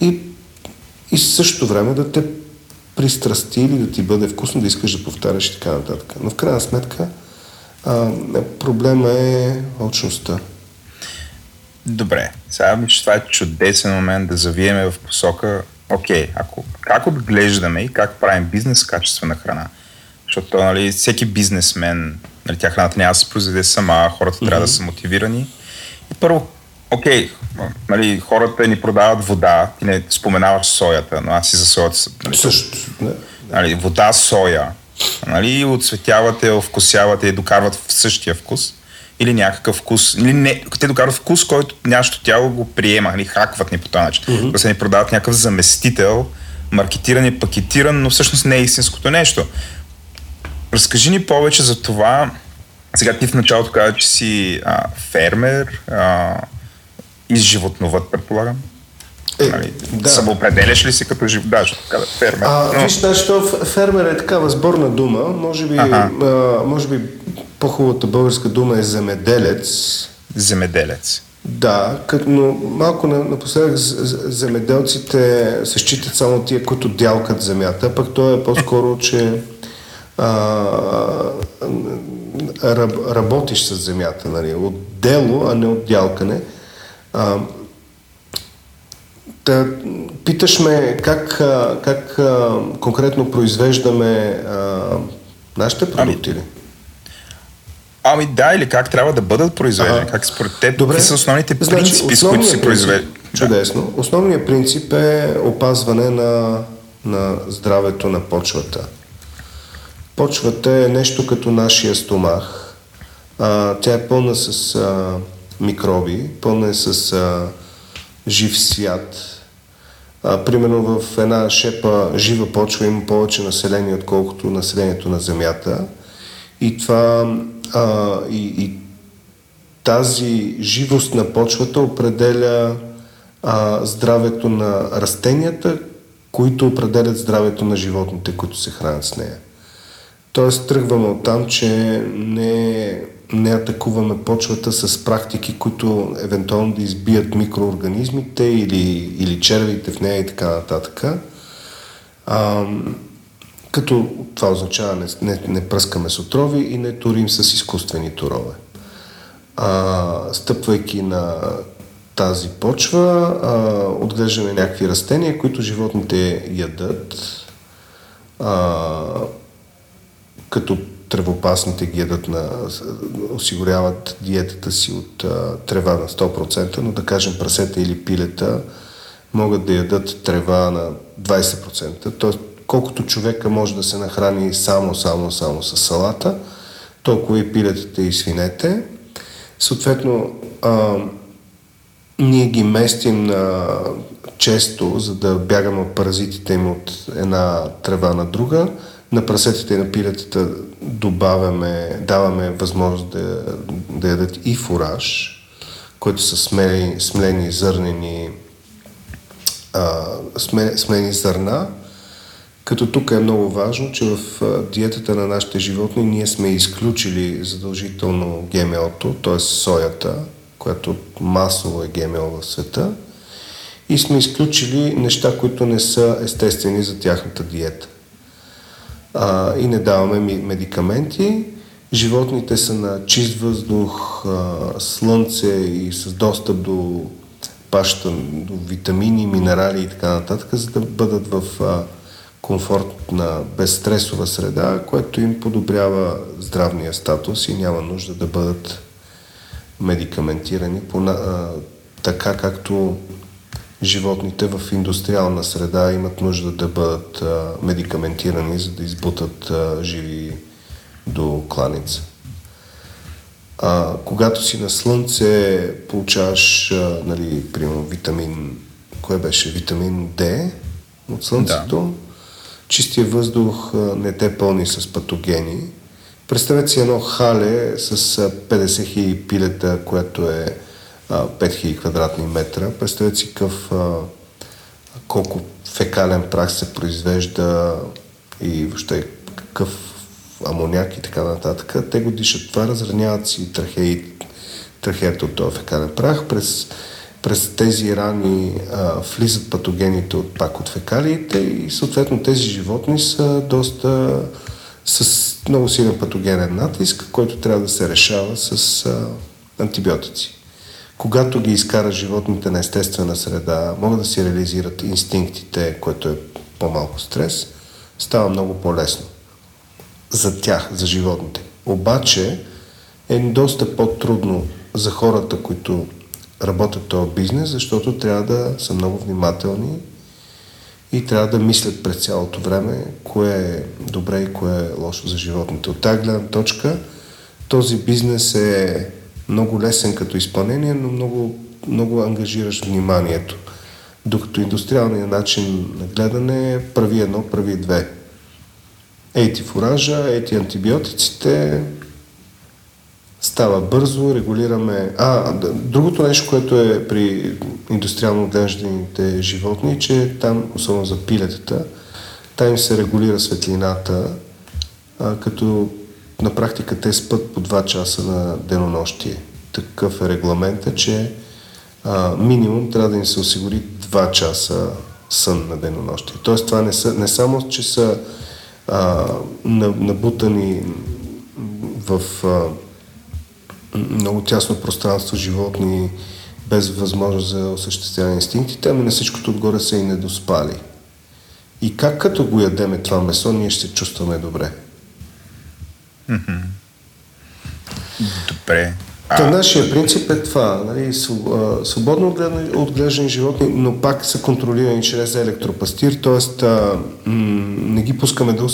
и, и същото време да те пристрасти или да ти бъде вкусно, да искаш да повтаряш и така нататък. Но в крайна сметка а, проблема е очността. Добре, сега мисля, това е чудесен момент да завиеме в посока, окей, ако, как отглеждаме и как правим бизнес с качествена храна. Защото нали, всеки бизнесмен Нали, тя храната няма да се произведе сама, хората mm-hmm. трябва да са мотивирани. И първо, окей, нали, хората ни продават вода, ти не споменаваш соята, но аз и за соята... Нали, Също. Нали, вода, соя. Нали, отцветявате, вкусявате и докарват в същия вкус. Или някакъв вкус. Или не, те докарват вкус, който нашето тяло го приема. Нали, хакват ни по този начин. Mm-hmm. Да се ни продават някакъв заместител, маркетиран и пакетиран, но всъщност не е истинското нещо. Разкажи ни повече за това. Сега ти в началото каза, че си а, фермер а, и животновът, предполагам. Е, нали, да. Самоопределяш ли си като жив... Да, така, фермер. А, но... Виж, значи, фермер е такава сборна дума. Може би, ага. а, може би по-хубавата българска дума е земеделец. Земеделец. Да, като, но малко напоследък земеделците се считат само тия, които дялкат земята, пък то е по-скоро, че а, работиш с земята, нали, от дело, а не от дялкане. А, да, питаш ме как, как конкретно произвеждаме а, нашите продукти ами, ами да, или как трябва да бъдат произведени, ага. как според теб, Добре. са основните значи, принципи, с които си произвеждат? Чудесно. Основният принцип е опазване на, на здравето на почвата. Почвата е нещо като нашия стомах. А, тя е пълна с а, микроби, пълна е с а, жив свят. А, примерно в една шепа жива почва има повече население, отколкото населението на Земята. И това а, и, и тази живост на почвата определя а, здравето на растенията, които определят здравето на животните, които се хранят с нея. Тоест тръгваме от там, че не, не атакуваме почвата с практики, които евентуално да избият микроорганизмите или, или червите в нея и така нататък. А, като това означава не, не, не пръскаме с отрови и не турим с изкуствени турове. А, стъпвайки на тази почва, а, отглеждаме някакви растения, които животните ядат. А, като тревопасните ги ядат на, осигуряват диетата си от а, трева на 100%, но да кажем прасета или пилета могат да ядат трева на 20%. Тоест, колкото човека може да се нахрани само, само, само с салата, толкова и пилетата и свинете. Съответно, а, ние ги местим на често, за да бягаме паразитите им от една трева на друга. На прасетите и на пилетата добавяме, даваме възможност да, да ядат и фураж, които са смели, смлени зърнени а, смени зърна, като тук е много важно, че в диетата на нашите животни ние сме изключили задължително ГМО-то, т.е. соята, която масово е ГМО в света, и сме изключили неща, които не са естествени за тяхната диета. А, и не даваме медикаменти. Животните са на чист въздух, а, слънце и с достъп до паща, до витамини, минерали и така нататък, за да бъдат в а, комфортна, безстресова среда, което им подобрява здравния статус и няма нужда да бъдат медикаментирани по, а, така както животните в индустриална среда имат нужда да бъдат а, медикаментирани, за да избутат а, живи до кланица. А, когато си на слънце, получаваш, а, нали, примерно, витамин, кое беше? Витамин D от слънцето. Да. Чистия въздух не те пълни с патогени. Представете си едно хале с 50 хиляди пилета, което е 5000 квадратни метра. Представете си къв, а, колко фекален прах се произвежда и въобще какъв амоняк и така нататък. Те го дишат това, разраняват си трахеи, трахеята от този фекален прах. През, през тези рани а, влизат патогените от, пак от фекалиите и съответно тези животни са доста с много силен патогенен натиск, който трябва да се решава с а, антибиотици. Когато ги изкара животните на естествена среда, могат да си реализират инстинктите, което е по-малко стрес, става много по-лесно за тях, за животните. Обаче е доста по-трудно за хората, които работят този бизнес, защото трябва да са много внимателни и трябва да мислят през цялото време кое е добре и кое е лошо за животните. От тази гледна точка този бизнес е много лесен като изпълнение, но много, много ангажираш вниманието. Докато индустриалният начин на гледане е прави едно, прави две. Ети фуража, ети антибиотиците, става бързо, регулираме... А, другото нещо, което е при индустриално отглежданите животни, че там, особено за пилетата, там се регулира светлината, а, като на практика те спът по 2 часа на денонощие. Такъв е регламента, че а, минимум трябва да им се осигури 2 часа сън на денонощие. Тоест това не, са, не само, че са а, набутани в а, много тясно пространство животни без възможност за осъществяване инстинктите, ами на всичкото отгоре са и недоспали. И как като го ядеме това месо, ние ще се чувстваме добре. Добре. Та, нашия принцип е това, нали, свободно отглеждани животни, но пак са контролирани чрез електропастир, т.е. не ги пускаме да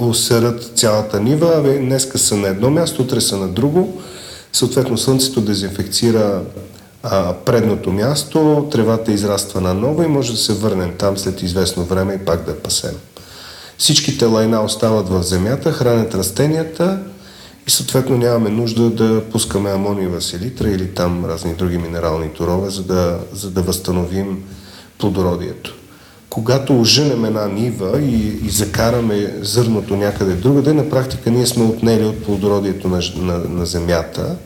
усерат цялата нива, а днеска са на едно място, утре са на друго. Съответно, слънцето дезинфекцира а, предното място, тревата израства на ново и може да се върнем там след известно време и пак да пасем. Всичките лайна остават в земята, хранят растенията и съответно нямаме нужда да пускаме амониева селитра или там разни други минерални торове, за да, за да възстановим плодородието. Когато оженем една нива и, и закараме зърното някъде другаде, на практика ние сме отнели от плодородието на, на, на земята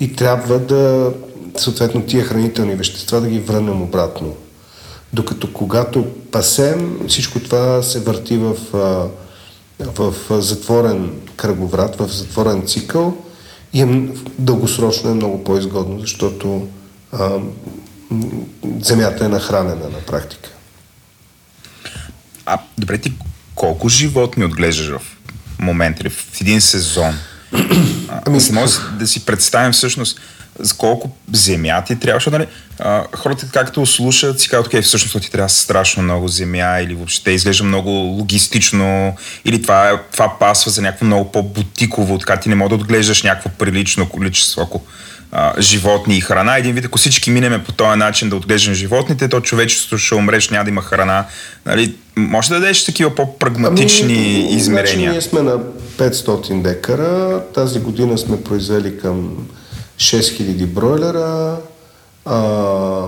и трябва да, съответно, тия хранителни вещества да ги върнем обратно. Докато когато пасем, всичко това се върти в, в затворен кръговрат, в затворен цикъл и е, дългосрочно е много по-изгодно, защото а, земята е нахранена на практика. А добре, ти колко животни отглеждаш в момент или в един сезон. Ами, може да си представим всъщност за колко земя ти трябва, защото нали, а, хората както слушат си казват, окей, всъщност ти трябва страшно много земя или въобще изглежда много логистично или това, е, това пасва за някакво много по-бутиково, така ти не може да отглеждаш някакво прилично количество, ако а, животни и храна. Един вид, ако всички минеме по този начин да отглеждам животните, то човечеството ще умреш, няма да има храна. Нали, може да дадеш такива по-прагматични ами, измерения? Значи ние сме на 500 декара. Тази година сме произвели към 6000 бройлера, а,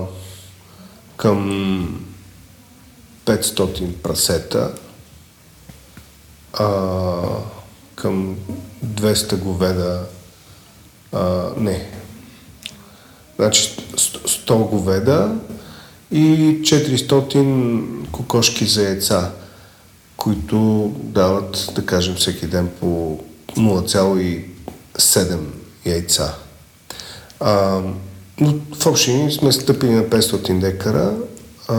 към 500 прасета, а, към 200 говеда, а, не, значи 100 говеда и 400 кокошки за яйца, които дават, да кажем, всеки ден по 0,7 яйца. А, но в общини сме стъпили на 500 декара. А...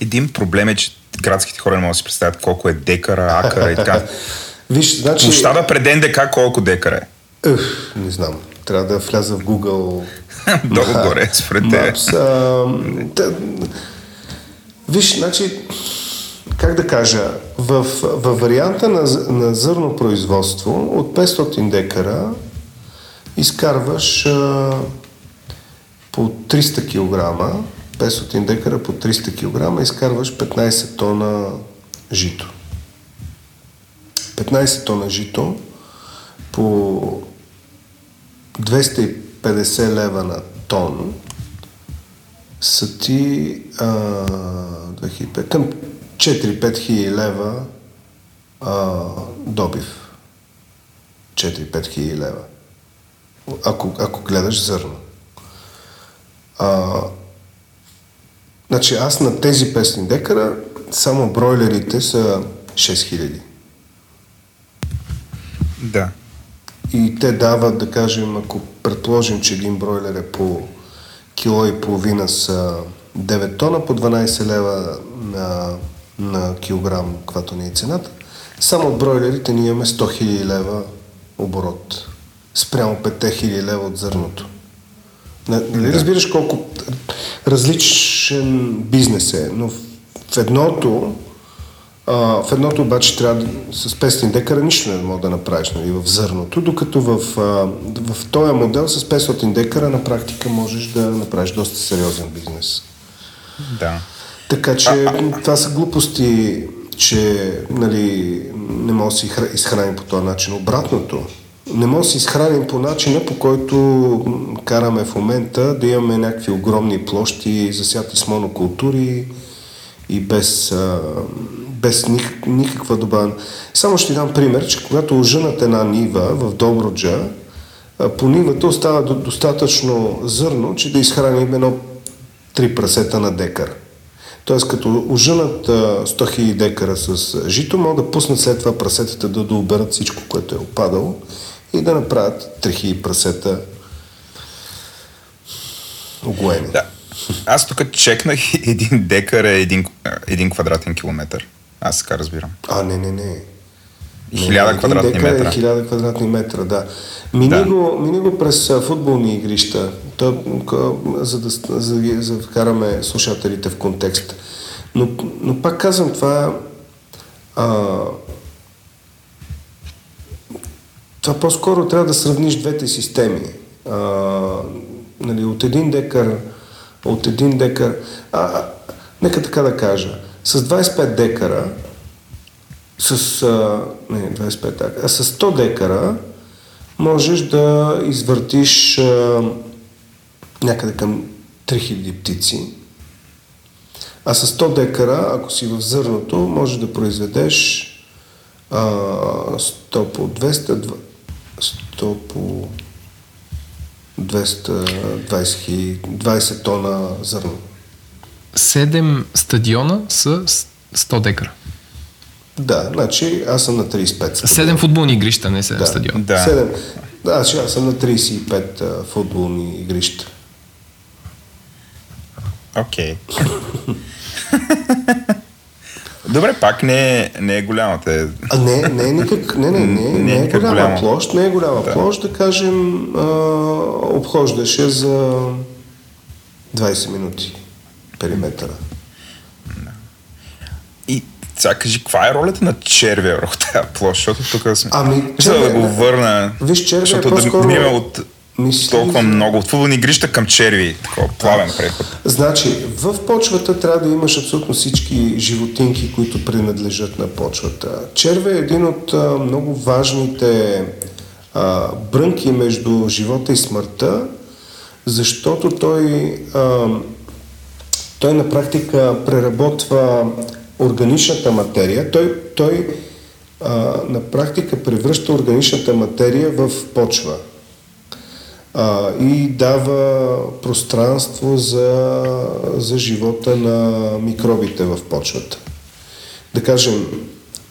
Един проблем е, че градските хора не могат да си представят колко е декара, акара и така. Виж, значи... Площада пред НДК колко декара е? Ух, не знам. Трябва да вляза в Google. Долу горе, според те. Виж, значи, как да кажа, в, в варианта на, на зърно производство от 500 декара изкарваш а, по 300 кг, 500 декара по 300 кг, изкарваш 15 тона жито. 15 тона жито по 250 лева на тон са ти а, 2005, към 4-5 хиляди лева а, добив. 4-5 хиляди лева ако, ако гледаш зърно. А, значи аз на тези 500 декара само бройлерите са 6000. Да. И те дават, да кажем, ако предположим, че един бройлер е по кило и половина са 9 тона, по 12 лева на, на килограм, каквато ни е цената, само от бройлерите ние имаме 100 000 лева оборот спрямо 5000 лева от зърното. Нали да. разбираш колко различен бизнес е, но в едното а, в едното обаче трябва да, с 500 декара нищо не мога да направиш нали, в зърното, докато в, а, в този модел с 500 декара на практика можеш да направиш доста сериозен бизнес. Да. Така че това са глупости, че нали, не може да си изхрани по този начин. Обратното, не може да се изхраним по начина, по който караме в момента, да имаме някакви огромни площи, засяти с монокултури и без, без никак, никаква добавена. Само ще дам пример, че когато ожънат една нива в Доброджа, по нивата остава достатъчно зърно, че да изхраним едно три прасета на декар. Тоест, като ожънат 100 000 декара с жито, могат да пуснат след това прасетата да дооберат всичко, което е опадало и да направят трехи и прасета огоени. Да. Аз тук чекнах един декар е един, един квадратен километър. Аз така разбирам. А, не, не, не. Хиляда квадратни е метра. Хиляда квадратни метра, да. Мини, да. Го, мини го през футболни игрища, то, за, да, за, за вкараме слушателите в контекст. Но, но пак казвам, това а, Това по-скоро трябва да сравниш двете системи. А, нали, от един декар, от един декар, а, нека така да кажа, с 25 декара, с, а, не, 25 декара, а с 100 декара можеш да извъртиш а, някъде към 3000 птици. А с 100 декара, ако си в зърното, можеш да произведеш а, 100 по 200, 100 по 220 20 тона зърно. Седем стадиона са 100 декара. Да, значи аз съм на 35. Седем футболни игрища, не 7 да, стадиона. Да. 7. Да, аз съм на 35 а, футболни игрища. Окей. Okay. Добре, пак не е, не е голямата. А не, не е никак, не, не, не, не, не е голяма голямо. площ, не е голяма да. площ, да кажем, а, обхождаше за 20 минути периметъра. И сега кажи, каква е ролята на червия върху тази площ, защото тук сме... Ами, червия, да го върна, виж, червия защото е по-скоро... да, да от мисли... толкова много от футболни игрища към черви, такова плавен преход. Значи, в почвата трябва да имаш абсолютно всички животинки, които принадлежат на почвата. Червя е един от а, много важните а, брънки между живота и смъртта, защото той, а, той на практика преработва органичната материя. Той, той а, на практика превръща органичната материя в почва а, и дава пространство за, за живота на микробите в почвата. Да кажем,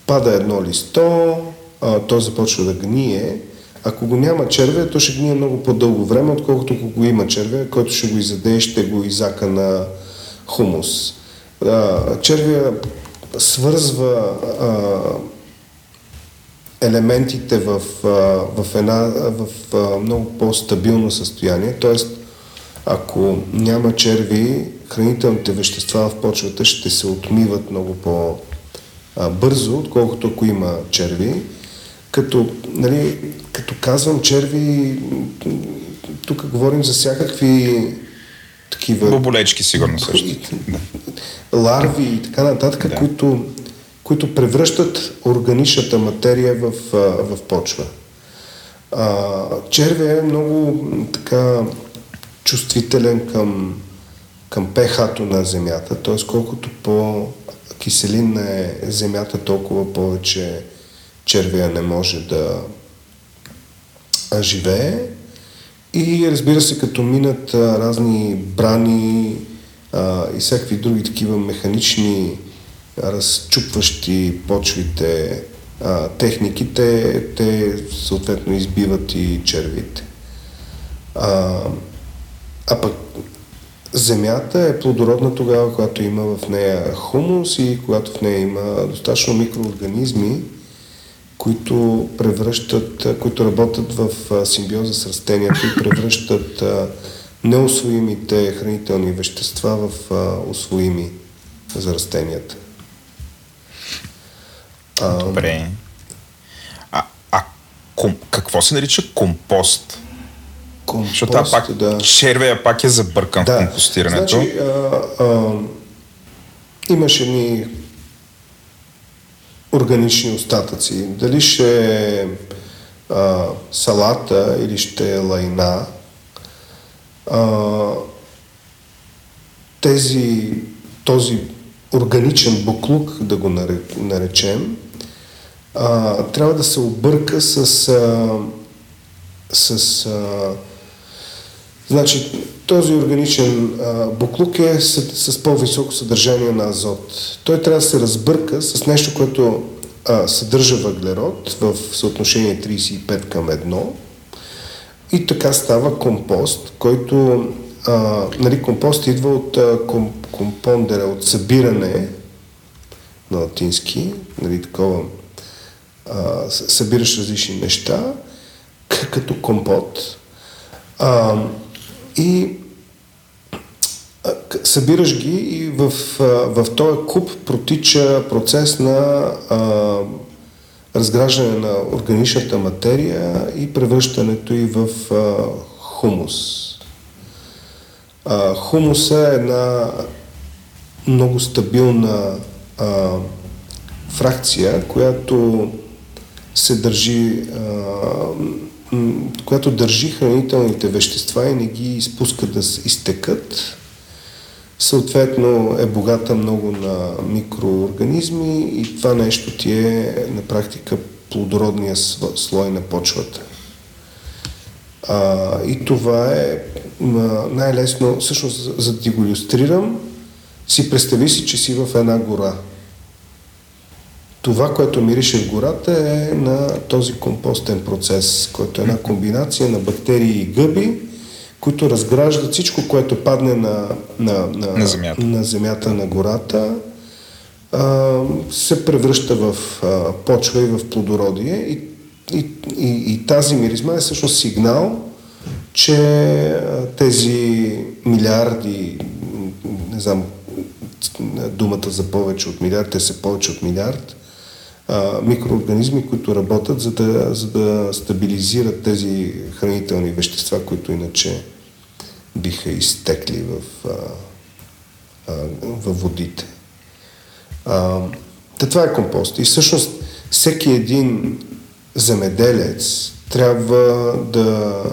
пада едно листо, а, то започва да гние. Ако го няма червя, то ще гние много по-дълго време, отколкото ако го има червя, който ще го изяде и ще го изака на хумус. Червя свързва елементите в, в, една, в много по-стабилно състояние. Тоест, ако няма черви, хранителните вещества в почвата ще се отмиват много по-бързо, отколкото ако има черви. Като, нали, като казвам черви, тук говорим за всякакви такива... Боболечки, сигурно също. Ларви и така нататък, да. които които превръщат органичната материя в, в почва. А, червя е много така чувствителен към, към пехато на земята, т.е. колкото по-киселинна е земята, толкова повече червия не може да живее. И разбира се, като минат а, разни брани а, и всякакви други такива механични разчупващи почвите а, техники, те, те съответно избиват и червите. А, а пък земята е плодородна тогава, когато има в нея хумус и когато в нея има достатъчно микроорганизми, които превръщат, които работят в симбиоза с растенията и превръщат неосвоимите хранителни вещества в освоими за растенията. Добре. А, а ком, какво се нарича компост? Компост, Защото пак, да. червея пак е забъркан да. в компостирането. Значи, а, а, имаш едни органични остатъци. Дали ще е салата или ще е лайна, а, тези, този органичен буклук, да го наречем, а, трябва да се обърка с, а, с а, значи този органичен а, буклук е с, с по-високо съдържание на азот. Той трябва да се разбърка с нещо, което а, съдържа въглерод в съотношение 35 към 1 и така става компост, който а, нали, компост идва от а, комп, компондера, от събиране на латински, нали, такова а, събираш различни неща, като компот. А, и събираш ги и в, в този куп протича процес на а, разграждане на органичната материя и превръщането и в а, хумус. А, хумуса е една много стабилна а, фракция, която се държи, а, която държи хранителните вещества и не ги изпуска да изтекат. Съответно е богата много на микроорганизми и това нещо ти е на практика плодородния слой на почвата. А, и това е най-лесно, всъщност за да ти го иллюстрирам, си представи си, че си в една гора – това, което мирише в гората е на този компостен процес, който е една комбинация на бактерии и гъби, които разграждат всичко, което падне на, на, на, на, земята. на земята на гората, а, се превръща в а, почва и в плодородие и, и, и, и тази миризма е всъщност сигнал, че а, тези милиарди, не знам думата за повече от милиард, те са повече от милиард, микроорганизми, които работят, за да, за да стабилизират тези хранителни вещества, които иначе биха изтекли в, а, а, в водите. А, да, това е компост. И всъщност всеки един земеделец трябва да,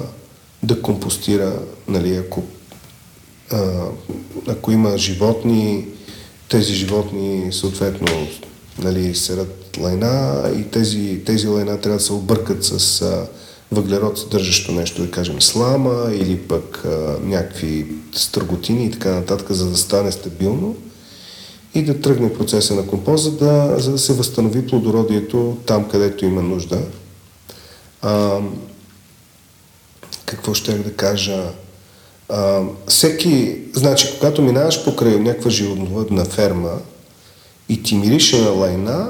да компостира, нали, ако, а, ако има животни, тези животни съответно нали, серат лайна и тези, тези лайна трябва да се объркат с а, въглерод съдържащо нещо, да кажем слама или пък а, някакви стърготини и така нататък, за да стане стабилно и да тръгне процеса на компост, за да, за да се възстанови плодородието там, където има нужда. А, какво ще да кажа? А, всеки, значи, когато минаваш покрай някаква животновъдна ферма и ти мирише на лайна,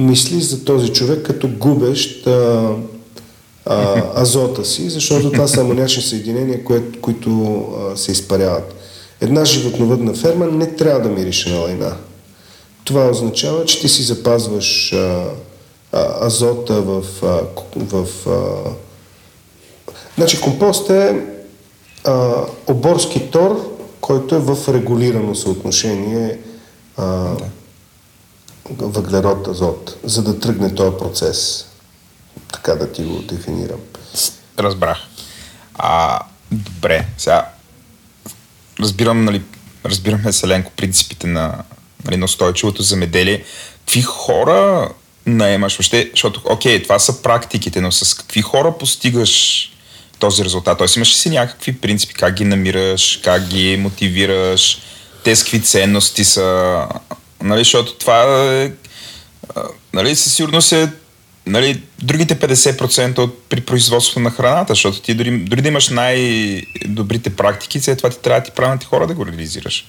мисли за този човек като губещ а, а, азота си, защото това са амонячни съединения, кое, които а, се изпаряват. Една животновъдна ферма не трябва да мирише на лайна. Това означава, че ти си запазваш а, а, азота в... А, в а... Значи компост е а, оборски тор, който е в регулирано съотношение а, да. Въглерод-азот, за да тръгне този процес. Така да ти го дефинирам. Разбрах. А, добре, сега разбирам, нали, разбираме Селенко принципите на, нали, на устойчивото замеделие. Какви хора наемаш въобще? Защото, окей, това са практиките, но с какви хора постигаш този резултат? Тоест имаш ли си някакви принципи, как ги намираш, как ги мотивираш, те с какви ценности са, нали, защото това е, нали, със сигурност е нали, другите 50% от, при производството на храната, защото ти дори, дори да имаш най-добрите практики, след това ти трябва да ти правилните хора да го реализираш.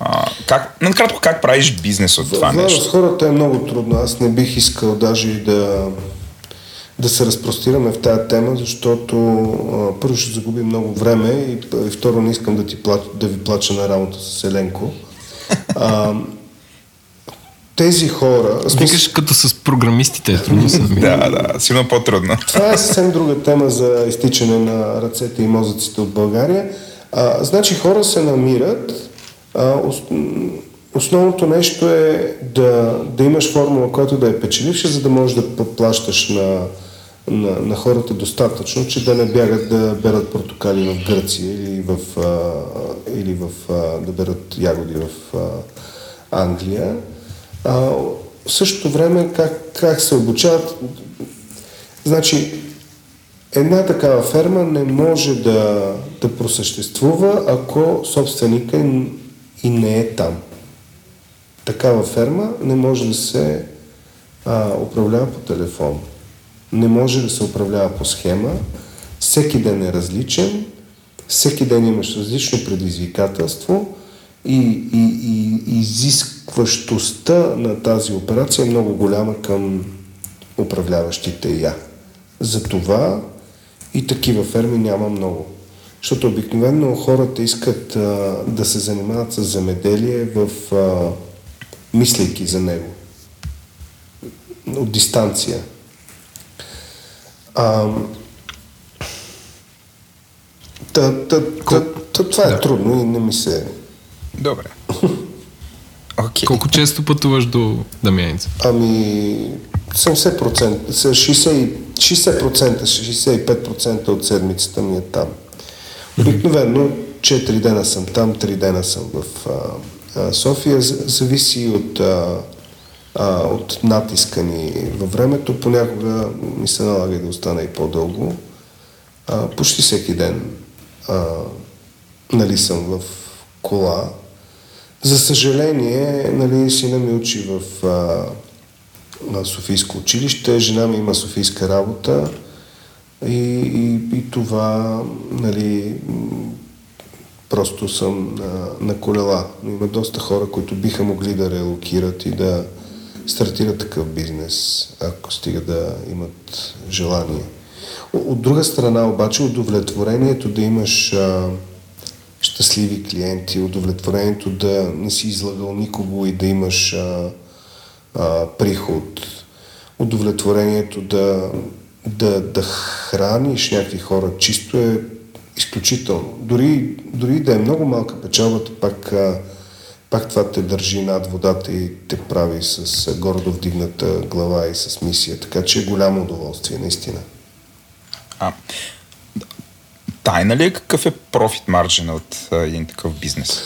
А, как, накратко, как правиш бизнес от това нещо? С хората е много трудно. Аз не бих искал даже и да, да се разпростираме в тази тема, защото а, първо ще загубим много време и, и второ не искам да, ти плач, да ви плача на работа с Еленко. А, тези хора... Викаш като с програмистите, е Да, да, силно по-трудно. Това е съвсем друга тема за изтичане на ръцете и мозъците от България. А, значи хора се намират. А, основното нещо е да, да имаш формула, която да е печеливша, за да можеш да плащаш на, на, на хората достатъчно, че да не бягат да берат портокали в Гърция или, в, а, или в, а, да берат ягоди в а, Англия. А, в същото време как, как се обучават? Значи, една такава ферма не може да, да просъществува, ако собственика и не е там. Такава ферма не може да се а, управлява по телефон. Не може да се управлява по схема. Всеки ден е различен, всеки ден имаш различно предизвикателство и, и, и изискващостта на тази операция е много голяма към управляващите я. Затова и такива ферми няма много. Защото обикновено хората искат а, да се занимават с земеделие в а, мислейки за него. От дистанция. А, та, та, та, та, това е трудно и не ми се Добре. Okay. Колко често пътуваш до Дамяница? Ами 70%, 60%, 60%, 65% от седмицата ми е там. Обикновено 4 дена съм там, 3 дена съм в а, а, София. Зависи от, а, а, от натиска ни във времето. Понякога ми се налага да остана и по-дълго. А, почти всеки ден а, нали съм в кола, за съжаление, нали, сина ми учи в а, на Софийско училище, жена ми има Софийска работа и, и, и това нали, просто съм на, на колела. Има доста хора, които биха могли да релокират и да стартират такъв бизнес, ако стига да имат желание. От друга страна обаче удовлетворението да имаш а, щастливи клиенти, удовлетворението да не си излагал никого и да имаш а, а, приход, удовлетворението да, да, да храниш някакви хора чисто е изключително. Дори, дори да е много малка печалбата, пак, пак това те държи над водата и те прави с гордо вдигната глава и с мисия. Така че е голямо удоволствие, наистина. А, тайна ли е какъв е профит марджин от а, един такъв бизнес?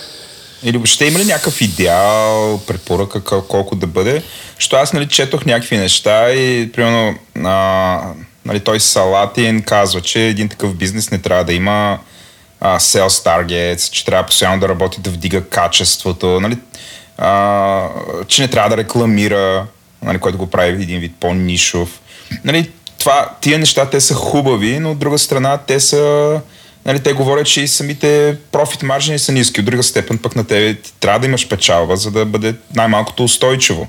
Или въобще има ли някакъв идеал, препоръка колко да бъде? Що аз нали, четох някакви неща и примерно а, нали, той Салатин казва, че един такъв бизнес не трябва да има а, sales targets, че трябва постоянно да работи да вдига качеството, нали, а, че не трябва да рекламира, нали, което го прави един вид по-нишов. Нали, това, тия неща, те са хубави, но от друга страна те са нали, те говорят, че и самите профит маржини са ниски. От друга степен пък на тебе трябва да имаш печалба, за да бъде най-малкото устойчиво.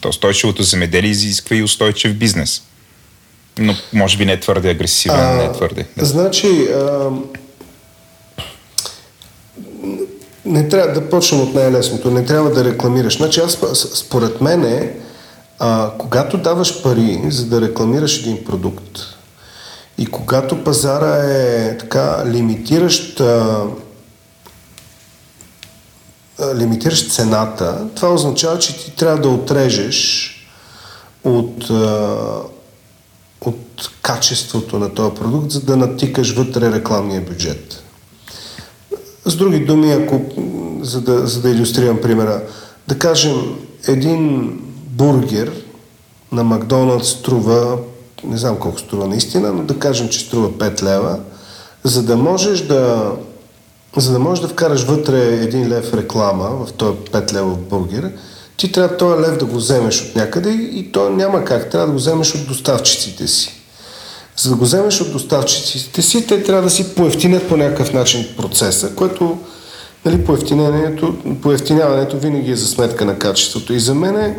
То устойчивото земеделие изисква и устойчив бизнес. Но може би не е твърде агресивен, а, не е твърде. Значи, а, не трябва да почнем от най-лесното. Не трябва да рекламираш. Значи аз, според мен е, а, когато даваш пари, за да рекламираш един продукт, и когато пазара е така лимитиращ, а, лимитиращ цената, това означава, че ти трябва да отрежеш от, от качеството на този продукт, за да натикаш вътре рекламния бюджет. С други думи, ако, за да, за да иллюстрирам примера, да кажем, един бургер на Макдоналдс струва не знам колко струва наистина, но да кажем, че струва 5 лева, за да можеш да за да можеш да вкараш вътре един лев реклама в този 5 лева бургер, ти трябва този лев да го вземеш от някъде и то няма как. Трябва да го вземеш от доставчиците си. За да го вземеш от доставчиците си, те трябва да си поевтинят по някакъв начин процеса, което нали, поевтиняването, винаги е за сметка на качеството. И за мен е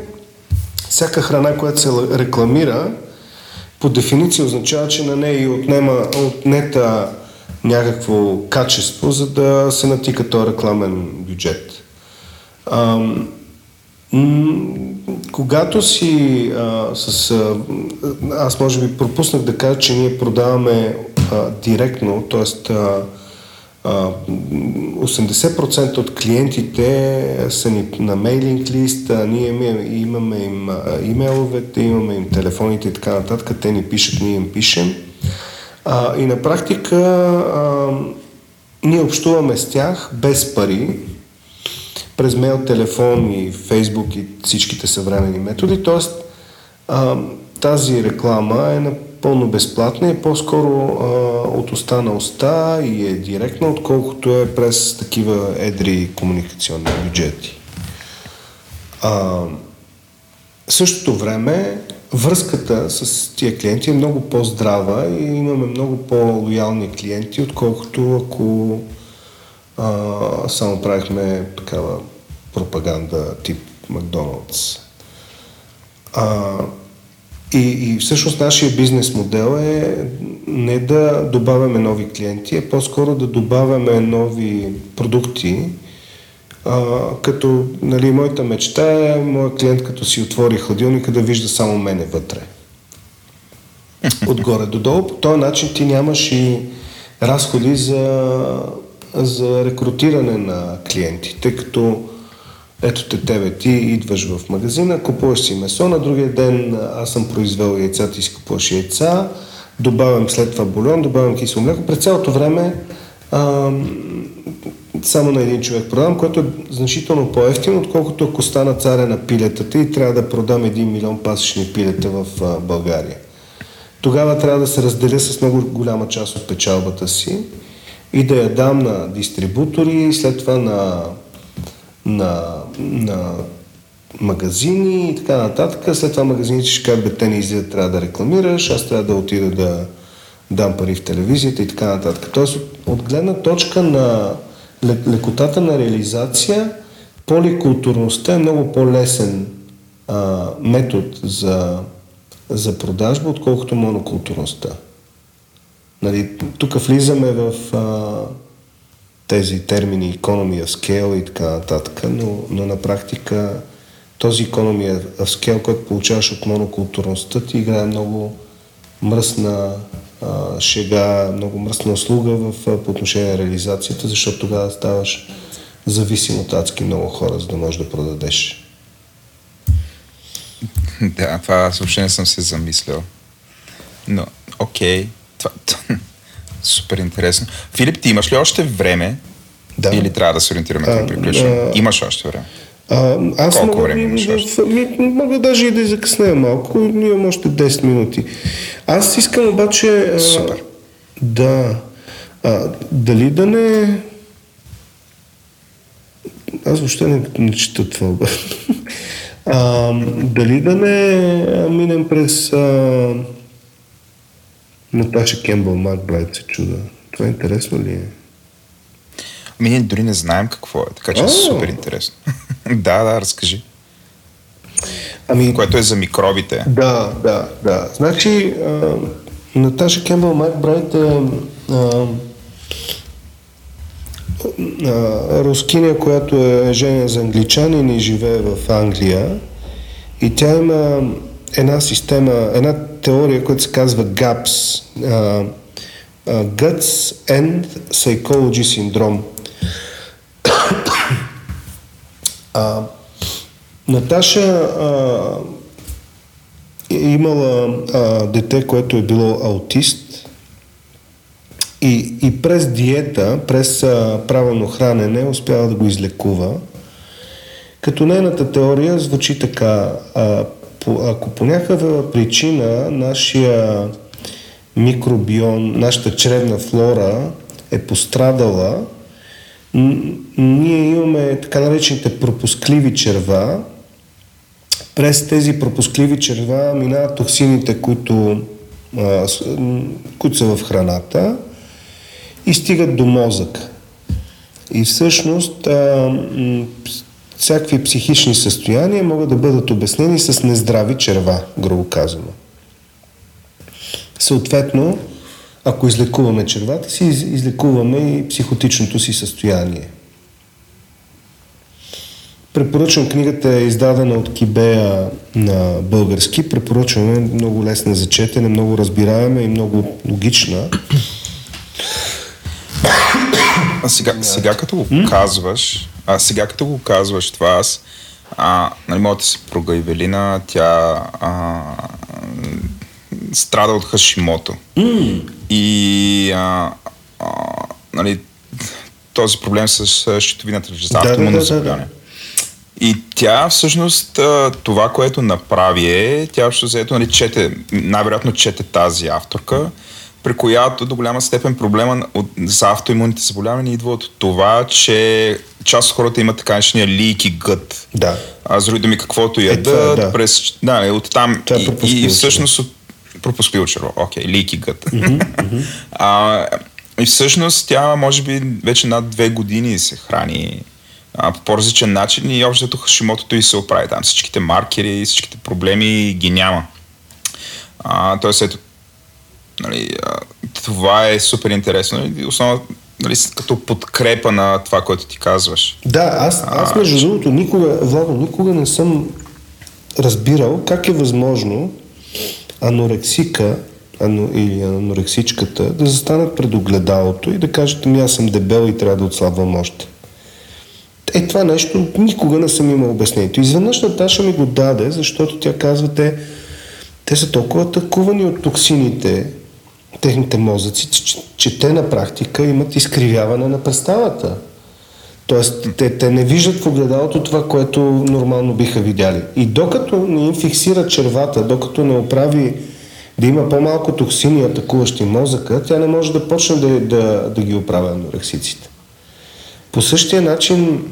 всяка храна, която се рекламира, по дефиниция означава, че на нея и отнема, отнета някакво качество, за да се натика този рекламен бюджет. А, м- когато си а, с... А, аз може би пропуснах да кажа, че ние продаваме а, директно, т.е. 80% от клиентите са ни на мейлинг лист, а ние имаме им имейловете, имаме им телефоните и така нататък, те ни пишат, ние им пишем. А, и на практика а, ние общуваме с тях без пари, през мейл, телефон и фейсбук и всичките съвременни методи. Тоест, тази реклама е на пълно безплатна и по-скоро а, от уста на уста и е директна, отколкото е през такива едри комуникационни бюджети. В същото време връзката с тия клиенти е много по-здрава и имаме много по-лоялни клиенти, отколкото ако а, само правихме такава пропаганда тип Макдоналдс. А, и, и всъщност нашия бизнес модел е не да добавяме нови клиенти, а по-скоро да добавяме нови продукти, а, като нали, моята мечта е моят клиент като си отвори хладилника да вижда само мене вътре. Отгоре до долу. По този начин ти нямаш и разходи за, за рекрутиране на клиенти, тъй като ето те тебе, ти идваш в магазина, купуваш си месо, на другия ден аз съм произвел яйца, ти си купуваш яйца, добавям след това бульон, добавям кисело млеко. През цялото време а, само на един човек продавам, което е значително по-ефтино, отколкото ако стана царя на пилетата и трябва да продам един милион пасечни пилета в а, България. Тогава трябва да се разделя с много голяма част от печалбата си и да я дам на дистрибутори, след това на на, на магазини и така нататък. След това магазините ще кажат, бе, те не излизат, трябва да рекламираш, аз трябва да отида да дам пари в телевизията и така нататък. Тоест, от, от гледна точка на лекотата на реализация, поликултурността е много по-лесен а, метод за, за продажба, отколкото монокултурността. Нали, тук влизаме в а, тези термини economy of scale и така нататък, но, но на практика този economy of scale, който получаваш от монокултурността, ти играе много мръсна а, шега, много мръсна услуга в, по отношение на реализацията, защото тогава ставаш зависим от адски много хора, за да можеш да продадеш. Да, това аз въобще не съм се замислял. Но, окей. Това, супер интересно. Филип, ти имаш ли още време? Да. Или трябва да се ориентираме към приключване? Имаш още време. А, аз Колко мога, време имаш още? Ми, мога даже и да закъснея малко. Имам още 10 минути. Аз искам обаче... Супер. А, да. А, дали да не... Аз въобще не, не чета това. а, дали да не минем през а, Наташа Кембъл Макбрайт се чуда. Това интересно ли е? Ами ние дори не знаем какво е, така че е супер интересно. да, да, разкажи. Ами, Което е за микробите. Да, да, да. Значи, а, Наташа Кембъл Макбрайт е а, а, рускиня, която е жена за англичанин и живее в Англия. И тя има една система, една теория, която се казва GAPS. А, а, Guts and Psychology Syndrome. а, Наташа а, е имала а, дете, което е било аутист и, и през диета, през а, правилно хранене успява да го излекува. Като нейната теория звучи така, а, ако по някаква причина нашия микробион, нашата чревна флора е пострадала, ние имаме така наречените пропускливи черва. През тези пропускливи черва минават токсините, които, които са в храната и стигат до мозък. И всъщност всякакви психични състояния могат да бъдат обяснени с нездрави черва, грубо казано. Съответно, ако излекуваме червата си, излекуваме и психотичното си състояние. Препоръчвам книгата е издадена от Кибея на български. Препоръчваме много лесна за четене, много разбираема и много логична. А сега, сега като го казваш, а сега като го казваш това, аз, а, нали, моята съпруга Ивелина, тя а, страда от Хашимото. Mm. И а, а, нали, този проблем с щитовината, с Да, да, автоимунно да, да, заболяване. И тя всъщност това, което направи е, тя всъщност ето, нали, чете, най-вероятно чете тази авторка, при която до голяма степен проблема от, за автоимунните заболявания идва от това, че част от хората имат така наречения gut. Да. А, с други думи, каквото Е, ядат, това е, да. през... Да, е, от там. Това е и, и всъщност от пропускливо черво. Окей, gut. а, и всъщност тя може би вече над две години се храни а, по по-различен начин и общото хашимотото и се оправи. Там всичките маркери, всичките проблеми ги няма. А, тоест, ето, нали, това е супер интересно и основно нали, като подкрепа на това, което ти казваш. Да, аз, аз между другото никога, Владо, никога не съм разбирал как е възможно анорексика ано, или анорексичката да застанат пред огледалото и да кажат, ами аз съм дебел и трябва да отслабвам още. Е, това нещо никога не съм имал обяснението. Изведнъж Наташа ми го даде, защото тя казва, те, те са толкова атакувани от токсините, техните мозъци, че, че те на практика имат изкривяване на представата. Тоест, те, те не виждат в огледалото това, което нормално биха видяли. И докато не им фиксира червата, докато не оправи да има по-малко токсини, атакуващи мозъка, тя не може да почне да, да, да ги оправя анорексиците. По същия начин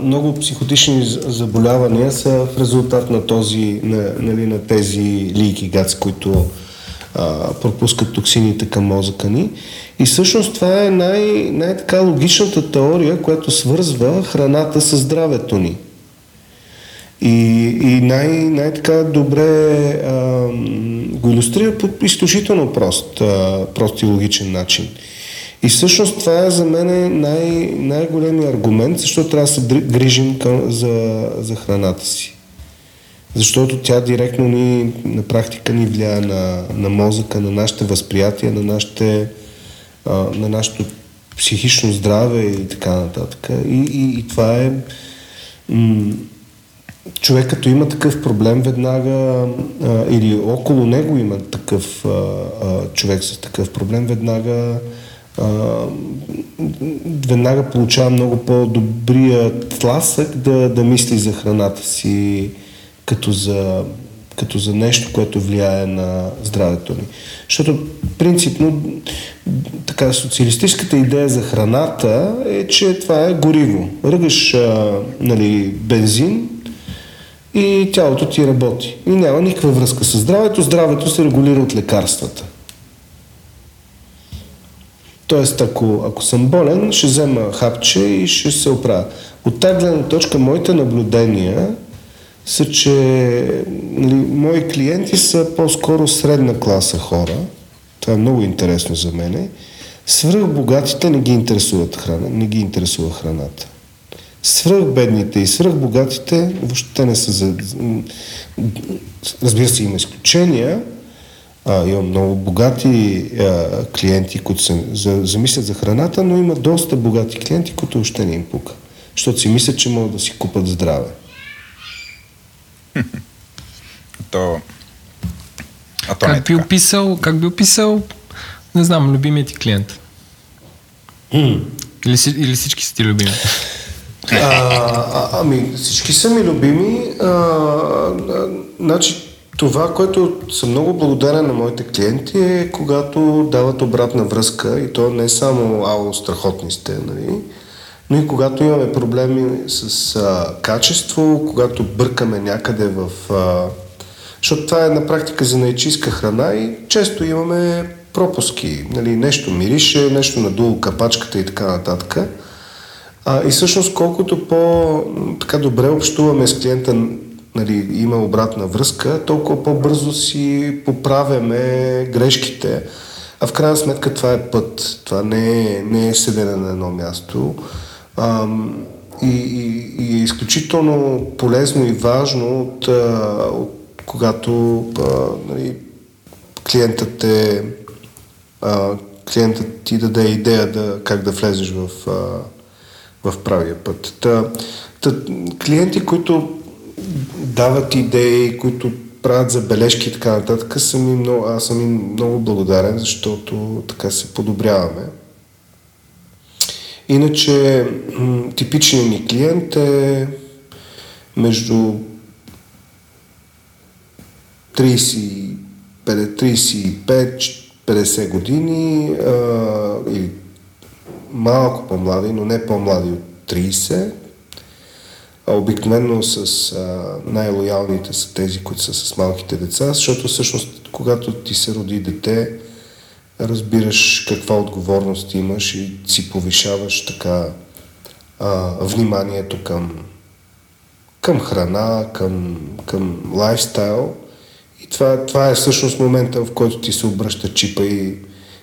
много психотични заболявания са в резултат на, този, на, нали, на тези лийки гац, които пропускат токсините към мозъка ни. И всъщност това е най- най-така логичната теория, която свързва храната с здравето ни. И, и най- най-така добре а, го иллюстрира по изключително прост, а, прост и логичен начин. И всъщност това е за мен най- най-големият аргумент, защото трябва да се грижим към, за, за храната си. Защото тя директно ни, на практика ни влияе на, на мозъка, на нашите възприятия, на, нашите, а, на нашето психично здраве и така нататък. И, и, и това е... М- човек като има такъв проблем веднага а, или около него има такъв а, а, човек с такъв проблем, веднага а, веднага получава много по-добрия тласък да, да мисли за храната си като за, като за нещо, което влияе на здравето ни. Защото принципно така социалистическата идея за храната е, че това е гориво. Ръгаш а, нали, бензин, и тялото ти работи. И няма никаква връзка с здравето. Здравето се регулира от лекарствата. Тоест, ако, ако съм болен, ще взема хапче и ще се оправя. От тази гледна точка, моите наблюдения са, че нали, мои клиенти са по-скоро средна класа хора. Това е много интересно за мене. Свръхбогатите не ги интересуват храна, не ги интересува храната свръхбедните и свръхбогатите въобще не са за... Разбира се, има изключения. А, имам много богати а, клиенти, които се за, замислят за храната, но има доста богати клиенти, които още не им пука. Защото си мислят, че могат да си купат здраве. То... А то как, би описал, как би описал, не знам, любимият ти клиент? Mm. Или, или всички са ти любими? А, ами, всички са ми любими. А, а, значи, това, което съм много благодарен на моите клиенти е когато дават обратна връзка и то не е само ало, страхотни сте, нали? Но и когато имаме проблеми с а, качество, когато бъркаме някъде в... А, защото това е на практика за наечистка храна и често имаме пропуски. Нали? Нещо мирише, нещо надолу капачката и така нататък. А, и всъщност колкото по-така добре общуваме с клиента, нали, има обратна връзка, толкова по-бързо си поправяме грешките. А в крайна сметка това е път. Това не е, не е седене на едно място. И, и, и е изключително полезно и важно от, от когато а, нали, клиентът е а, клиентът ти даде идея да, как да влезеш в а, в правия път. Та, та, клиенти, които дават идеи, които правят забележки и така нататък, съм им много, аз съм им много благодарен, защото така се подобряваме. Иначе типичният ни клиент е между 35-50 години а, или малко по-млади, но не по-млади от 30. А обикновено с а, най-лоялните са тези, които са с малките деца, защото всъщност когато ти се роди дете, разбираш каква отговорност имаш и си повишаваш така а, вниманието към, към храна, към, към лайфстайл. И това, това е всъщност момента, в който ти се обръща чипа и,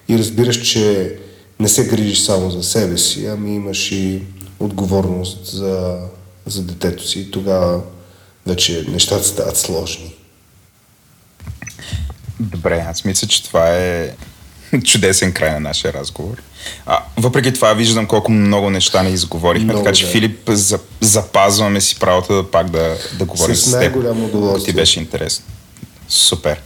и разбираш, че не се грижиш само за себе си, ами имаш и отговорност за, за детето си. И тогава вече нещата стават сложни. Добре, аз мисля, че това е чудесен край на нашия разговор. А, въпреки това виждам колко много неща не изговорихме, много, така че да. Филип за, запазваме си правото да пак да, да говорим с, с теб. удоволствие. Ти беше интересно. Супер.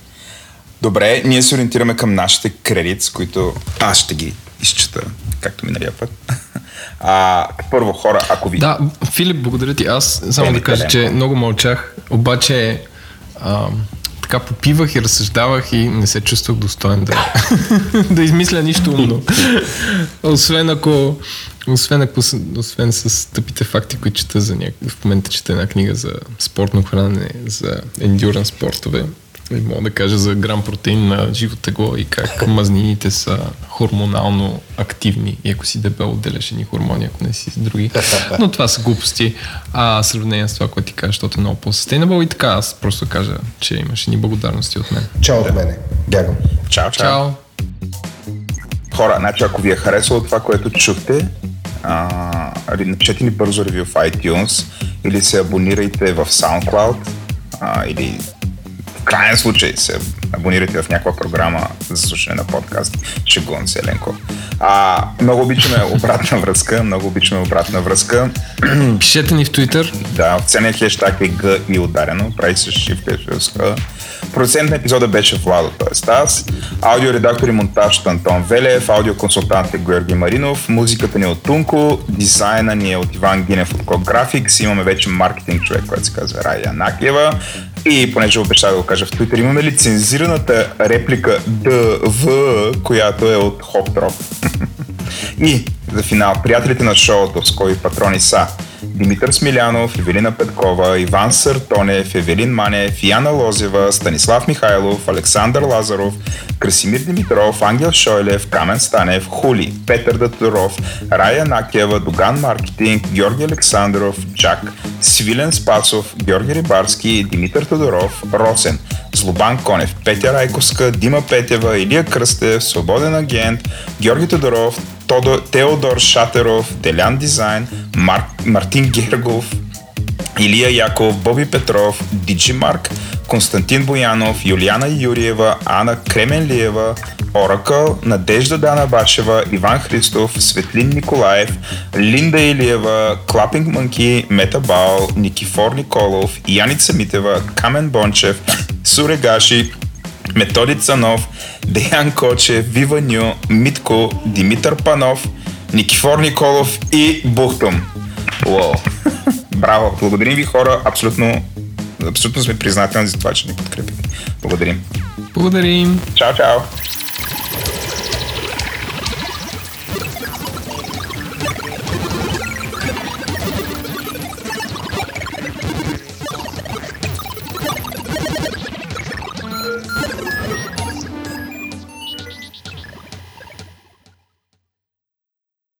Добре, ние се ориентираме към нашите кредит, които аз ще ги изчета, както миналия път. А, първо, хора, ако ви... Да, Филип, благодаря ти. Аз само да кажа, че много мълчах, обаче а, така попивах и разсъждавах и не се чувствах достоен да, да измисля нищо умно. освен ако освен, ако, освен с тъпите факти, които чета за някакъв... В момента чета една книга за спортно хранене, за ендюран спортове. И мога да кажа за грам протеин на живо тегло и как мазнините са хормонално активни и ако си дебел отделяш едни хормони, ако не си с други. Но това са глупости. А сравнение с това, което ти кажа, защото е много по-sustainable и така аз просто кажа, че имаш едни благодарности от мен. Чао от мене. Бягам. Чао, чао. Чао! Хора, значи ако ви е харесало това, което чухте, а, напишете ни бързо ревю в iTunes или се абонирайте в SoundCloud а, или крайен случай се абонирайте в някаква програма за слушане на подкаст. Шегувам се, Еленко. А, много обичаме обратна връзка, много обичаме обратна връзка. Пишете ни в Twitter. Да, официалният хештаг е G и ударено, прави се H. Продуцент на епизода беше Владо, т.е. аз. Аудиоредактор и монтаж от Антон Велев, аудиоконсултант е Георги Маринов, музиката ни е от Тунко, дизайна ни е от Иван Гинев от Code Graphics, имаме вече маркетинг човек, който се казва Рая Накиева. И понеже обещах да го кажа в Twitter, имаме лицензираната реплика ДВ, която е от Hop Drop. И за финал, приятелите на шоуто, с кои патрони са? Димитър Смилянов, Евелина Петкова, Иван Съртонев, Евелин Манев, Яна Лозева, Станислав Михайлов, Александър Лазаров, Красимир Димитров, Ангел Шойлев, Камен Станев, Хули, Петър Датуров, Рая Накева, Доган Маркетинг, Георги Александров, Джак, Свилен Спасов, Георги Рибарски, Димитър Тодоров, Росен, Злобан Конев, Петя Райковска, Дима Петева, Илия Кръстев, Свободен агент, Георги Тодоров, Тодор, Теодор Шатеров, Делян Дизайн, Мар, Мартин Гергов, Илия Яков, Боби Петров, Диджи Марк, Константин Боянов, Юлиана Юриева, Ана Кременлиева, Оракъл, Надежда Дана Башева, Иван Христов, Светлин Николаев, Линда Илиева, Клапинг Мънки, Мета Бао, Никифор Николов, Яница Митева, Камен Бончев, Сурегаши, Методи Цанов, Деян Коче, Вива Ню, Митко, Димитър Панов, Никифор Николов и Бухтум. Уау! Браво! Благодарим ви хора, абсолютно, абсолютно сме признателни за това, че ни подкрепите. Благодарим. Благодарим! Чао, чао!